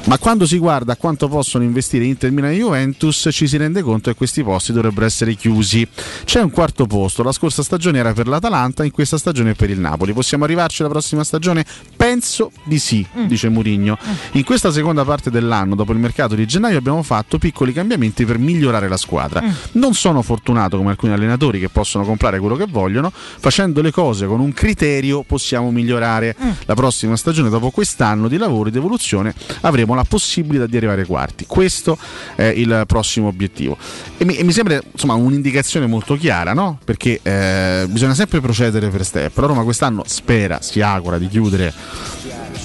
Ma quando si guarda a quanto possono investire Inter Milan e Juventus, ci si rende conto che questi posti dovrebbero essere chiusi. C'è un quarto posto, la scorsa stagione era per l'Atalanta, in questa stagione è per il Napoli. Possiamo arrivarci la prossima stagione? Penso di sì, dice Mourinho. In questa seconda parte dell'anno, dopo il mercato di gennaio, abbiamo fatto piccoli cambiamenti per migliorare la squadra. Non sono fortunato come alcuni allenatori che possono comprare quello che vogliono, facendo le cose con un criterio possiamo migliorare. La prossima stagione, dopo quest'anno di lavoro e di evoluzione, avremo la possibilità di arrivare ai quarti. Questo è il prossimo obiettivo. E mi, e mi sembra insomma un'indicazione molto chiara, no? Perché eh, bisogna sempre procedere per step. La Roma quest'anno spera, si augura di chiudere.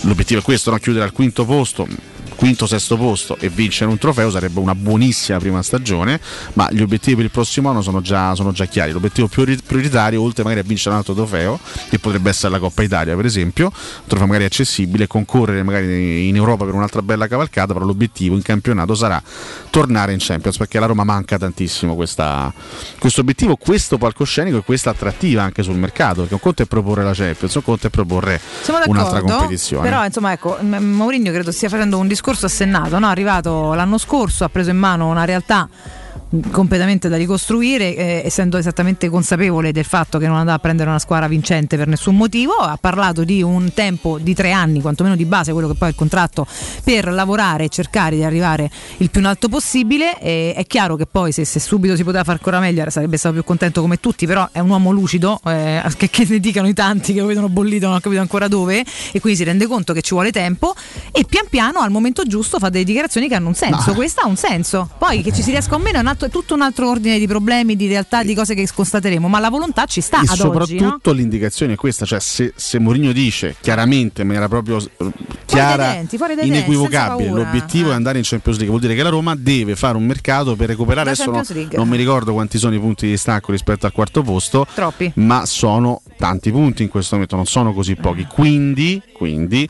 L'obiettivo è questo, no? chiudere al quinto posto quinto, sesto posto e vincere un trofeo sarebbe una buonissima prima stagione, ma gli obiettivi per il prossimo anno sono già, sono già chiari. L'obiettivo priori- prioritario, oltre magari a vincere un altro trofeo, che potrebbe essere la Coppa Italia per esempio, un trofeo magari accessibile, concorrere magari in Europa per un'altra bella cavalcata, però l'obiettivo in campionato sarà tornare in Champions, perché la Roma manca tantissimo questa, questo obiettivo, questo palcoscenico e questa attrattiva anche sul mercato, perché un conto è proporre la Champions, un conto è proporre un'altra competizione. però insomma ecco, Mourinho credo stia facendo un discorso assennato, no? è arrivato l'anno scorso, ha preso in mano una realtà completamente da ricostruire, eh, essendo esattamente consapevole del fatto che non andava a prendere una squadra vincente per nessun motivo, ha parlato di un tempo di tre anni, quantomeno di base, quello che poi è il contratto, per lavorare e cercare di arrivare il più in alto possibile. E è chiaro che poi se, se subito si poteva fare ancora meglio sarebbe stato più contento come tutti, però è un uomo lucido, eh, [LAUGHS] che, che ne dicano i tanti che lo vedono bollito, non ho capito ancora dove, e quindi si rende conto che ci vuole tempo e pian piano al momento giusto fa delle dichiarazioni che hanno un senso. Questa ha un senso. Poi che ci si riesca o meno è, un altro- è tutto un altro ordine di problemi, di realtà, di cose che constateremo, ma la volontà ci sta e ad oggi. No? soprattutto l'indicazione è questa, cioè se, se Mourinho dice chiaramente in maniera proprio eh, chiara, denti, dai denti, inequivocabile, l'obiettivo Eh. è andare in Champions League, vuol dire che la Roma deve fare un mercato per recuperare, adesso no- Champions League. non mi ricordo quanti sono i punti di stacco rispetto al quarto posto, Troppi. ma sono tanti punti in questo momento, non sono così pochi, quindi, quindi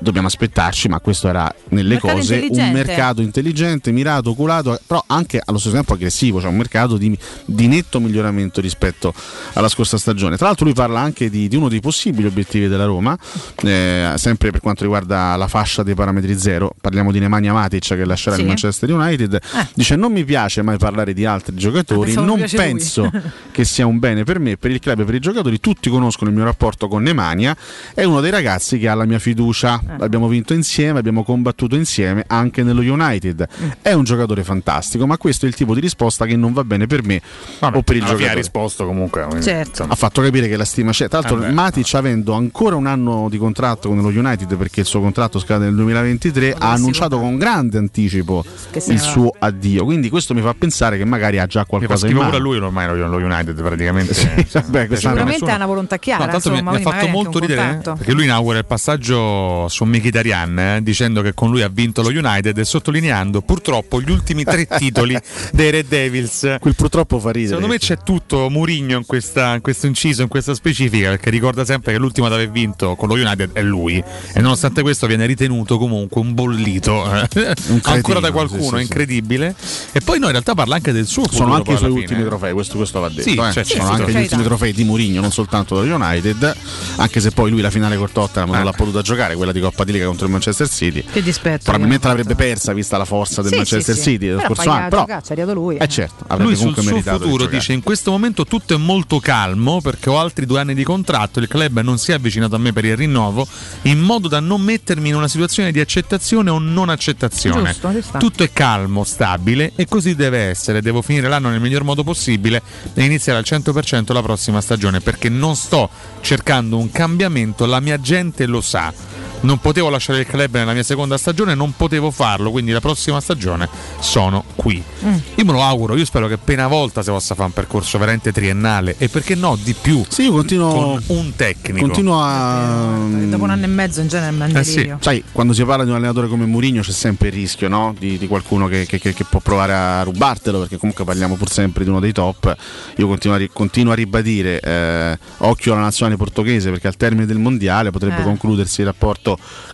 dobbiamo aspettarci, ma questo era nelle Mercato cose un mercato intelligente, mirato, oculato, però anche allo stesso tempo aggressivo, cioè un mercato di, di netto miglioramento rispetto alla scorsa stagione. Tra l'altro lui parla anche di, di uno dei possibili obiettivi della Roma, eh, sempre per quanto riguarda la fascia dei parametri zero, parliamo di Nemanja Matic che lascerà Sì. il Manchester United, dice non mi piace mai parlare di altri giocatori, pensavo non mi piace lui." penso [LAUGHS] che sia un bene per me, per il club e per i giocatori, tutti conoscono il mio rapporto con Nemanja, è uno dei ragazzi che ha la mia fiducia, abbiamo vinto insieme, abbiamo combattuto insieme anche nello United, è un giocatore fantastico, ma questo è il tipo di risposta che non va bene per me o per il giocatore. ha risposto comunque. Certo. Ha fatto capire che la stima c'è. Tra l'altro, Eh beh. Matic, avendo ancora un anno di contratto con lo United, perché il suo contratto scade nel 2023, ha annunciato con grande anticipo il suo addio. Quindi, questo mi fa pensare che magari ha già qualcosa in mano. pure lui ormai lo, lo United praticamente. vabbè, quest'anno- Sicuramente ha una volontà chiara. No, tanto mi, insomma, mi ha fatto molto ridere contatto. perché lui inaugura il passaggio su Mkhitaryan eh, dicendo che con lui ha vinto lo United e sottolineando purtroppo gli ultimi tre [LAUGHS] titoli dei Red Devils. Quel purtroppo fa ridere. Secondo me c'è tutto Murigno in, questa- in questo inciso, in questa specifica, perché ricorda sempre che l'ultimo ad aver vinto con lo United è lui e nonostante questo viene ritenuto comunque un bollito eh, cretino, ancora da qualcuno, sì, sì. incredibile. E poi no, in realtà parla anche del suo futuro. Sono anche i suoi ultimi trofei, questo, questo va detto. Sì, eh. cioè, Sono anche gli ultimi trofei di Mourinho, non soltanto dello United, anche se poi lui la finale con Tottenham Eh. non l'ha potuta giocare, quella di Coppa di Liga contro il Manchester City. Che dispetto. Probabilmente l'avrebbe persa vista la forza del Sì, Manchester sì. City Però scorso anno. Però, è arrivato lui. eh certo, avrebbe Lui sul comunque meritato di futuro giocare. dice in questo momento tutto è molto calmo perché ho altri due anni di contratto, il club non si è avvicinato a me per il rinnovo in modo da non mettermi in una situazione di accettazione o non accettazione. Giusto. Tutto è calmo, stabile e così deve essere. Devo finire l'anno nel miglior modo possibile e iniziare al 100% la prossima stagione perché non sto cercando un cambiamento, la mia gente lo sa. Non potevo lasciare il club nella mia seconda stagione, non potevo farlo, quindi la prossima stagione sono qui. Mm. Io me lo auguro, io spero che appena volta si possa fare un percorso veramente triennale e perché no di più. Sì, io continuo, con un tecnico. continuo a. Dopo un anno e mezzo in genere è un Eh sì, sai, quando si parla di un allenatore come Mourinho c'è sempre il rischio no? di, di qualcuno che, che- che- che può provare a rubartelo, perché comunque parliamo pur sempre di uno dei top. Io continuo a, ri- continuo a ribadire, eh, occhio alla nazionale portoghese, perché al termine del mondiale potrebbe Eh. concludersi il rapporto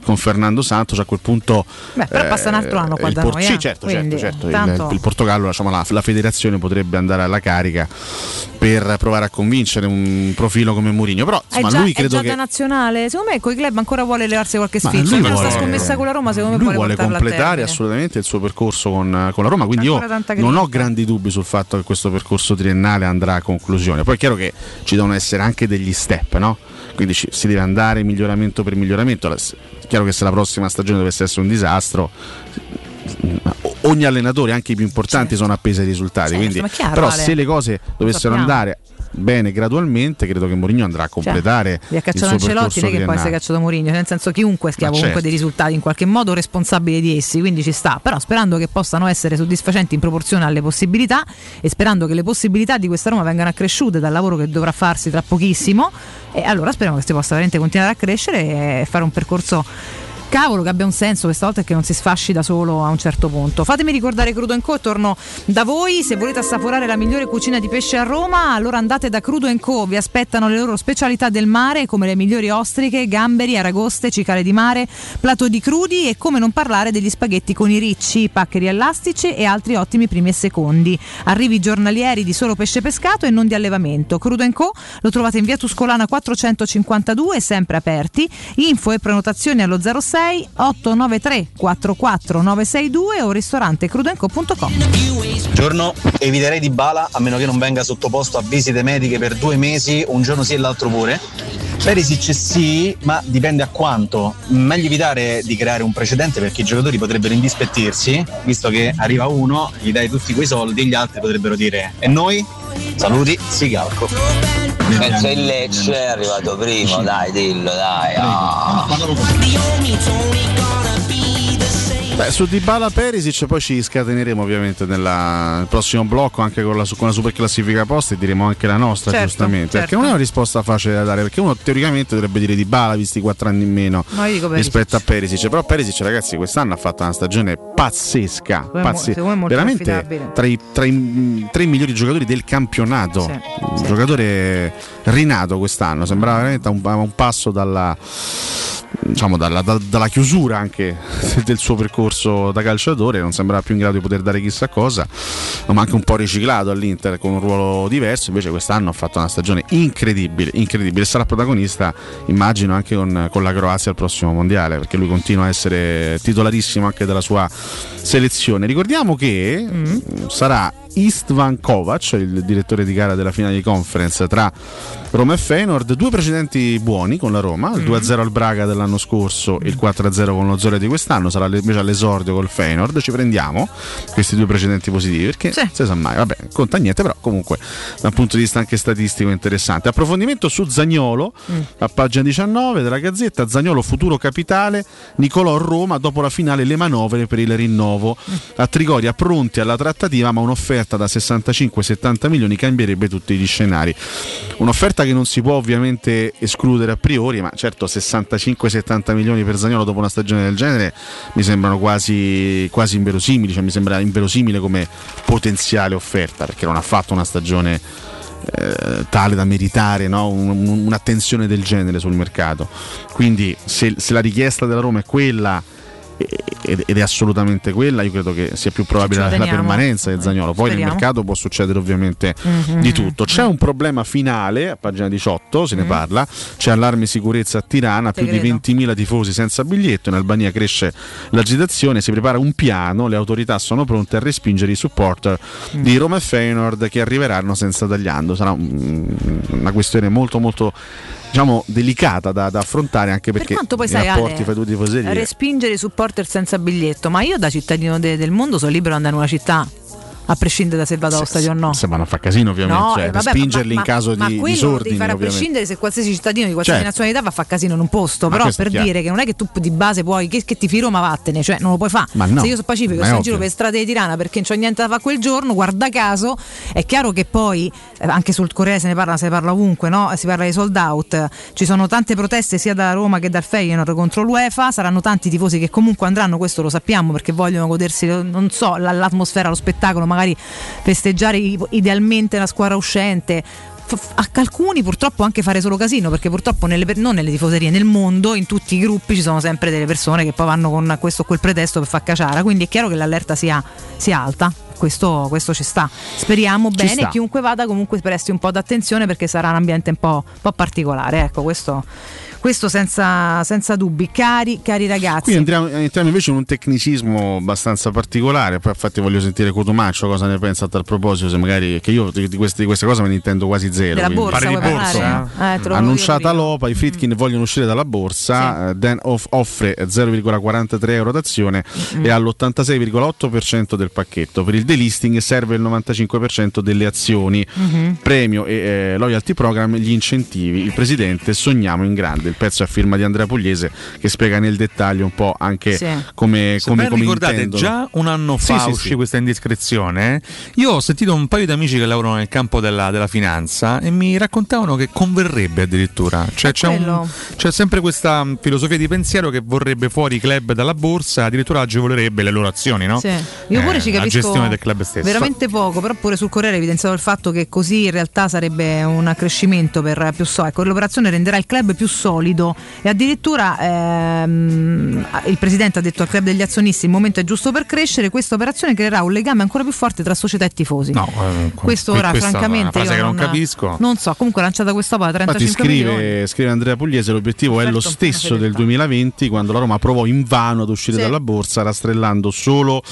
con Fernando Santos, a quel punto... Beh, però passa un altro anno qua il da Por- noi, Sì, eh. certo, Quindi, certo, certo. Il- tanto- Il, Portogallo, diciamo, la, la federazione potrebbe andare alla carica per provare a convincere un profilo come Mourinho, però insomma, già, lui è credo già che... nazionale. Secondo me coi club ancora vuole levarsi qualche sfizio. lui vuole- scommessa con la Roma, secondo me lui vuole completare assolutamente il suo percorso con, con la Roma, quindi io non ho grandi dubbi sul fatto che questo percorso triennale andrà a conclusione. Poi è chiaro che ci devono essere anche degli step, no? Quindi ci- si deve andare miglioramento per miglioramento. È chiaro che se la prossima stagione dovesse essere un disastro, ogni allenatore, anche i più importanti, sono appesi ai risultati. Certo, quindi- chiaro, però Ale. se le cose dovessero andare bene gradualmente, credo che Mourinho andrà a completare Li ha il cacciato suo Ancelotti, non è che poi si è cacciato Mourinho, nel senso chiunque schiavo Ma comunque certo. dei risultati in qualche modo responsabile di essi, quindi ci sta, però sperando che possano essere soddisfacenti in proporzione alle possibilità e sperando che le possibilità di questa Roma vengano accresciute dal lavoro che dovrà farsi tra pochissimo e allora speriamo che si possa veramente continuare a crescere e fare un percorso cavolo che abbia un senso questa volta e che non si sfasci da solo a un certo punto. Fatemi ricordare Crudo Co, torno da voi, se volete assaporare la migliore cucina di pesce a Roma, allora andate da Crudo Co, vi aspettano le loro specialità del mare come le migliori ostriche, gamberi, aragoste, cicale di mare, plato di crudi e come non parlare degli spaghetti con i ricci, paccheri elastici e altri ottimi primi e secondi. Arrivi giornalieri di solo pesce pescato e non di allevamento. Crudo Co lo trovate in via Tuscolana 452, sempre aperti. Info e prenotazioni allo 06 893 44 962 o ristorante crudenco.com. Giorno, eviterei di bala a meno che non venga sottoposto a visite mediche per due mesi, un giorno sì e l'altro pure. Perisic sì, ma dipende a quanto. Meglio evitare di creare un precedente perché i giocatori potrebbero indispettirsi, visto che arriva uno, gli dai tutti quei soldi gli altri potrebbero dire e noi? Saluti, Sigalco. Penso il Lecce è arrivato primo, dai, dillo, dai. ah. Beh, su Dybala Perisic poi ci scateneremo ovviamente nella- nel prossimo blocco anche con la, con la super classifica post e diremo anche la nostra Certo, giustamente. certo. Perché non è una risposta facile da dare, perché uno teoricamente dovrebbe dire Dybala visti i quattro anni in meno Perisic. rispetto a Perisic. Però Perisic ragazzi quest'anno ha fatto una stagione pazzesca, pazzesca. molto veramente affidabile. tra i, tra i, tre migliori giocatori del campionato. Un giocatore rinato quest'anno, sembrava veramente un, un passo dalla diciamo dalla, da- dalla chiusura anche [LAUGHS] del suo percorso da calciatore non sembrava più in grado di poter dare chissà cosa ma anche un po' riciclato all'Inter con un ruolo diverso invece quest'anno ha fatto una stagione incredibile incredibile. Sarà protagonista immagino anche con, con la Croazia al prossimo mondiale perché lui continua a essere titolarissimo anche della sua selezione. Ricordiamo che sarà Istvan Kovac, il direttore di gara della finale di conference tra Roma e Feyenoord, due precedenti buoni con la Roma, il 2-0 al Braga dell'anno scorso e il 4-0 con lo Zoria di quest'anno, sarà invece all'esordio col Feyenoord, ci prendiamo questi due precedenti positivi perché non si sa mai, vabbè, conta niente, però comunque da un punto di vista anche statistico interessante. Approfondimento su Zagnolo, a pagina 19 della Gazzetta, Zagnolo futuro capitale, Nicolò Roma dopo la finale le manovre per il rinnovo. A Trigoria pronti alla trattativa ma un'offerta da 65-70 milioni cambierebbe tutti gli scenari. Un'offerta che non si può ovviamente escludere a priori, ma certo 65-70 milioni per Zagnolo dopo una stagione del genere mi sembrano quasi, quasi inverosimili, cioè mi sembra inverosimile come potenziale offerta perché non ha fatto una stagione eh, tale da meritare no? Un- un- un'attenzione del genere sul mercato. Quindi se, se la richiesta della Roma è quella ed è assolutamente quella, io credo che sia più probabile la, la permanenza di Zagnolo. Poi Speriamo. nel mercato può succedere ovviamente Mhm. di tutto. C'è un problema finale, a pagina 18 se ne parla, c'è allarme sicurezza a Tirana, Te più di credo. 20.000 tifosi senza biglietto, in Albania cresce l'agitazione, si prepara un piano, le autorità sono pronte a respingere i supporter Mm. di Roma e Feyenoord che arriveranno senza tagliando. Sarà un- una questione molto molto diciamo delicata da, da affrontare anche Per perché quanto poi sai, rapporti Ale, tifoserie. respingere i supporter senza biglietto, ma io da cittadino de- del mondo sono libero di andare in una città a prescindere da se vado allo stadio o no. se vanno a fare casino ovviamente, No, cioè, eh, vabbè, respingerli ma- in caso ma di disordini devi fare a prescindere se qualsiasi cittadino di qualsiasi Certo. nazionalità va a fare casino in un posto, Ma però per dire che non è che tu di base puoi che, che ti fi Roma vattene, cioè non lo puoi fare. Ma no, se io sono pacifico, ma è sto in giro per strade di Tirana perché non c'ho niente da fare quel giorno, guarda caso, è chiaro che poi eh, anche sul Corriere se ne parla, se ne parla ovunque, no? Si parla di sold out. Ci sono tante proteste sia da Roma che dal Feyenoord contro l'UEFA, saranno tanti tifosi che comunque andranno, questo lo sappiamo perché vogliono godersi non so, la- l'atmosfera, lo spettacolo, magari festeggiare idealmente la squadra uscente. A alcuni purtroppo anche fare solo casino perché purtroppo nelle, non nelle tifoserie, nel mondo, in tutti i gruppi ci sono sempre delle persone che poi vanno con questo o quel pretesto per far caciara, quindi è chiaro che l'allerta sia, sia alta. Questo, questo ci sta. Speriamo Ci bene. sta. Chiunque vada, comunque presti un po' d'attenzione perché sarà un ambiente un po', un po' particolare. Ecco, questo, questo senza, senza dubbi. Cari, cari ragazzi, Qui entriamo, entriamo invece in un tecnicismo abbastanza particolare, poi infatti voglio sentire Cotumaccio cosa ne pensa a tal proposito, se magari che io di, di queste, di queste cose me ne intendo quasi zero. della borsa vuoi parlare? Eh, te lo volevo Annunciata l'OPA, i Fritkin vogliono uscire dalla borsa, eh, Dan off- offre 0,43 euro d'azione e all'86,8% del pacchetto. Per il delisting serve il 95% delle azioni. Mhm. Premio e eh, loyalty program, gli incentivi. Il presidente sogniamo in grande. Il pezzo a firma di Andrea Pugliese che spiega nel dettaglio un po' anche Sì. come, Se come, come ricordate, intendono. già un anno fa sì, uscì sì. questa indiscrezione. Io ho sentito un paio di amici che lavorano nel campo della, della finanza e mi raccontavano che converrebbe addirittura. Cioè, c'è, un- c'è sempre questa mh, filosofia di pensiero che vorrebbe fuori i club dalla borsa, addirittura agevolerebbe le loro azioni, no? Sì. Io pure Eh, ci La capisco gestione del club stesso. veramente poco, però pure sul Corriere evidenziato il fatto che così in realtà sarebbe un accrescimento per più so. Ecco, l'operazione renderà il club più solido e addirittura ehm, il presidente ha detto al club degli azionisti il momento è giusto per crescere, questa operazione creerà un legame ancora più forte tra società e tifosi. No, eh, Questo ora questa francamente io che non capisco. Non so, comunque lanciata da Infatti 35 milioni. scrive, scrive Andrea Pugliese l'obiettivo è lo piano stesso del 2020 quando la Roma provò invano ad uscire Sì. dalla borsa rastrellando solo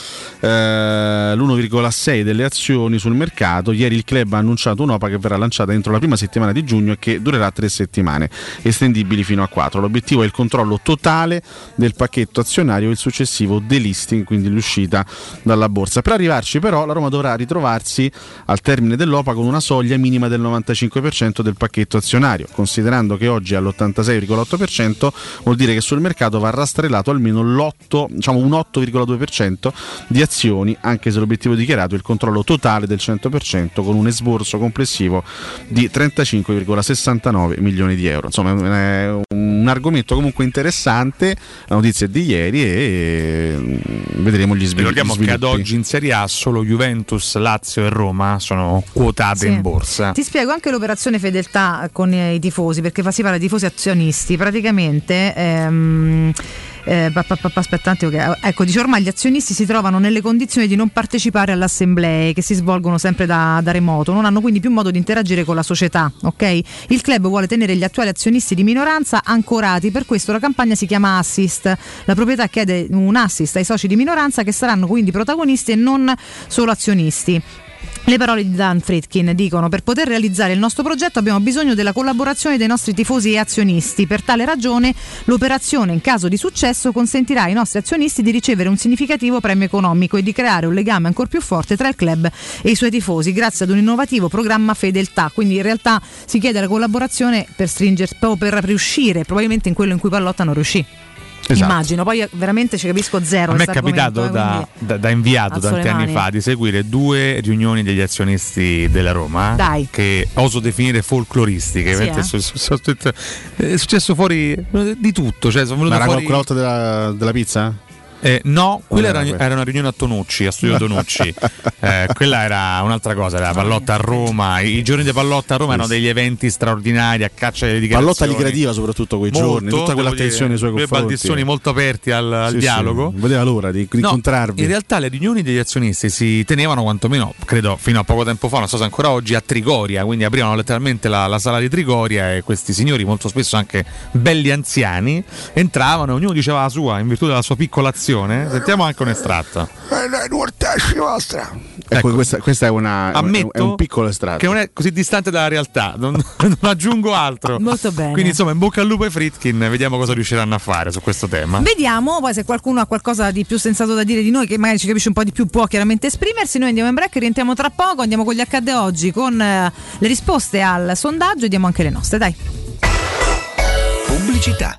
eh, l'1,6 delle azioni sul mercato. Ieri il club ha annunciato un'OPA che verrà lanciata entro la prima settimana di giugno e che durerà tre settimane, estendibili fino a quattro. L'obiettivo è il controllo totale del pacchetto azionario e il successivo delisting, quindi l'uscita dalla borsa. Per arrivarci però la Roma dovrà ritrovarsi al termine dell'OPA con una soglia minima del 95% del pacchetto azionario, considerando che oggi è all'86,8% vuol dire che sul mercato va rastrellato almeno l'8, diciamo un 8,2% di azioni, anche se l'obiettivo dichiarato è il controllo totale del 100% con un esborso complessivo di 35,69 milioni di euro. Insomma è un argomento comunque interessante, la notizia è di ieri e mm, vedremo gli sviluppi. Ricordiamo che ad oggi in Serie A solo Juventus, Lazio e Roma sono quotate Sì. in borsa. Ti spiego anche l'operazione fedeltà con i tifosi, perché fa- si parla di tifosi azionisti. Praticamente. ehm, eh, pa- pa- pa- pa- aspetta un attimo che- ecco, dice ormai gli azionisti si trovano nelle condizioni di non partecipare alle assemblee che si svolgono sempre da, da remoto, non hanno quindi più modo di interagire con la società. ok? Il club vuole tenere gli attuali azionisti di minoranza ancorati, per questo la campagna si chiama Assist. La proprietà chiede un assist ai soci di minoranza che saranno quindi protagonisti e non solo azionisti. Le parole di Dan Fritkin dicono: Per poter realizzare il nostro progetto abbiamo bisogno della collaborazione dei nostri tifosi e azionisti. Per tale ragione, l'operazione, in caso di successo, consentirà ai nostri azionisti di ricevere un significativo premio economico e di creare un legame ancora più forte tra il club e i suoi tifosi, grazie ad un innovativo programma fedeltà. Quindi, in realtà, si chiede la collaborazione per stringersi, per riuscire, probabilmente in quello in cui Pallotta non riuscì. Esatto. Immagino, poi veramente ci capisco zero. A me è capitato da, quindi- da- da inviato tanti anni mani. fa di seguire due riunioni degli azionisti della Roma Dai. che oso definire folcloristiche. Sì, eh. so- so- so- è successo fuori eh, di tutto. Cioè, sono Ma venuto era fuori... quella volta della, della pizza? Eh, no, quella era era, quella? era una riunione a Tonucci, a Studio Tonucci. [LAUGHS] Eh, quella era un'altra cosa, era Pallotta a Roma. I giorni di Pallotta a Roma erano degli eventi straordinari a caccia delle dichiarazioni. Pallotta li gradiva soprattutto quei Molto, giorni, tutta quella attenzione ai suoi due confronti. baldizzoni molto aperti al, al Sì, sì, dialogo. non vedeva l'ora di, di No, incontrarvi. In realtà le riunioni degli azionisti si tenevano quantomeno, credo fino a poco tempo fa, non so se ancora oggi, a Trigoria, quindi aprivano letteralmente la, la sala di Trigoria e questi signori, molto spesso anche belli anziani, entravano ognuno diceva la sua in virtù della sua piccola azione. Sentiamo anche un estratto. Ecco, questa, questa è, una, Ammetto è un piccolo estratto. che non è così distante dalla realtà, non, [LAUGHS] non aggiungo altro. Molto bene. Quindi insomma in bocca al lupo ai Fritkin, vediamo cosa riusciranno a fare su questo tema. Vediamo, poi se qualcuno ha qualcosa di più sensato da dire di noi, che magari ci capisce un po' di più, può chiaramente esprimersi. Noi andiamo in break, rientriamo tra poco, andiamo con gli accadde oggi, con eh, le risposte al sondaggio e diamo anche le nostre, dai. Pubblicità.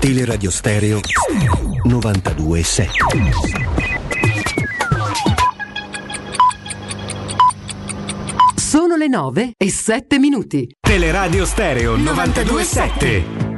Teleradio Stereo 92.7 Sono le 9 e 7 minuti. Teleradio Stereo 92.7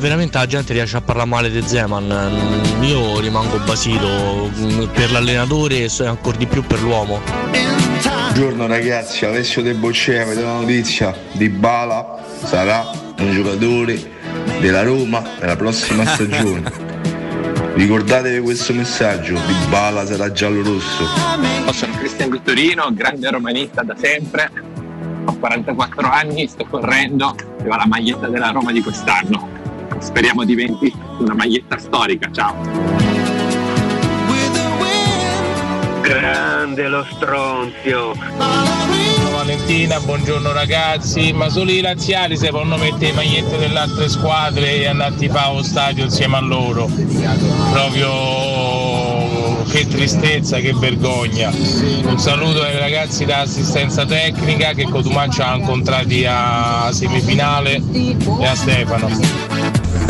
veramente la gente riesce a parlare male di Zeman. Io rimango basito per l'allenatore e ancora di più per l'uomo. Buongiorno ragazzi, Alessio De Boccea mi dà la notizia di Bala sarà un giocatore della Roma nella prossima [LAUGHS] stagione. Ricordatevi questo messaggio, di Bala sarà giallo-rosso. Sono Cristian Vittorino, grande romanista da sempre. Ho 44 anni, sto correndo e ho la maglietta della Roma di quest'anno. Speriamo diventi una maglietta storica. Ciao. Grande lo stronzio. Valentina, buongiorno ragazzi, ma solo i laziali se possono mettere le magliette delle altre squadre e andare a tifare allo stadio insieme a loro. Proprio che tristezza, che vergogna. Un saluto ai ragazzi dell'assistenza tecnica che Cotumaccio ha incontrati a semifinale e a Stefano.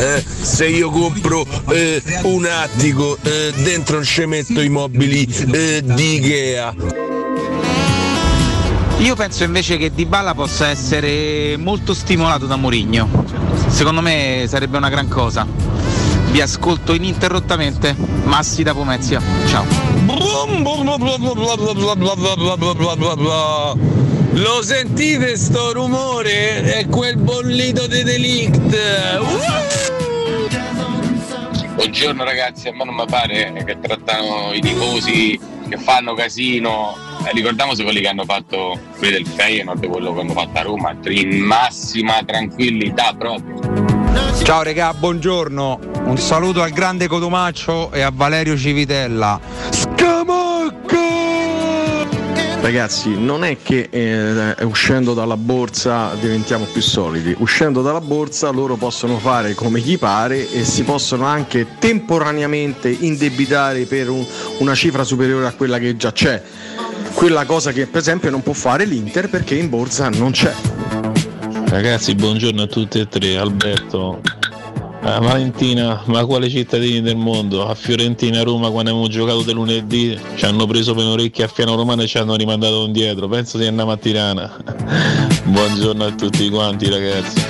Eh, se io compro eh, un attico eh, dentro non ci metto i mobili eh, di Ikea. Io penso invece che Dybala possa essere molto stimolato da Mourinho. Secondo me sarebbe una gran cosa. Vi ascolto ininterrottamente. Massi da Pomezia. Ciao. Lo sentite sto rumore? È quel bollito di delict. Buongiorno ragazzi, a me non mi pare che trattano i tifosi che fanno casino. Eh, ricordiamoci quelli che hanno fatto quelli del Feyenoord, quello che hanno fatto a Roma, in massima tranquillità proprio. Ciao regà, buongiorno. Un saluto al grande Cotumaccio e a Valerio Civitella. Ragazzi, non è che eh, uscendo dalla borsa diventiamo più solidi, uscendo dalla borsa loro possono fare come gli pare e si possono anche temporaneamente indebitare per un- una cifra superiore a quella che già c'è. Quella cosa che per esempio non può fare l'Inter perché in borsa non c'è. Ragazzi, buongiorno a tutti e tre. Alberto, Ah, Valentina, ma quale cittadini del mondo? A Fiorentina, a Roma, quando abbiamo giocato del lunedì, ci hanno preso per orecchie a Fiano Romano e ci hanno rimandato indietro. Penso di andare a Tirana. Buongiorno a tutti quanti, ragazzi.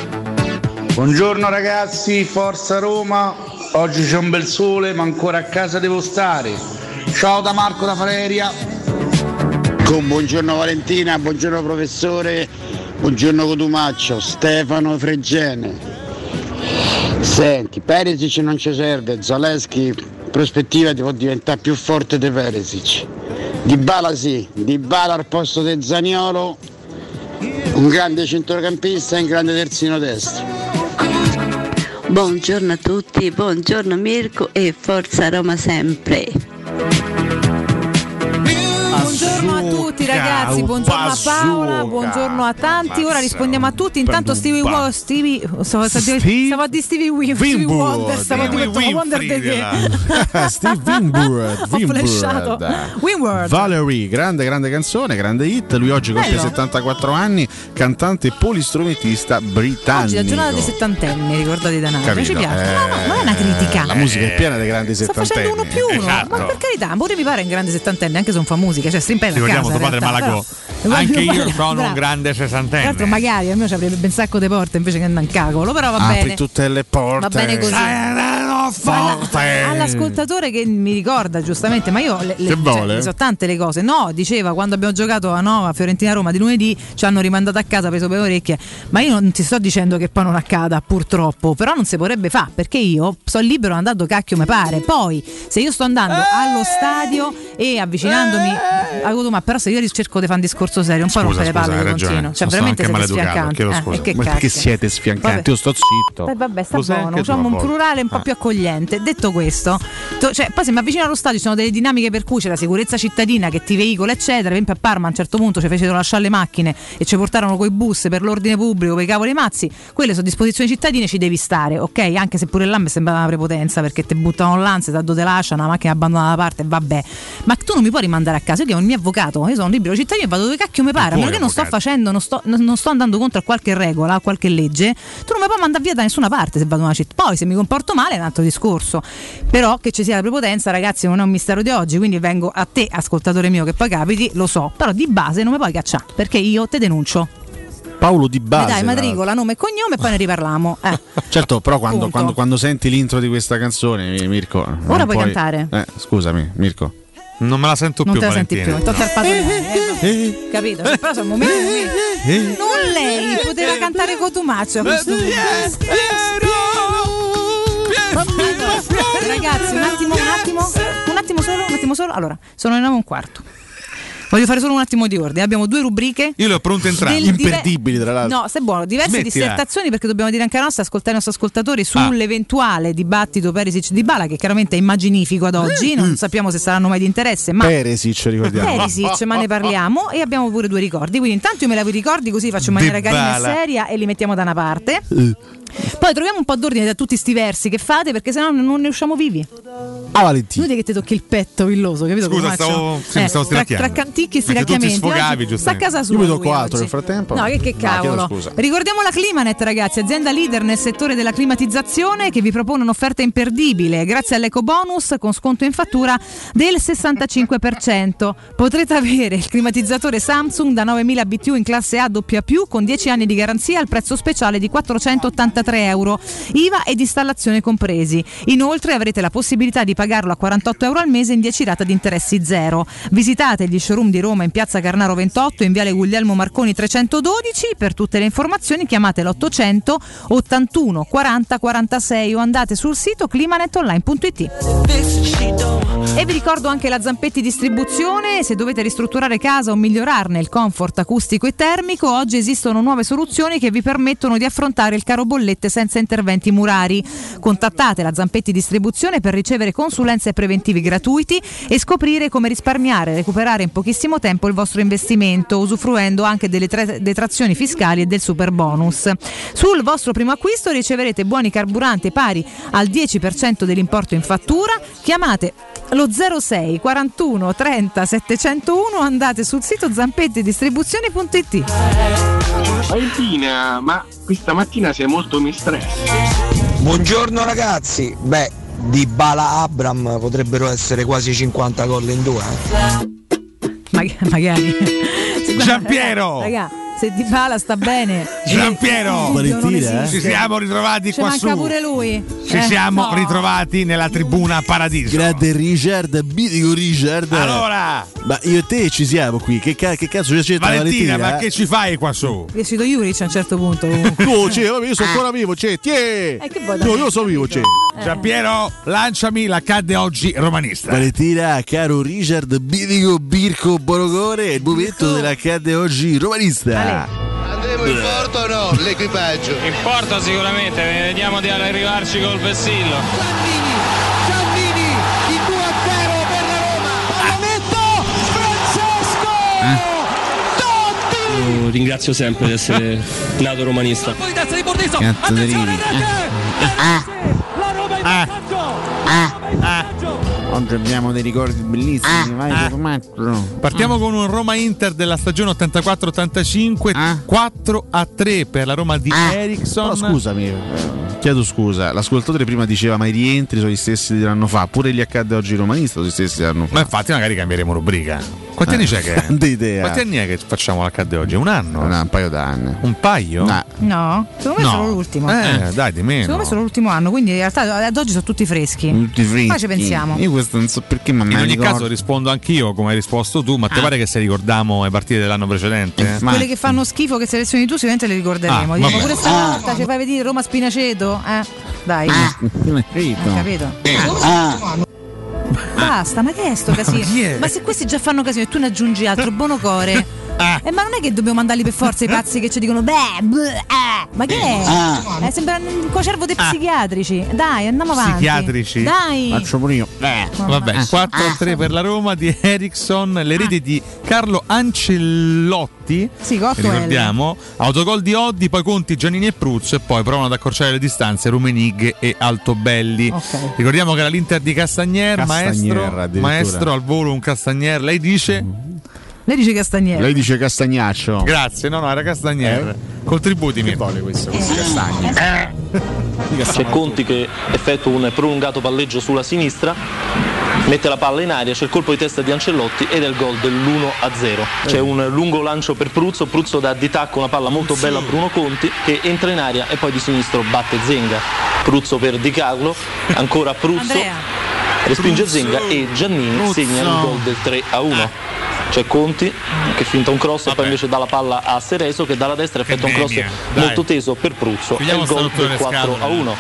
Buongiorno ragazzi, forza Roma. Oggi c'è un bel sole, ma ancora a casa devo stare. Ciao da Marco da Faleria. Con buongiorno Valentina, buongiorno professore, buongiorno Cotumaccio, Stefano Fregene. Senti, Perisic non ci serve, Zaleschi prospettiva ti può diventare più forte di Perisic. Di Bala sì, Di Bala al posto di Zaniolo, un grande centrocampista e un grande terzino destro. Buongiorno a tutti, buongiorno Mirko e forza Roma sempre. Buongiorno a tutti ragazzi, buongiorno a Paola, buongiorno a tanti. Ora rispondiamo a tutti. Intanto Stevie Wonder, Stevie, stavo, stavo a dire Stevie Wonder, stavo a dire Wonder di che? [LAUGHS] Steve [LAUGHS] Winwood, Ho flashato. Winward. Valerie, grande grande canzone, grande hit. Lui oggi compie Bello. 74 anni, cantante e polistrumentista britannico. Oggi è la giornata dei settantenni, ricordati da Napoli. Ci piace. Eh, No, no, non è una critica. La musica è piena dei grandi Sto settantenni. facendo uno più uno, Esatto. ma per carità, pure mi pare un grande settantenne, anche se non fa musica, cioè a Ricordiamo casa. tuo padre realtà, Malagò. però- Anche io Bravo. sono un grande Tra l'altro sessantenne. magari almeno ci avrebbe ben sacco di porte invece che andare in cacolo, però va Apri bene. tutte le porte. Va bene così. Forte. All'ascoltatore che mi ricorda giustamente, ma io le, le- cioè, so tante le cose. No, diceva quando abbiamo giocato a Nova, Fiorentina Roma di lunedì, ci hanno rimandato a casa, preso per le orecchie. Ma io non ti sto dicendo che poi non accada, purtroppo, però non si potrebbe fare perché io sto libero andando cacchio mi pare. Poi, se io sto andando allo stadio e avvicinandomi a ma però se io cerco di fare un discorso serio, un po' rompere le palle di continuo. Cioè, Sono veramente siete sfiancanti. chiedo Eh, scusa. e che Ma perché siete sfiancanti? Vabbè. Io sto zitto. Eh, vabbè, sta Lo buono, a un plurale un po' Ah. più accogliente. Detto questo, to- cioè, poi se mi avvicino allo stadio ci sono delle dinamiche per cui c'è la sicurezza cittadina che ti veicola, eccetera. Per esempio a Parma a un certo punto ci fecero lasciare le macchine e ci portarono coi bus per l'ordine pubblico, per i cavoli mazzi. Quelle sono disposizioni cittadine, ci devi stare, ok? Anche se pure là mi sembra una prepotenza perché ti buttano l'ansia, da dove te lasciano, la macchina abbandonata da parte, vabbè. Ma tu non mi puoi rimandare a casa, io chiamo il mio avvocato, io sono un libero cittadino e vado dove cacchio mi pare, a tuo meno che non sto facendo, non sto, non- non sto andando contro a qualche regola, a qualche legge, tu non mi puoi mandare via da nessuna parte se vado in una città. Poi se mi comporto male è un altro discorso. Però che ci sia la prepotenza, ragazzi, non è un mistero di oggi, quindi vengo a te, ascoltatore mio, che poi capiti, lo so. Però di base non mi puoi cacciare, perché io te denuncio. Paolo Di Base. dai matricola, nome e cognome e poi ne [LAUGHS] riparliamo. Eh. Certo, però quando, quando- quando senti l'intro di questa canzone, eh, Mirko. non Ora puoi cantare. Eh, scusami, Mirko. Non me la sento Non più, te la senti più, tocca al padrone. eh, [LAUGHS] Capito? Però sono momenti. momenti. Non lei, poteva cantare Cotumaccio a questo punto. Ragazzi, un attimo, un attimo, un attimo solo, un attimo solo. Allora, sono le 9 e un quarto. Voglio fare solo un attimo di ordine. Abbiamo due rubriche. Io le ho pronte entrambe. Del Imperdibili, tra l'altro. No, se è buono, diverse Smettila. dissertazioni perché dobbiamo dire anche a nostra, ascoltare i nostri ascoltatori Ah. sull'eventuale dibattito Perisic di Bala, che chiaramente è immaginifico ad oggi, non sappiamo se saranno mai di interesse, ma Peresic, ricordiamo. Perisic, ma ne parliamo e abbiamo pure due ricordi. Quindi intanto io me levo i ricordi così faccio in maniera carina e seria e li mettiamo da una parte. Eh. Poi troviamo un po' d'ordine da tutti sti versi che fate perché sennò non ne usciamo vivi. Ah, Valentina. Inutile che ti tocchi il petto villoso, capito? Scusa, stavo- sì, mi stavo tra, stiracchiando. tra canticchi e stiracchiamenti. sfogavi, oggi Sta a casa sua. Io mi quattro oggi. nel frattempo. No, che, che No, cavolo. scusa. Ricordiamo la Climanet, ragazzi, azienda leader nel settore della climatizzazione che vi propone un'offerta imperdibile. Grazie all'eco bonus con sconto in fattura del 65%. Potrete avere il climatizzatore Samsung da 9000 BTU in classe A doppia con 10 anni di garanzia al prezzo speciale di 483 euro, IVA ed installazione compresi. Inoltre avrete la possibilità di pagarlo a 48 euro al mese in 10 rate di interessi zero. Visitate gli showroom di Roma in piazza Carnaro 28 in viale Guglielmo Marconi 312. Per tutte le informazioni chiamate l'800 81 40 46 o andate sul sito climanetonline.it. E vi ricordo anche la Zampetti Distribuzione, se dovete ristrutturare casa o migliorarne il comfort acustico e termico, oggi esistono nuove soluzioni che vi permettono di affrontare il caro bollette senza interventi murari. Contattate la Zampetti Distribuzione per ricevere consulenze preventivi gratuiti e scoprire come risparmiare e recuperare in pochissimo tempo il vostro investimento, usufruendo anche delle tre- detrazioni fiscali e del super bonus. Sul vostro primo acquisto riceverete buoni carburanti pari al 10% dell'importo in fattura. Chiamate lo 06 41 30 701 andate sul sito zampettidistribuzioni.it Valentina, ma questa mattina sei molto mistress. Buongiorno ragazzi, beh, di Bala Abram potrebbero essere quasi 50 gol in due. eh. Mag- magari Giampiero! raga, se Di Bala sta bene Giampiero! Esiste. Ci siamo ritrovati Ci qua manca su. pure lui Ci Eh, siamo no. ritrovati nella tribuna Paradiso. Grande Richard, mitico Richard. Allora, Ma io e te ci siamo qui. Che, ca- che cazzo c'è Valentina, Valentina? ma che ci fai qua su? è uscito Juric a un certo punto. Tu, [LAUGHS] c'è, vabbè, io sono ancora vivo, c'è, tiè! Eh, che No, io sono vivo, c'è. Giampiero, lanciami l'accadde oggi romanista. Valentina, caro Richard, mitico Birko Borocore, è il momento dell'accadde oggi romanista. Andremo in porto o no? L'equipaggio. In porto sicuramente, vediamo di arrivarci col vessillo. Giannini, il 2 a 0 per la Roma. Pavanetto, Francesco! Io ringrazio sempre di essere [LAUGHS] nato romanista. Poi destra di Bordiso. Attenzione, rete! La Roma in vantaggio. Oggi abbiamo dei ricordi bellissimi, vai ah. Tommaso. Partiamo con un Roma Inter della stagione 84-85, 4 a 3 per la Roma di Ericsson. Però scusami, eh, chiedo scusa, l'ascoltatore prima diceva ma i rientri sono gli stessi di un anno fa, pure gli accadde oggi romanista sono gli stessi di un anno fa. Ma infatti magari cambieremo rubrica. Quanti Eh, anni c'è che grande idea. Quanti anni è che facciamo l'accadde oggi? Un anno? No, un paio d'anni. Un paio? No. no secondo me No. è solo l'ultimo Eh, dai, di meno. secondo me è solo l'ultimo anno quindi in realtà ad oggi sono tutti freschi Tutti freschi. poi ci pensiamo Io questo non so perché ma In ogni ricordo. caso rispondo anch'io come hai risposto tu, ma te pare che se ricordiamo le partite dell'anno precedente? quelle che fanno schifo che selezioni tu sicuramente le ricorderemo Ah, Diciamo pure stavolta ci fai vedere Roma Spinaceto eh? dai Ah, Hai capito Basta, ma che è sto casino? chi è? Ma se questi già fanno casino e tu ne aggiungi altro, Bonocore. [LAUGHS] Eh, ma non è che dobbiamo mandarli per forza i pazzi che ci dicono beh, bleh, eh. ma che è? Ah. Eh, sembra un cocervo dei psichiatrici. Dai, andiamo avanti. Psichiatrici? Dai. Faccio pure io. Vabbè, 4 a 3 per la Roma di Ericsson, le reti di Carlo Ancellotti. Sì, ricordiamo, autogol di Oddi, poi Conti, Giannini e Pruzzo e poi provano ad accorciare le distanze Rumenig e Altobelli. Ok. Ricordiamo che era l'Inter di Castagnier, Castagnier, maestro, maestro al volo un Castagnier, lei dice Lei dice Castagnere. Lei dice Castagnaccio. Grazie, no, no, era Castagnier. Contributi mi vuole questo, questi castagni. C'è Conti che effettua un prolungato palleggio sulla sinistra. mette la palla in aria, c'è il colpo di testa di Ancellotti ed è il gol dell'1-0. C'è un lungo lancio per Pruzzo, Pruzzo dà di tacco una palla molto bella a Bruno Conti che entra in aria e poi di sinistro batte Zenga. Pruzzo per Di Carlo, ancora Pruzzo, respinge. Zenga e Giannini segna il gol del 3-1. C'è Conti che finta un cross e poi invece dà la palla a Sereso che dalla destra effettua un cross dai. molto teso per Pruzzo e il gol del le scatole. 4-1.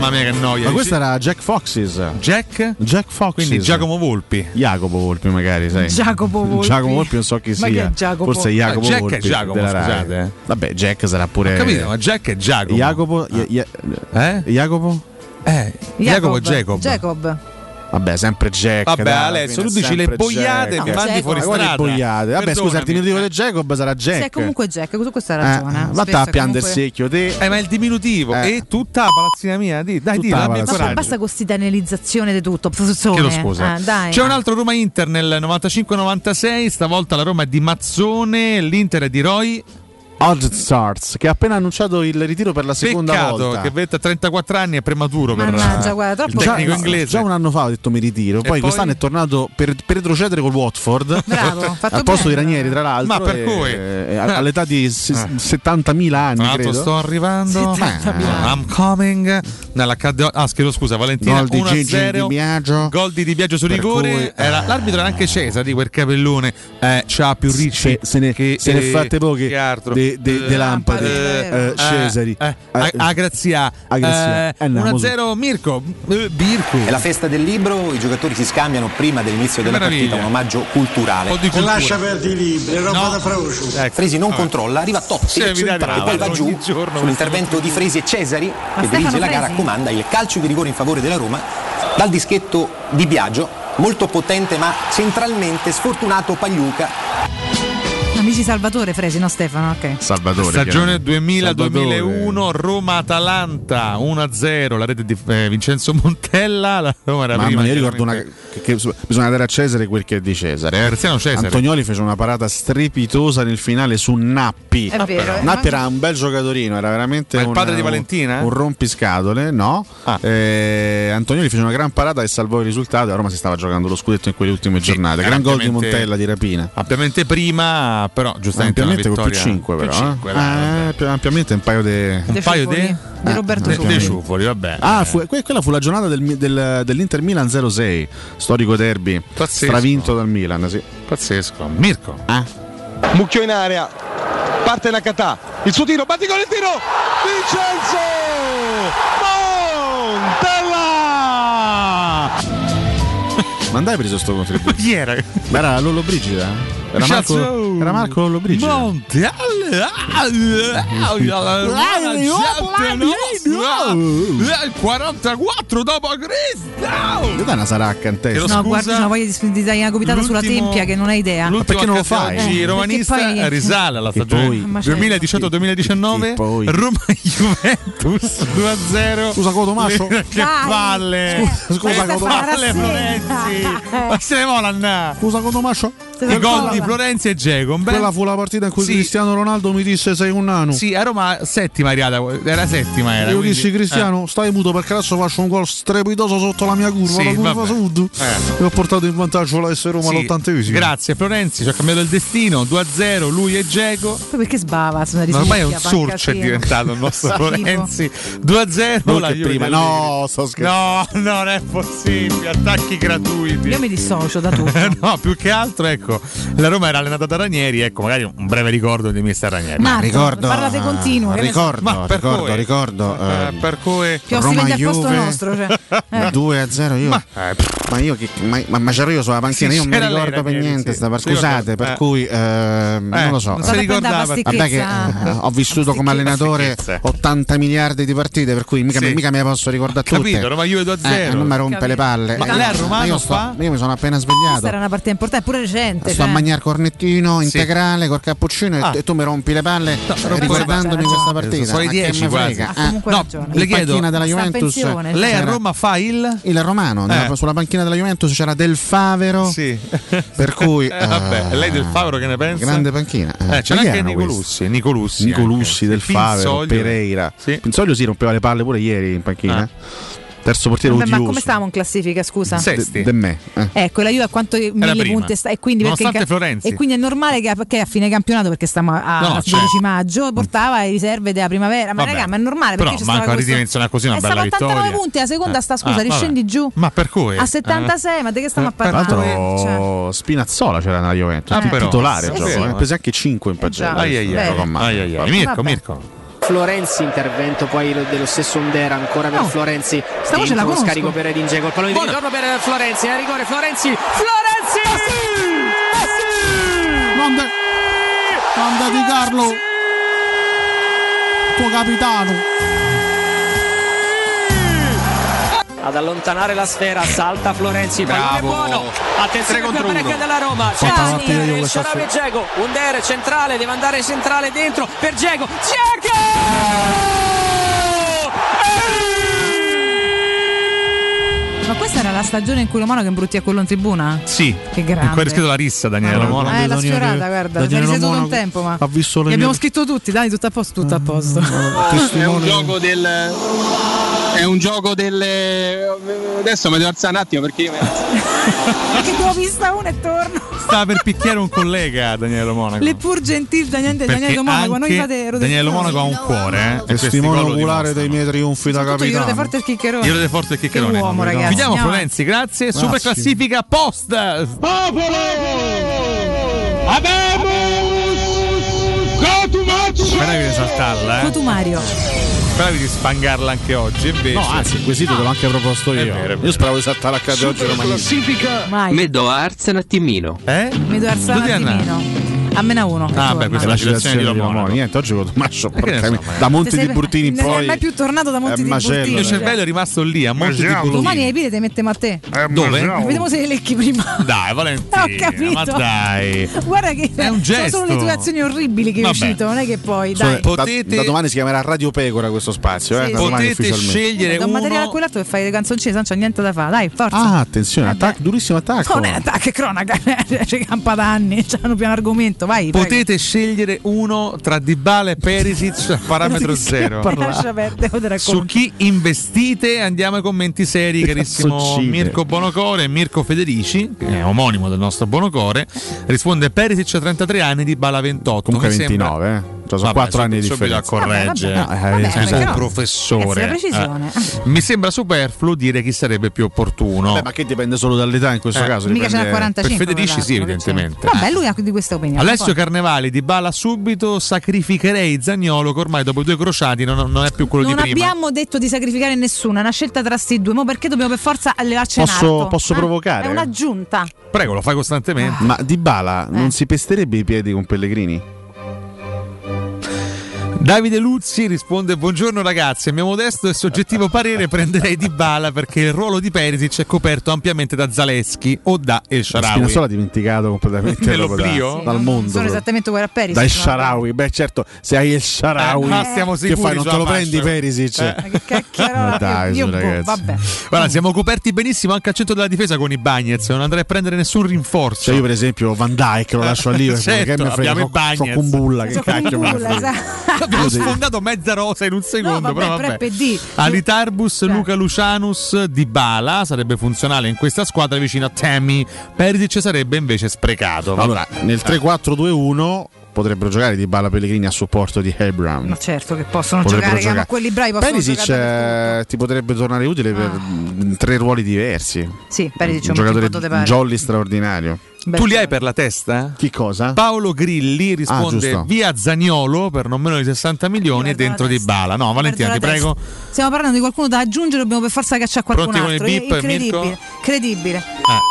Mamma mia che noia. Ma questo era Jack Foxes. Jack? Jack Foxes. Quindi Giacomo Volpi. Jacopo Volpi magari, sai. Jacopo [LAUGHS] Volpi. Jacopo Volpi non so chi Ma che sia. è Jacopo? Forse è Jacopo Ah, Jack è Volpi Giacomo, della Rai. scusate, eh. Vabbè, Jack sarà pure Ho capito, ma Jack è Giacomo. Jacopo Ja- Ja- Eh? Jacopo? Eh, Jacopo Jacob. Jacob. Vabbè, sempre Jack. Vabbè, dai, alla Alessio, tu è dici le boiate Jack. e mi mandi fuori strada. boiate? Vabbè, scusa, il diminutivo di Jacob sarà Sì, è Jack. comunque Jack, su questo hai Eh, ragione. va Spesso a è piangere comunque- secchio te. Eh, ma è il diminutivo. Eh. E tutta la palazzina mia. Di, dai, palazzina. Ma coraggio. basta con questa italianizzazione di tutto. Chiedo scusa. Eh, dai. C'è un altro Roma Inter nel 95-96. Stavolta la Roma è di Mazzone, l'Inter è di Roy. Odd Starts, che ha appena annunciato il ritiro per la seconda Peccato volta. che vede a 34 anni è prematuro per Mannaggia, [LAUGHS] guarda, il troppo tecnico Già- inglese. Già un anno fa ho detto mi ritiro, poi, poi? quest'anno è tornato per, per retrocedere col Watford. Bravo, al posto bene. di Ranieri, tra l'altro. Ma per e- cui? e all'età di se- Eh. 70.000 anni, credo. sto arrivando. Sì, I'm coming. Nell'accademia. Ah, chiedo scusa, Valentina. Gol di Gigi 1-0. Di Biagio. Gol di Di Biagio su Per rigore. cui, eh. Era- l'arbitro era anche Cesari, quel capellone. Eh, c'ha più ricci. Se, se ne, che, se ne eh, fatte poche che altro. de, de- de Eh, lampade. eh, eh, Cesari. eh, a, a Grazia. Agrazia. Eh, Eh, no, 1-0 Mirko. Eh, Birku. È la festa del libro, i giocatori si scambiano prima dell'inizio della partita, un omaggio culturale. Cultura. Lascia perdere i libri, roba da Freucio. Ecco. Fresi non Vabbè. controlla, arriva Totti Sì, e poi va giù sull'intervento di Fresi e Cesari che dirige la gara, comanda il calcio di rigore in favore della Roma dal dischetto di Biagio, molto potente ma centralmente sfortunato Pagliuca. Amici Salvatore Fresi, no Stefano? Ok. Salvatore. Stagione chiaramente. 2000-2001, Roma-Atalanta 1-0, la rete di eh, Vincenzo Montella. La Roma era Mamma prima. mia, io ricordo una, che, che bisogna dare a Cesare quel che è di Cesare. eh. Cesare. Antonioli fece una parata strepitosa nel finale su Nappi. È vero, eh. Nappi era un bel giocatorino, era veramente Ma il un, padre di un- Valentina? Un, rompiscatole, no? Ah. Eh, Antonioli fece una gran parata e salvò il risultato. A Roma si stava giocando lo scudetto in quelle ultime giornate. era Gran gol di Montella di rapina. Ampiamente prima, però giustamente Ampiamente una con più vittoria 5 però. più eh. cinque, dai, Eh, più- ampiamente un paio di un paio di Ciuffoli. Di Roberto Eh, De-. De Ciuffoli, vabbè. Ah, fu- que- quella fu la giornata del, del- dell'Inter Milan 06, storico derby, Pazzesco. stravinto dal Milan. Sì. Pazzesco. Mirko. Ah. Mucchio in area, parte Nakata, il suo tiro, batti con il tiro, Vincenzo Montella! Ma andai preso sto contributo? [LAUGHS] Chi era? Ma era Lollo Brigida? Era Marco, Cazzo! era Marco Lollo Brigida. Monte il 44 dopo Cristo Che dai una saracca in testa? No, scusa. guarda, c'è una voglia di, di dare una gomitata sulla tempia che non hai idea. L'ultimo perché non lo fai? oggi Eh, romanista poi- risale alla stagione poi- Ma certo. 2018-2019 Che poi- Roma Juventus [LAUGHS] 2-0 Scusa, Cotomascio? che palle Scusa, scusa, Questa Coto- fa la palle rassegna. Florenzi ma se ne vola andare Scusa Cotomascio? I gol di Florenzi e Dzeko Quella fu la partita in cui Sì. Cristiano Ronaldo mi disse sei un nano. sì a Roma settima è arrivata era settima era Io quindi- dissi Cristiano, stai muto perché adesso faccio un gol strepitoso sotto la mia curva, Sì, la curva vabbè. sud. Eh. E ho portato in vantaggio la S Roma Sì, all'80esimo. grazie Florenzi ci ha cambiato il destino 2-0 lui e Dzeko Poi perché sbava? Sono ma ormai è un sorcio è diventato il nostro. Florenzi 2-0 Non la prima, no, sto scherzando. No, non è possibile, attacchi gratuiti. Io mi dissocio da tutto. [LAUGHS] no, più che altro, ecco, la Roma era allenata da Ranieri, ecco, magari un breve ricordo di mister Ranieri. Marco, ricordo, parlate continuo. ne so. ricordo, Ma per ricordo, cui? ricordo. Eh, eh, per cui Roma stipendi al posto Juve. nostro. Cioè. [LAUGHS] Eh. 2 a 0 io. Ma- Ma, eh, io che ma, ma, ma c'ero io sulla panchina, Sì, io non mi ricordo per Ranieri, niente sì. sta Scusate, eh. per cui Eh, non lo so. non si ricordava. Vabbè che eh, ho vissuto come allenatore Schizza. 80 miliardi di partite, per cui mica, Sì. mica me le posso ricordare tutte. Capito, Roma Juve 2 a 0. Eh, non mi rompe Capito. le palle. Ma Eh, lei a Romano io, sto- fa? io mi sono appena Questa svegliato. era una partita importante, pure recente. Sto a mangiare cornettino Sì. integrale col cappuccino e- Ah. e, tu mi rompi le palle No, eh, c'ha questa partita. Sono i Ma che 10 me quasi. Ha eh? comunque No, le chiedo, panchina della Juventus pensione, lei a c'era Roma fa il il Romano nella- Eh. sulla panchina della Juventus c'era Del Favero Sì. per cui [LAUGHS] Eh, vabbè, eh, lei del Favero che ne pensa? grande panchina Eh, c'è Ma chi anche Nicolussi, Nicolussi. Nicolussi del Favero. Pereira Sì. Pinzoglio si rompeva le palle pure ieri in panchina Ah. Terzo portiere Vabbè, ma come stavamo in classifica, scusa? De, de me. eh. Ecco, la Juve a quanto mille punti sta e quindi, perché Florenzi. e quindi è normale che, che a fine campionato, perché stiamo a, No, a certo. 12 maggio, portava le riserve della primavera. Ma Vabbè. raga, ma è normale perché Però c'è manco stava a questo- ridimensionare così una Eh, bella stava a 89 vittoria. punti, la seconda Eh. sta scusa, Ah, vabbè. riscendi giù. Ma per cui? A 76, ma di che stiamo a Tra parlare? l'altro Cioè, Spinazzola c'era nella Juventus, il però. titolare, Sì, gioco, sì. ne presi anche 5 in pagella. Ai, ai, ai. Mirko. Mirko. Florenzi, intervento poi lo- dello stesso Undera ancora per Oh, Florenzi. sta voce la conosco. scarico per Edin Dzeko, il pallone di ritorno per Florenzi, a rigore Florenzi, Florenzi! Grande, grande di Carlo, tuo capitano. Ad allontanare la sfera, salta Florenzi, pallone Bravo. buono. Attenzione contro uno. della Roma. Sharawi sera. Dzeko, Under centrale, deve andare centrale dentro per Dzeko. Dzeko! Ma questa era la stagione in cui lo Monaco imbruttì a quello in tribuna? Sì. Che grande. Ancora scritto la rissa, Daniele Ah, Monaco. Eh, la sfiorata, guarda, sei riseduto un tempo, ma Ha visto le li abbiamo mie- scritto tutti, dai, tutto a posto, tutto a posto. È un gioco del. È un gioco del. Adesso mi devo alzare un attimo perché io. [LAUGHS] Perché tu ho vista una e torno. Stava per picchiare un collega, Daniele Monaco. Le pur gentil Daniele, Daniele Monaco, noi anche fate Daniele Monaco ha un cuore, eh, e Testimone oculare dei miei trionfi da Tutto io capitano. de forte il chiccherone. Io de forte il chiccherone. Che uomo, ragazzi. Andiamo Florenzi, grazie. Super Grazie. classifica post. Popolo! Abemus! Cotumaccio! Speravi di saltarla, eh. Cotumario. Speravi di spangarla anche oggi, invece. No, anzi, il quesito te l'ho anche proposto io. È vero, è vero. Io speravo di saltare a casa oggi romanista. Mai. Meddo Arsen attimino. Eh? Mi do alzare Dove un è attimino. A meno uno. Ah, beh, questa è la citazione di Romano. Romano. Niente, oggi con Tommaso, ma- da Monte Te di Burtini in Non sei poi. mai più tornato da Monti è di. Burtini. Il mio cervello è rimasto lì, a Monte di Mangiamo. Domani Burtini. ai piedi te mettiamo a te. Dove? Vediamo se le lecchi prima. Dai, Valentina. Ho capito. Ma dai. Guarda che È un sono solo gesto. le tue azioni orribili che è uscito, non è che poi, dai. da- Potete- da, domani si chiamerà Radio Pecora questo spazio. Eh? Potete scegliere un materiale a quell'altro che fai le canzoncine, non c'è niente da fare. Dai, forza. Ah, attenzione, Eh durissimo attacco. Non è attacco, è cronaca, [LAUGHS] c'è campa da anni, c'hanno più un argomento, vai. prego. Potete scegliere uno tra Dybala e Perisic [LAUGHS] [LAUGHS] a parametro zero. Perdere, Su chi investite andiamo ai commenti seri, carissimo. Mirko Bonocore e Mirko Federici, che è omonimo del nostro Bonocore. Risponde Perisic a 33 anni, Dybala 28. Comunque Mi sembra- 29, eh. Cioè, sono Vabbè, 4 anni di subito differenza. a correggere. Vabbè, vabbè. Eh, Vabbè, sei però- un professore. Eh. Eh. Mi sembra superfluo dire chi sarebbe più opportuno. Beh, ma che dipende solo dall'età in questo Eh, caso? Mica dipende- 45. per Federici sì, evidentemente. Vabbè, lui ha di questa opinione. Alessio poi. Carnevali di Bala subito sacrificherei Zagnolo che ormai dopo due crociati non, non è più quello Non di prima. abbiamo detto di sacrificare nessuno, è una scelta tra sti due. Ma perché dobbiamo per forza levarci Posso- in alto? posso Ah, provocare? È un'aggiunta. Prego, lo fai costantemente. Ma Di Bala Eh. non si pesterebbe i piedi con Pellegrini? Davide Luzzi risponde: Buongiorno ragazzi, a mio modesto e soggettivo parere prenderei Di Bala perché il ruolo di Perisic è coperto ampiamente da Zaleschi o da El Sharawi. Spinazzola ha dimenticato completamente Nell'oblio? da- dal mondo. Sono esattamente uguali a Peris. Dai tra l'altro. Sharawi, beh certo, se hai il Sharawi, Eh, ma stiamo che sicuri fai? Non te lo prendi? Perisic? Eh. Ma che cacchiarola, Ma dai, io, su, boh, ragazzi. vabbè. Guarda, siamo coperti benissimo anche al centro della difesa con i Bagnets. Non andrei a prendere nessun rinforzo. Cioè io per esempio Van Dyke lo lascio lì perché Certo, che me frega, abbiamo i so, so Bagnets. con bulla, che So con cacchio me ne bulla, frega. esatto. Abbiamo sfondato mezza rosa in un secondo. No, vabbè, però vabbè. Prep e D. Alitarbus, Cioè. Luca Lucianus, Di Bala sarebbe funzionale in questa squadra vicino a Tammy. Perisic sarebbe invece sprecato. Allora, nel 3-4-2-1 potrebbero giocare Di Bala Pellegrini a supporto di Hebram. Ma certo che possono Potrebbero giocare, hanno quelli bravi possono Perisic giocare eh, ti potrebbe tornare utile per mm, tre ruoli diversi. Sì, Perisic è un un giocatore jolly straordinario. Beh, tu li hai per la testa? Chi cosa? Paolo Grilli risponde Ah, via Zagnolo per non meno di 60 milioni e dentro di Bala. No, Valentina, ti prego. Stiamo parlando di qualcuno da aggiungere, dobbiamo per forza cacciare qualcun Pronti con il altro. beep, Incredibile. Mirko? Credibile. Eh,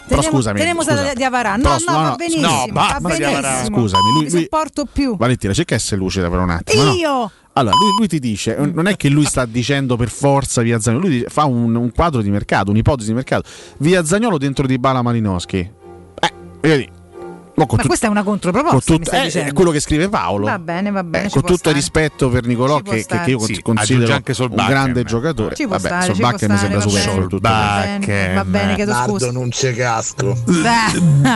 però Teniamo- scusami, Teniamo scusa. stata di Avarà. No, Però- no, no, va no, benissimo. no, va basta di Avarà. benissimo. Scusami, lui- Mi lui- sopporto più. Valentina, cerca di essere lucida per un attimo. no? Io! Allora, lui, lui ti dice, eh, non è che lui sta dicendo per forza via Zagnolo, lui dice- fa un, un quadro di mercato, un'ipotesi di mercato. Via Zagnolo dentro di Bala Malinowski. Eh, vedi, No, Ma questa è una con controproposta, mi tutto- stai eh, è quello che scrive Paolo. Va bene, va bene. Eh, con tutto il stare. rispetto per Nicolò, che, che- che io Sì, considero anche un grande giocatore. Ci può Vabbè, stare, ci può mi stare, sembra va bene. superfluo. Va bene, va bene, chiedo scusa. non c'è casco. [LAUGHS]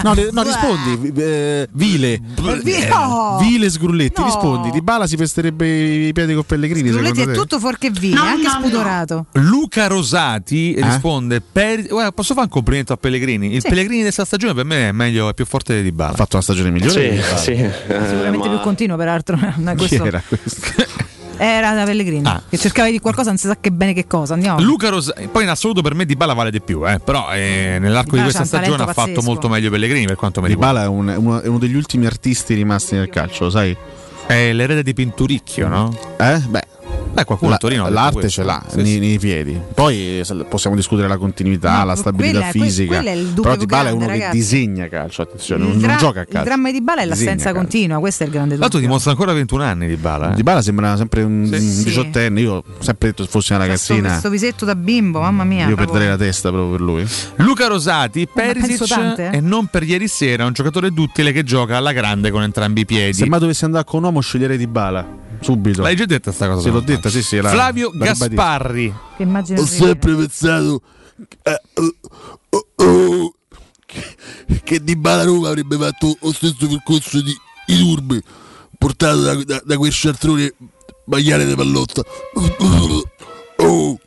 No, no, rispondi, eh, Vile, Vi- no. Vile Sgrulletti, No. rispondi. Di Bala si pesterebbe i piedi con Pellegrini. Rulletti secondo è te? tutto fuorché vini, anche spudorato. Luca Rosati Eh? risponde: Posso fare un complimento a Pellegrini? Il. Pellegrini di questa stagione per me è meglio, è più forte di Bala. Ha fatto una stagione migliore. Sì, sì. Sicuramente ma- più continuo, peraltro. Questo- [LAUGHS] era questo? Era da Pellegrini Ah. che cercava di qualcosa, non si sa che bene che cosa. Andiamo. Luca Rosati, poi in assoluto per me Di Bala vale di più, eh, però eh, nell'arco di questa stagione ha fatto pazzesco. molto meglio Pellegrini per quanto mi Di riguarda. Bala è, un- è uno, è uno degli ultimi artisti rimasti nel calcio, sai? È l'erede di Pinturicchio, no? Eh? Beh, Beh, qualcuno la- a Torino detto l'arte ce l'ha Sì, nei, sì. nei piedi. Poi possiamo discutere la continuità, No, la stabilità quella fisica. il dubbio Però Di Bala è uno ragazzi. che disegna calcio. Attenzione, il, non, non dra- gioca a il calcio. dramma di Bala è l'assenza calcio. continua, questo è il grande dubbio. dimostra ancora 21 anni Di Bala. eh. Di Bala sembra sempre un Sì. diciottenne. Io ho sempre detto se fossi una ragazzina, questo visetto da bimbo, mamma mia. io perderei la testa proprio per lui. Luca Rosati, Perisic eh. e non per ieri sera, un giocatore duttile che gioca alla grande con entrambi i piedi. Se mai dovessi andare con un uomo sceglierei Di Bala. Subito. L'hai già detta sta cosa? Sì, l'ho detta, sì, sì. la- Flavio la. Gasparri. Che immagine Ho sempre pensato eh, oh, oh, oh, che, che Di Bala Roma avrebbe fatto lo stesso percorso di Iturbe portato da, da, da quel sciartrone magliare di pallotta. Oh,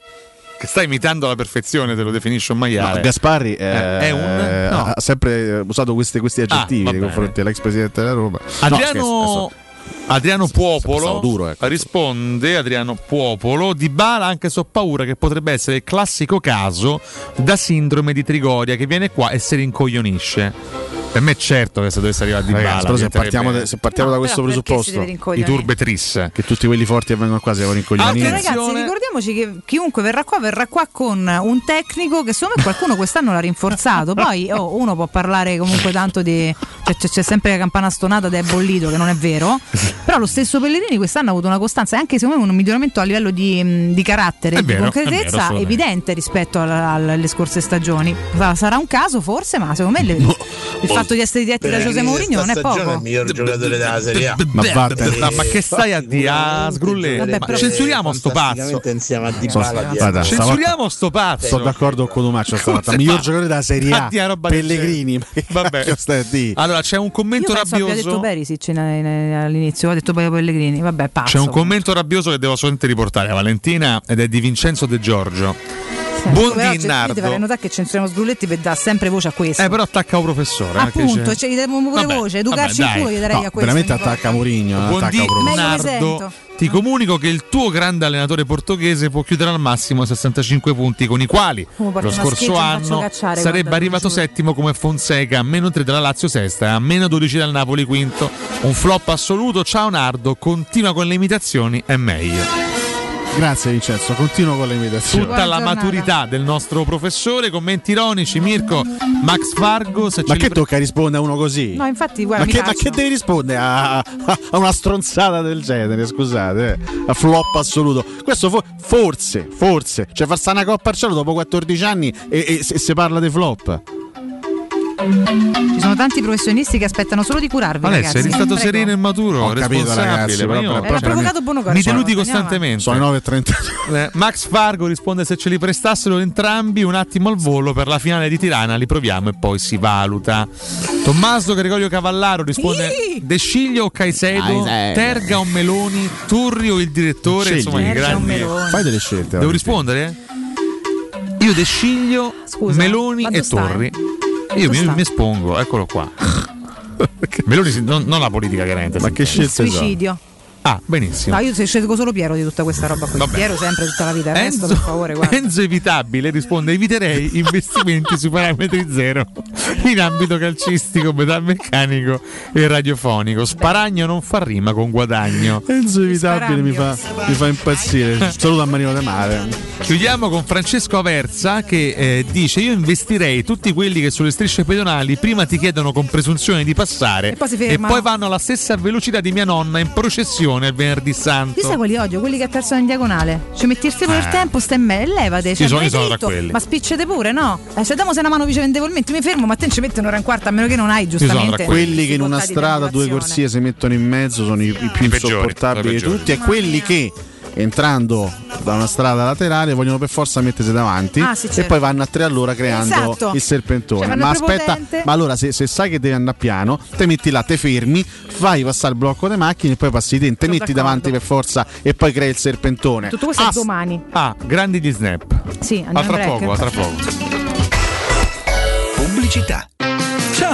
Che sta imitando alla perfezione, te lo definisce un No, maiale. Gasparri eh, Eh, è un- no. ha sempre usato questi, questi aggettivi va nei confronti dell'ex presidente della Roma. No, Adriano, scherzo, Adriano Puopolo stato duro, ecco. risponde Adriano Puopolo di Bala anche se ho paura che potrebbe essere il classico caso da sindrome di Trigoria che viene qua e si rincoglionisce per me è certo che se dovesse arrivare a Di Ragazzi, Bala però se partiamo, da- se partiamo da questo presupposto, i rincoglionire? turbe tris che tutti quelli forti che vengono qua si devono Perché, rincoglionire. ragazzi, ricordiamoci che chiunque verrà qua verrà qua con un tecnico che secondo me qualcuno [LAUGHS] quest'anno l'ha rinforzato. Poi oh, uno può parlare comunque tanto di. Cioè, c'è, c'è sempre la campana stonata ed è bollito, che non è vero. Però lo stesso Pellegrini quest'anno ha avuto una costanza e anche secondo me un miglioramento a livello di, di carattere È e di vero, vero, concretezza assolutamente. evidente rispetto alla- alle scorse stagioni. Sa- Sarà un caso forse, ma secondo me le- il fatto di essere diretti da José Mourinho non è poco. il miglior giocatore della Serie A. Ma vattene. ma, ma che stai a dire a Sgrulletti? Vabbè, Ma però- censuriamo sto pazzo insieme a Di Bala censuriamo sto pazzo Sono d'accordo con Domaccio stavolta. Miglior giocatore della Serie A. Pellegrini. Vabbè. allora c'è un commento rabbioso detto Perisic in- in- all'inizio, ho detto Pellegrini. Vabbè, pazzo. C'è un commento rabbioso che devo assolutamente riportare a Valentina ed è di Vincenzo De Giorgio. Buon Però, cioè, Dinardo. Io farei notare che censuriamo Sgrulletti per dare sempre voce a questo. Eh, però attacca un professore. eh, Appunto, cioè, gli diamo pure Vabbè, voce, educarci vabbè, in culo gli darei No, a questo. veramente attacca Mourinho. Buon attacca Meglio mi Dinardo. sento. Ti comunico che il tuo grande allenatore portoghese può chiudere al massimo 65 punti con i quali porti lo scorso anno cacciare, sarebbe arrivato settimo come Fonseca, a meno 3 dalla Lazio sesta e a meno 12 dal Napoli quinto. Un flop assoluto, ciao Nardo, continua con le imitazioni, è meglio. Grazie Vincenzo, continuo con le imitazioni. Tutta la maturità del nostro professore, commenti ironici, Mirko, Max Fargo, se Ma che tocca rispondere a uno così? No, infatti, guarda, ma, che, ma che devi rispondere a, a- una stronzata del genere? Scusate, eh? a flop assoluto. Questo fo- forse, forse, cioè far stare una coppa al cielo dopo 14 anni e, e se, se parla di flop. Ci sono tanti professionisti che aspettano solo di curarvi. Alessio, ragazzi. eri stato Prego. sereno e maturo, Ho capito, responsabile, ragazzi, ma io- però- Era provocato buono mi Andiamo costantemente. Sono le 9.30. Eh, Max Fargo risponde se ce li prestassero entrambi un attimo al volo per la finale di Tirana li proviamo e poi si valuta Tommaso Gregorio Cavallaro risponde De Sciglio o Caicedo. Terga o Meloni Turri o il direttore Scegli. insomma grandi. Fai delle scelte. devo rispondere? io De Sciglio Scusa, Meloni e stai? Io mi, mi espongo eccolo qua [LAUGHS] Meloni non, non la politica chiaramente Ma che scelte sono? Suicidio. Ah benissimo No, io se scelgo solo Piero di tutta questa roba qui. Vabbè. Piero sempre tutta la vita. Il resto, Enzo, per favore, guarda. Enzo Evitabile risponde: Eviterei investimenti su parametri zero in ambito calcistico, metalmeccanico e radiofonico. Sparagno non fa rima con guadagno. Enzo Evitabile mi fa, mi fa impazzire. Saluto a Marino De Mare. Chiudiamo con Francesco Aversa che eh, dice: Io investirei tutti quelli che sulle strisce pedonali prima ti chiedono con presunzione di passare E poi si fermano. poi vanno alla stessa velocità di mia nonna in processione nel venerdì santo. Io sai quali odio? Quelli che attraversano in diagonale. Ci metti il tempo Eh. del tempo, stai me, levate. Sì, sono- sono dritto. quelli. Ma spiccete pure, no? Eh, se diamo se una mano vicendevolmente, mi fermo, ma te ci metti un'ora e un quarto, a meno che non hai giustamente. quelli che in una strada due corsie si mettono in mezzo sono i, i più insopportabili di tutti e quelli che entrando da una strada laterale vogliono per forza mettersi davanti Ah, sì, e certo. poi vanno a tre all'ora creando Esatto. il serpentone. Cioè, ma aspetta, ma allora se, se sai che devi andare piano, te metti là, te fermi, fai passare il blocco delle macchine e poi passi te, te Sono metti d'accordo. davanti per forza e poi crei il serpentone. Tutto questo Ah, è domani. Ah, grandi di snap. Sì, A tra poco, a tra poco. Pubblicità.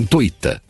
zampettidistribuzione.it.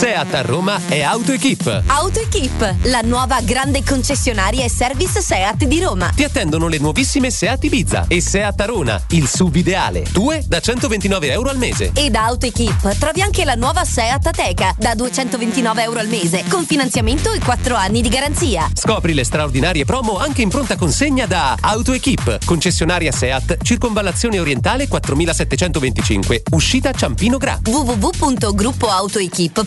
Seat a Roma è AutoEquip. AutoEquip, la nuova grande concessionaria e service Seat di Roma. Ti attendono le nuovissime Seat Ibiza e Seat Arona, il sub ideale. Due da 129 euro al mese. E da AutoEquip trovi anche la nuova Seat Ateca da 229 euro al mese, con finanziamento e 4 anni di garanzia. Scopri le straordinarie promo anche in pronta consegna da AutoEquip, concessionaria Seat, circonvallazione orientale 4725, uscita Ciampino Gra.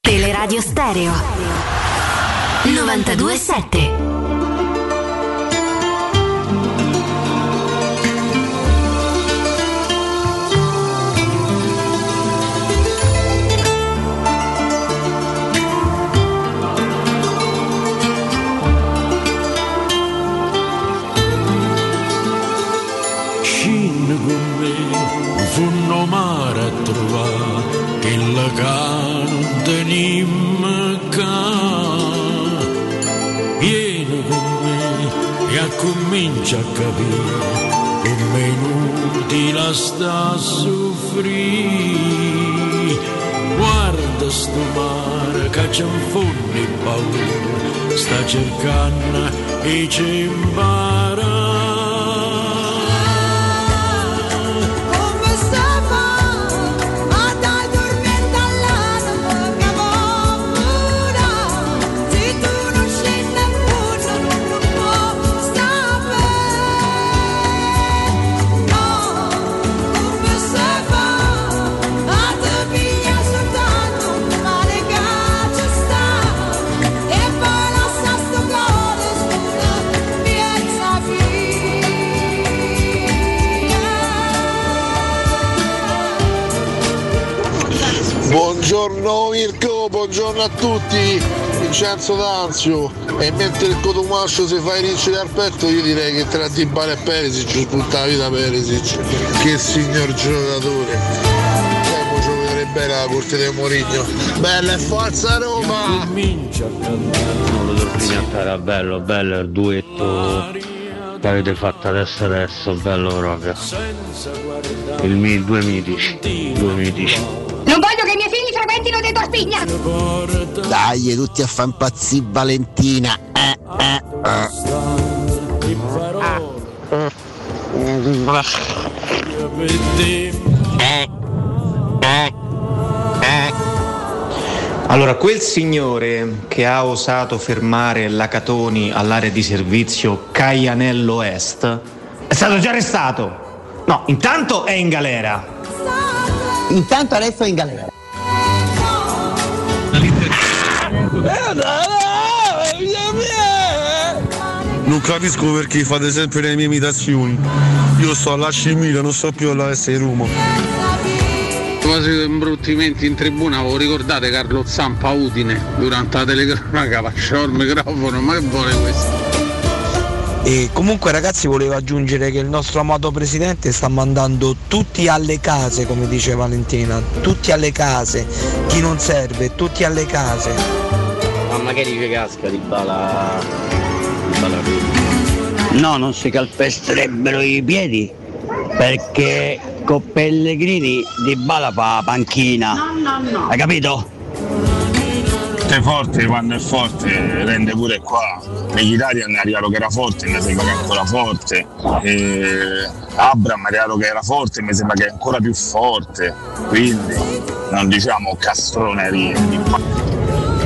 Teleradio Stereo. 927 Scinno con me, funno mare a trovare che la ca ca. Vieni con me e comincia a capire come inutile sta a soffrire. Guarda sto mare che c'è un fondo e paura, sta cercando e ci impara. Buongiorno Mirko, buongiorno a tutti, Vincenzo D'Anzio e mentre il Cotomascio si fa i ricci dal petto io direi che tra Dybala e Perisic ci tutta la vita Perisic, che signor giocatore. Bene la corte del Morigno. Bella e forza Roma! Non lo Dorpignatta era bello, bello il duetto che avete fatto adesso adesso, bello proprio. Il mi, due mitici, due mitici. Non voglio che i miei figli frequentino dei Dorpigna! Dai, tutti a fa impazzire Valentina. Eh, eh, Allora, quel signore che ha osato fermare la Catoni all'area di servizio Caianello Est è stato già arrestato. No, intanto è in galera. Intanto adesso è in galera. Non capisco perché fate sempre le mie imitazioni. Io sto alla Scimmica, non sto più alla S di Roma. Proposito di imbruttimenti in tribuna, voi ricordate Carlo Zampa Udine durante la telecronaca facciò il microfono, ma che vuole questo? E comunque ragazzi volevo aggiungere che il nostro amato presidente sta mandando tutti alle case, come dice Valentina, tutti alle case, chi non serve, tutti alle case. Ma magari ci casca di bala. di bala No, non si calpesterebbero i piedi perché con Pellegrini di bala fa panchina. Hai capito? È forte quando è forte, rende pure qua. Negli Italian è arrivato che era forte, mi sembra che è ancora forte. E Abram è arrivato che era forte, mi sembra che è ancora più forte. Quindi non diciamo castronerie.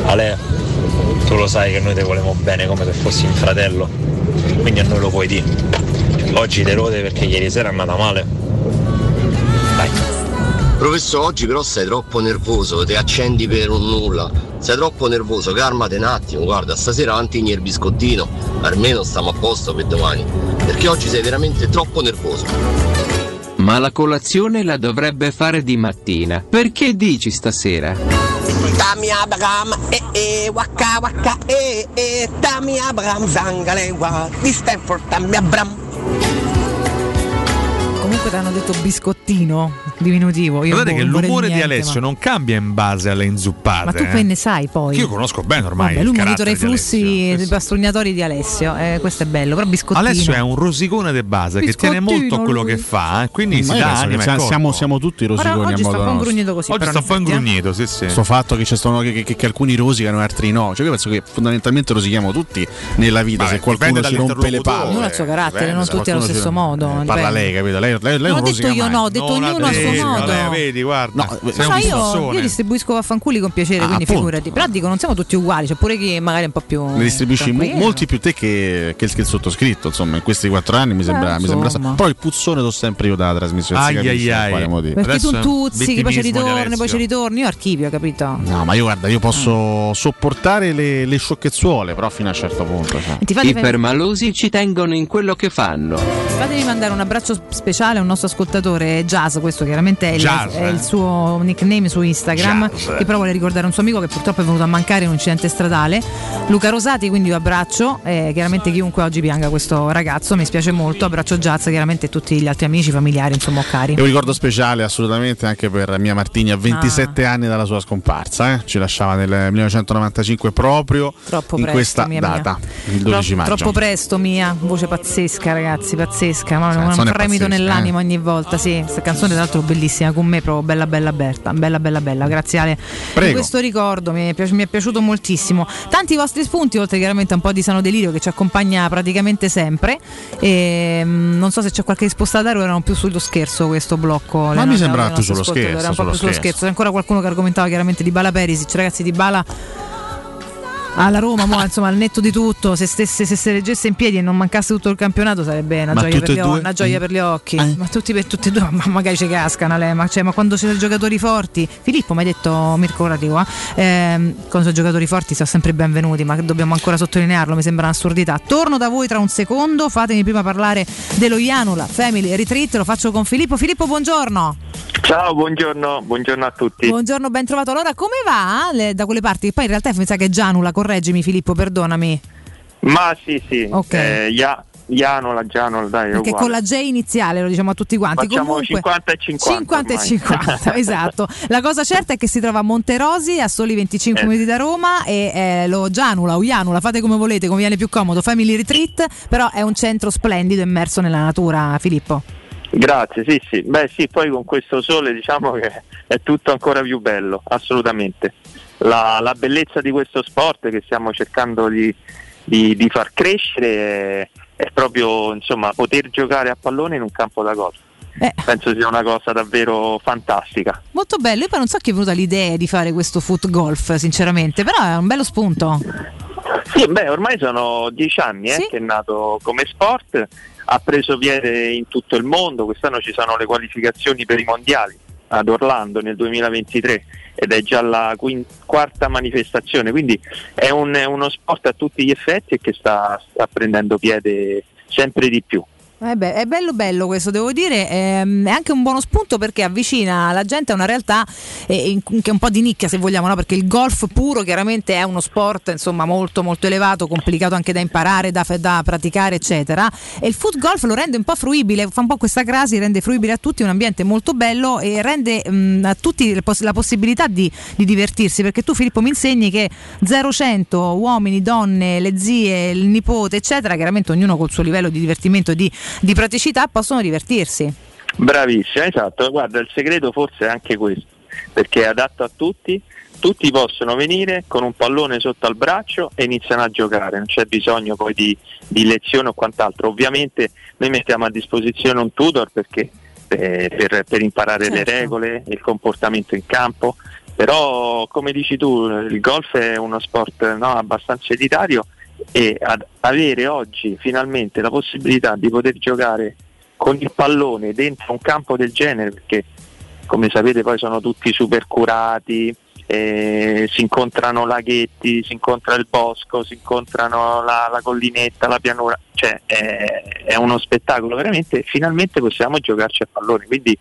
Ale, tu lo sai che noi ti volevamo bene come se fossi un fratello, quindi a noi lo puoi dire. Oggi te rode perché ieri sera è andata male. Dai, Professore, oggi però sei troppo nervoso, ti accendi per un nulla. Sei troppo nervoso, calmati un attimo, guarda, stasera mantigni il biscottino, almeno stiamo a posto per domani. Perché oggi sei veramente troppo nervoso. Ma la colazione la dovrebbe fare di mattina. Perché dici stasera? Tami Abraham, eh eh, waka waka, eh eh, Tami Abraham, Zangalewa, di Stanford, Tami Abraham. Comunque ti hanno detto biscottino diminutivo. Io Guardate che l'umore di niente, Alessio ma- non cambia in base alle inzuppate. Ma tu eh. poi ne sai poi. Io conosco bene ormai Vabbè, il lui monitora carattere i flussi dei pastrugnatori di Alessio, eh, questo è bello, però biscottino. Alessio è un rosicone di base che tiene molto a quello lui. che fa, eh, quindi Ma si dà anima sia- corpo. siamo, siamo tutti Ora, rosiconi oggi a sta modo un po' ingrugnito così. Oggi sta un po' ingrugnito, sì, sì. Questo fatto che, ci sono, che, che- che alcuni rosicano e altri no. Cioè, io penso che fondamentalmente rosichiamo tutti nella vita. Vabbè, se qualcuno ci rompe le palle. Ognuno ha il suo carattere, non tutti allo stesso modo. eh. Parla lei, capito? Lei, Non ho detto io no, ho detto ognuno a suo adesso, modo. lei, vedi, guarda, No, sei Ma un io, io distribuisco vaffanculi con piacere, Ah, quindi appunto. figurati. Però dico, non siamo tutti uguali, c'è pure chi magari è un po' più. Ne distribuisci mo- molti più te che, che il, che il sottoscritto, insomma, in questi quattro anni mi sembra, mi sembra. Però il puzzone l'ho sempre io dalla trasmissione. si Ai, ai, ai. Perché tu Adesso tuzzichi, poi ci ritorni, poi ci ritorni. Io archivio, capito? No, ma io guarda, io posso sopportare le, le sciocchezzuole, però fino a un certo punto. Cioè. I permalosi ci tengono in quello che fanno. Fatevi mandare un abbraccio speciale a un nostro ascoltatore Jazz, questo chiaramente è il, Jazz, è eh? il suo nickname su Instagram, Jazz. che però vuole ricordare un suo amico che purtroppo è venuto a mancare in un incidente stradale. Luca Rosati, quindi io abbraccio, eh, chiaramente chiunque oggi pianga questo ragazzo, mi spiace molto, abbraccio Jazz, chiaramente tutti gli altri amici, familiari, insomma, cari. E un ricordo speciale assolutamente anche per Mia Martini a 27 Ah. anni dalla sua scomparsa. eh. Ci lasciava nel 1995 proprio Troppo in presto, questa mia, data, mia. il 12 Tro- maggio. Troppo presto, mia. Voce pazzesca, ragazzi, pazzesca. Ma un fremito pazzesca, nell'anima eh. ogni volta. Sì, questa canzone, tra l'altro, bellissima. Con me, proprio bella, bella, Berta. Bella, bella, bella. Grazie, Ale. Prego. questo ricordo mi è, piaci- mi è piaciuto moltissimo. Tanti vostri spunti, oltre chiaramente a un po' di sano delirio che ci accompagna praticamente sempre. E, mm, non so se c'è qualche risposta da dare o erano più sullo scherzo questo blocco. Ma mi sembra nostre sullo scherzo, Era un po' sullo più sullo scherzo. scherzo. C'è ancora qualcuno che argomentava chiaramente di Bala Perisic. Ragazzi, di Bala alla Roma, mo, insomma, al netto di tutto, se, stesse, se si reggesse in piedi e non mancasse tutto il campionato sarebbe una, gioia per, gli, o- una gioia Mm. per gli occhi. Eh? Ma tutti per tutti e due, ma magari ci cascano, Ale, ma, cioè, ma quando c'è i giocatori forti, Filippo mi ha detto Mirko Radico, eh, ehm, quando sono giocatori forti sono sempre benvenuti, ma dobbiamo ancora sottolinearlo, mi sembra un'assurdità. Torno da voi tra un secondo, fatemi prima parlare dello Ianula Family Retreat, lo faccio con Filippo. Filippo, buongiorno. Ciao, buongiorno, buongiorno a tutti. Buongiorno, ben trovato. Allora, come va le- da quelle parti? Poi in realtà mi sa che è Gianula, correggimi Filippo, perdonami. Ma sì, sì, Ok. eh, Ia- Ianola, Gianola, dai, Perché uguale. con la J iniziale lo diciamo a tutti quanti. Facciamo Comunque, 50 e 50 50 e ormai. 50, [LAUGHS] esatto. La cosa certa è che si trova a Monterosi, a soli 25 Eh. minuti da Roma, e eh, lo Gianula o Ianula, fate come volete, come viene più comodo, Family Retreat, però è un centro splendido immerso nella natura, Filippo. Grazie, sì, sì. Beh, sì, poi con questo sole diciamo che è tutto ancora più bello, assolutamente. La, la bellezza di questo sport che stiamo cercando di, di- di far crescere è, è proprio insomma, poter giocare a pallone in un campo da golf. Eh. Penso sia una cosa davvero fantastica. Molto bello, io poi non so chi è venuta l'idea di fare questo foot golf, sinceramente, però è un bello spunto. Sì, beh, ormai sono dieci anni eh, che è nato come sport, ha preso piede in tutto il mondo, quest'anno ci sono le qualificazioni per i mondiali ad Orlando nel 2023 ed è già la quin- quarta manifestazione, quindi è, un- è uno sport a tutti gli effetti e che sta, sta prendendo piede sempre di più. Eh beh, è bello bello questo, devo dire, ehm, è anche un buono spunto perché avvicina la gente a una realtà eh, che è un po' di nicchia se vogliamo, no? perché il golf puro chiaramente è uno sport insomma molto molto elevato, complicato anche da imparare, da, da praticare eccetera. E il foot golf lo rende un po' fruibile, fa un po' questa crasi, rende fruibile a tutti, un ambiente molto bello e rende mh, a tutti la possibilità di, di divertirsi. Perché tu Filippo mi insegni che 0-100 uomini, donne, le zie, il nipote eccetera, chiaramente ognuno col suo livello di divertimento di di praticità possono divertirsi. Bravissima, esatto, guarda il segreto forse è anche questo, perché è adatto a tutti, tutti possono venire con un pallone sotto al braccio e iniziano a giocare, non c'è bisogno poi di, di lezione o quant'altro, ovviamente noi mettiamo a disposizione un tutor perché, eh, per, per imparare le regole, il comportamento in campo, però come dici tu il golf è uno sport no, abbastanza elitario e ad avere oggi finalmente la possibilità di poter giocare con il pallone dentro un campo del genere perché come sapete poi sono tutti super curati, eh, si incontrano laghetti, si incontra il bosco, si incontrano la, la collinetta, la pianura, cioè è, è uno spettacolo veramente, finalmente possiamo giocarci a pallone, quindi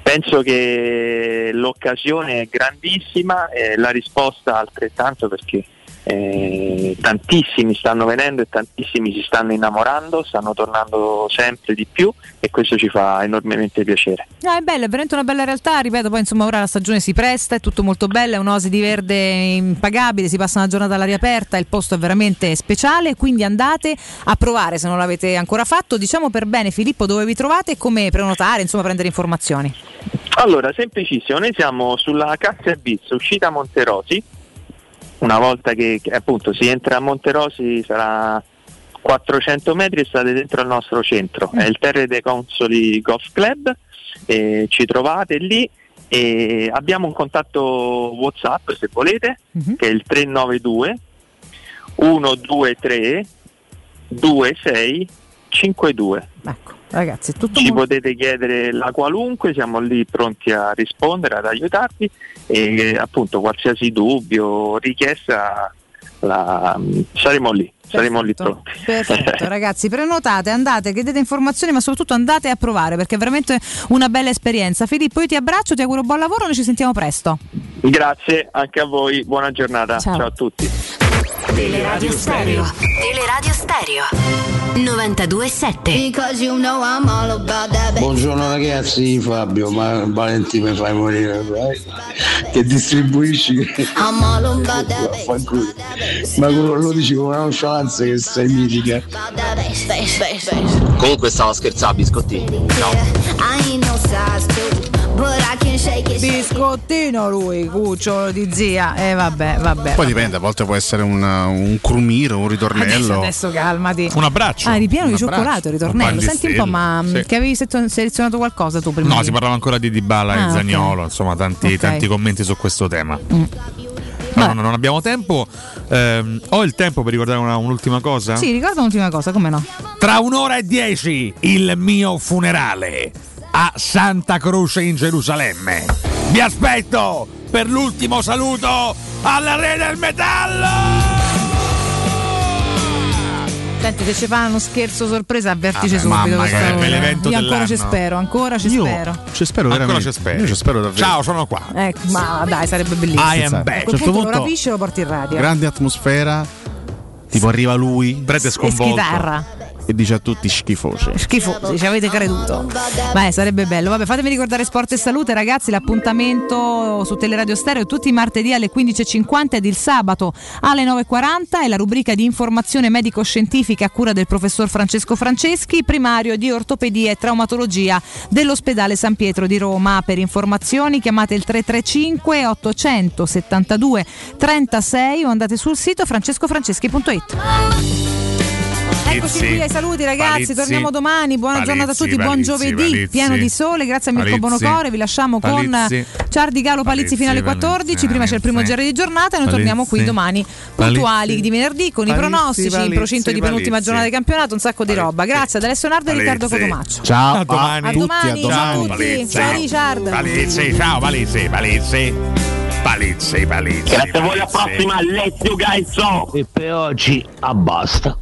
penso che l'occasione è grandissima e la risposta altrettanto perché eh, tantissimi stanno venendo e tantissimi si stanno innamorando, stanno tornando sempre di più e questo ci fa enormemente piacere. No, è bella, è veramente una bella realtà, ripeto, poi insomma ora la stagione si presta, è tutto molto bello, è un'osi di verde impagabile, si passa una giornata all'aria aperta, il posto è veramente speciale, quindi andate a provare se non l'avete ancora fatto. Diciamo per bene Filippo dove vi trovate e come prenotare, insomma prendere informazioni. Allora, semplicissimo, noi siamo sulla Cassia Bis, uscita Monterosi, una volta che, che appunto si entra a Monterosi sarà 400 metri e state dentro al nostro centro, è il Terre dei Consoli Golf Club, eh, ci trovate lì e abbiamo un contatto Whatsapp se volete, che è il 392 123 2652. Ecco, ragazzi, tutto Ci mo- potete chiedere la qualunque, siamo lì pronti a rispondere, ad aiutarvi e appunto qualsiasi dubbio o richiesta la- saremo lì, saremo lì pronti. Perfetto, [LAUGHS] ragazzi, prenotate, andate, chiedete informazioni, ma soprattutto andate a provare perché è veramente una bella esperienza. Filippo, io ti abbraccio, ti auguro buon lavoro, noi ci sentiamo presto. Grazie anche a voi, buona giornata, Ciao. ciao a tutti. Teleradio Stereo. Teleradio Stereo. 92.7 Buongiorno ragazzi, Fabio, ma Valenti mi fai morire, vai. che distribuisci ma lo dici con una nonchalance che sei mitica. Comunque stavo scherzando, biscottini. Biscottino lui, cucciolo di zia. E vabbè, vabbè. Poi dipende, a volte può essere un, un crumiro, un Adesso, ritornello. adesso calmati. Un abbraccio. Ah, ripieno di cioccolato, il ritornello. Un Senti un po', ma Sì. che avevi selezionato qualcosa tu prima? No, di- si parlava ancora di Dybala Ah, e. Zagnolo, insomma, tanti, Ok. tanti commenti su questo tema. Mm. Ma non, non abbiamo tempo. Ehm, ho il tempo per ricordare una- un'ultima cosa? Sì, ricorda un'ultima cosa, come no? Tra un'ora e dieci il mio funerale a Santa Croce in Gerusalemme. Vi aspetto per l'ultimo saluto alla Re del Metallo! Senti, se ci fanno uno scherzo sorpresa, avvertici Vabbè, subito. mamma, è cosa. l'evento Io ancora ci spero, ancora ci Io spero. ci spero Ancora veramente. ci spero. Io ci spero davvero. Ciao, sono qua. Ecco, ma dai, sarebbe bellissimo. I am A back. quel A un certo punto lo punto- rapisci e lo porti in radio. Grande atmosfera. Tipo arriva lui Prete e schitarra. E dice a tutti schifosi. Schifosi, ci avete creduto. Beh, sarebbe bello. Vabbè, fatemi ricordare Sport e Salute, ragazzi. L'appuntamento su Teleradio Stereo tutti i martedì alle 15.50 ed il sabato alle 9.40 è la rubrica di informazione medico-scientifica a cura del professor Francesco Franceschi, primario di ortopedia e traumatologia dell'ospedale San Pietro di Roma. Per informazioni chiamate il 335 872 36 o andate sul sito francescofranceschi.it. Eccoci qui ai saluti ragazzi, Palizzi. torniamo domani, buona Palizzi, giornata a tutti, buon giovedì, Palizzi. pieno di sole, grazie a Mirko Palizzi. Bonocore, vi lasciamo con. Ciardi Galo Palizzi fino alle Palizzi, 14, prima c'è il primo giro di giornata e noi torniamo qui domani puntuali di venerdì con i Palizzi, pronostici, in Palizzi, procinto di penultima giornata di campionato, un sacco di roba. Grazie ad Alessio Nardo e Riccardo. Cotomaccio. Ciao A domani. A domani, ciao a tutti, ciao Richard. Palizzi, ciao Palizzi, Palizzi. Palizzi, Palizzi. Grazie a voi, alla prossima, let's go guys! E per oggi abbasta.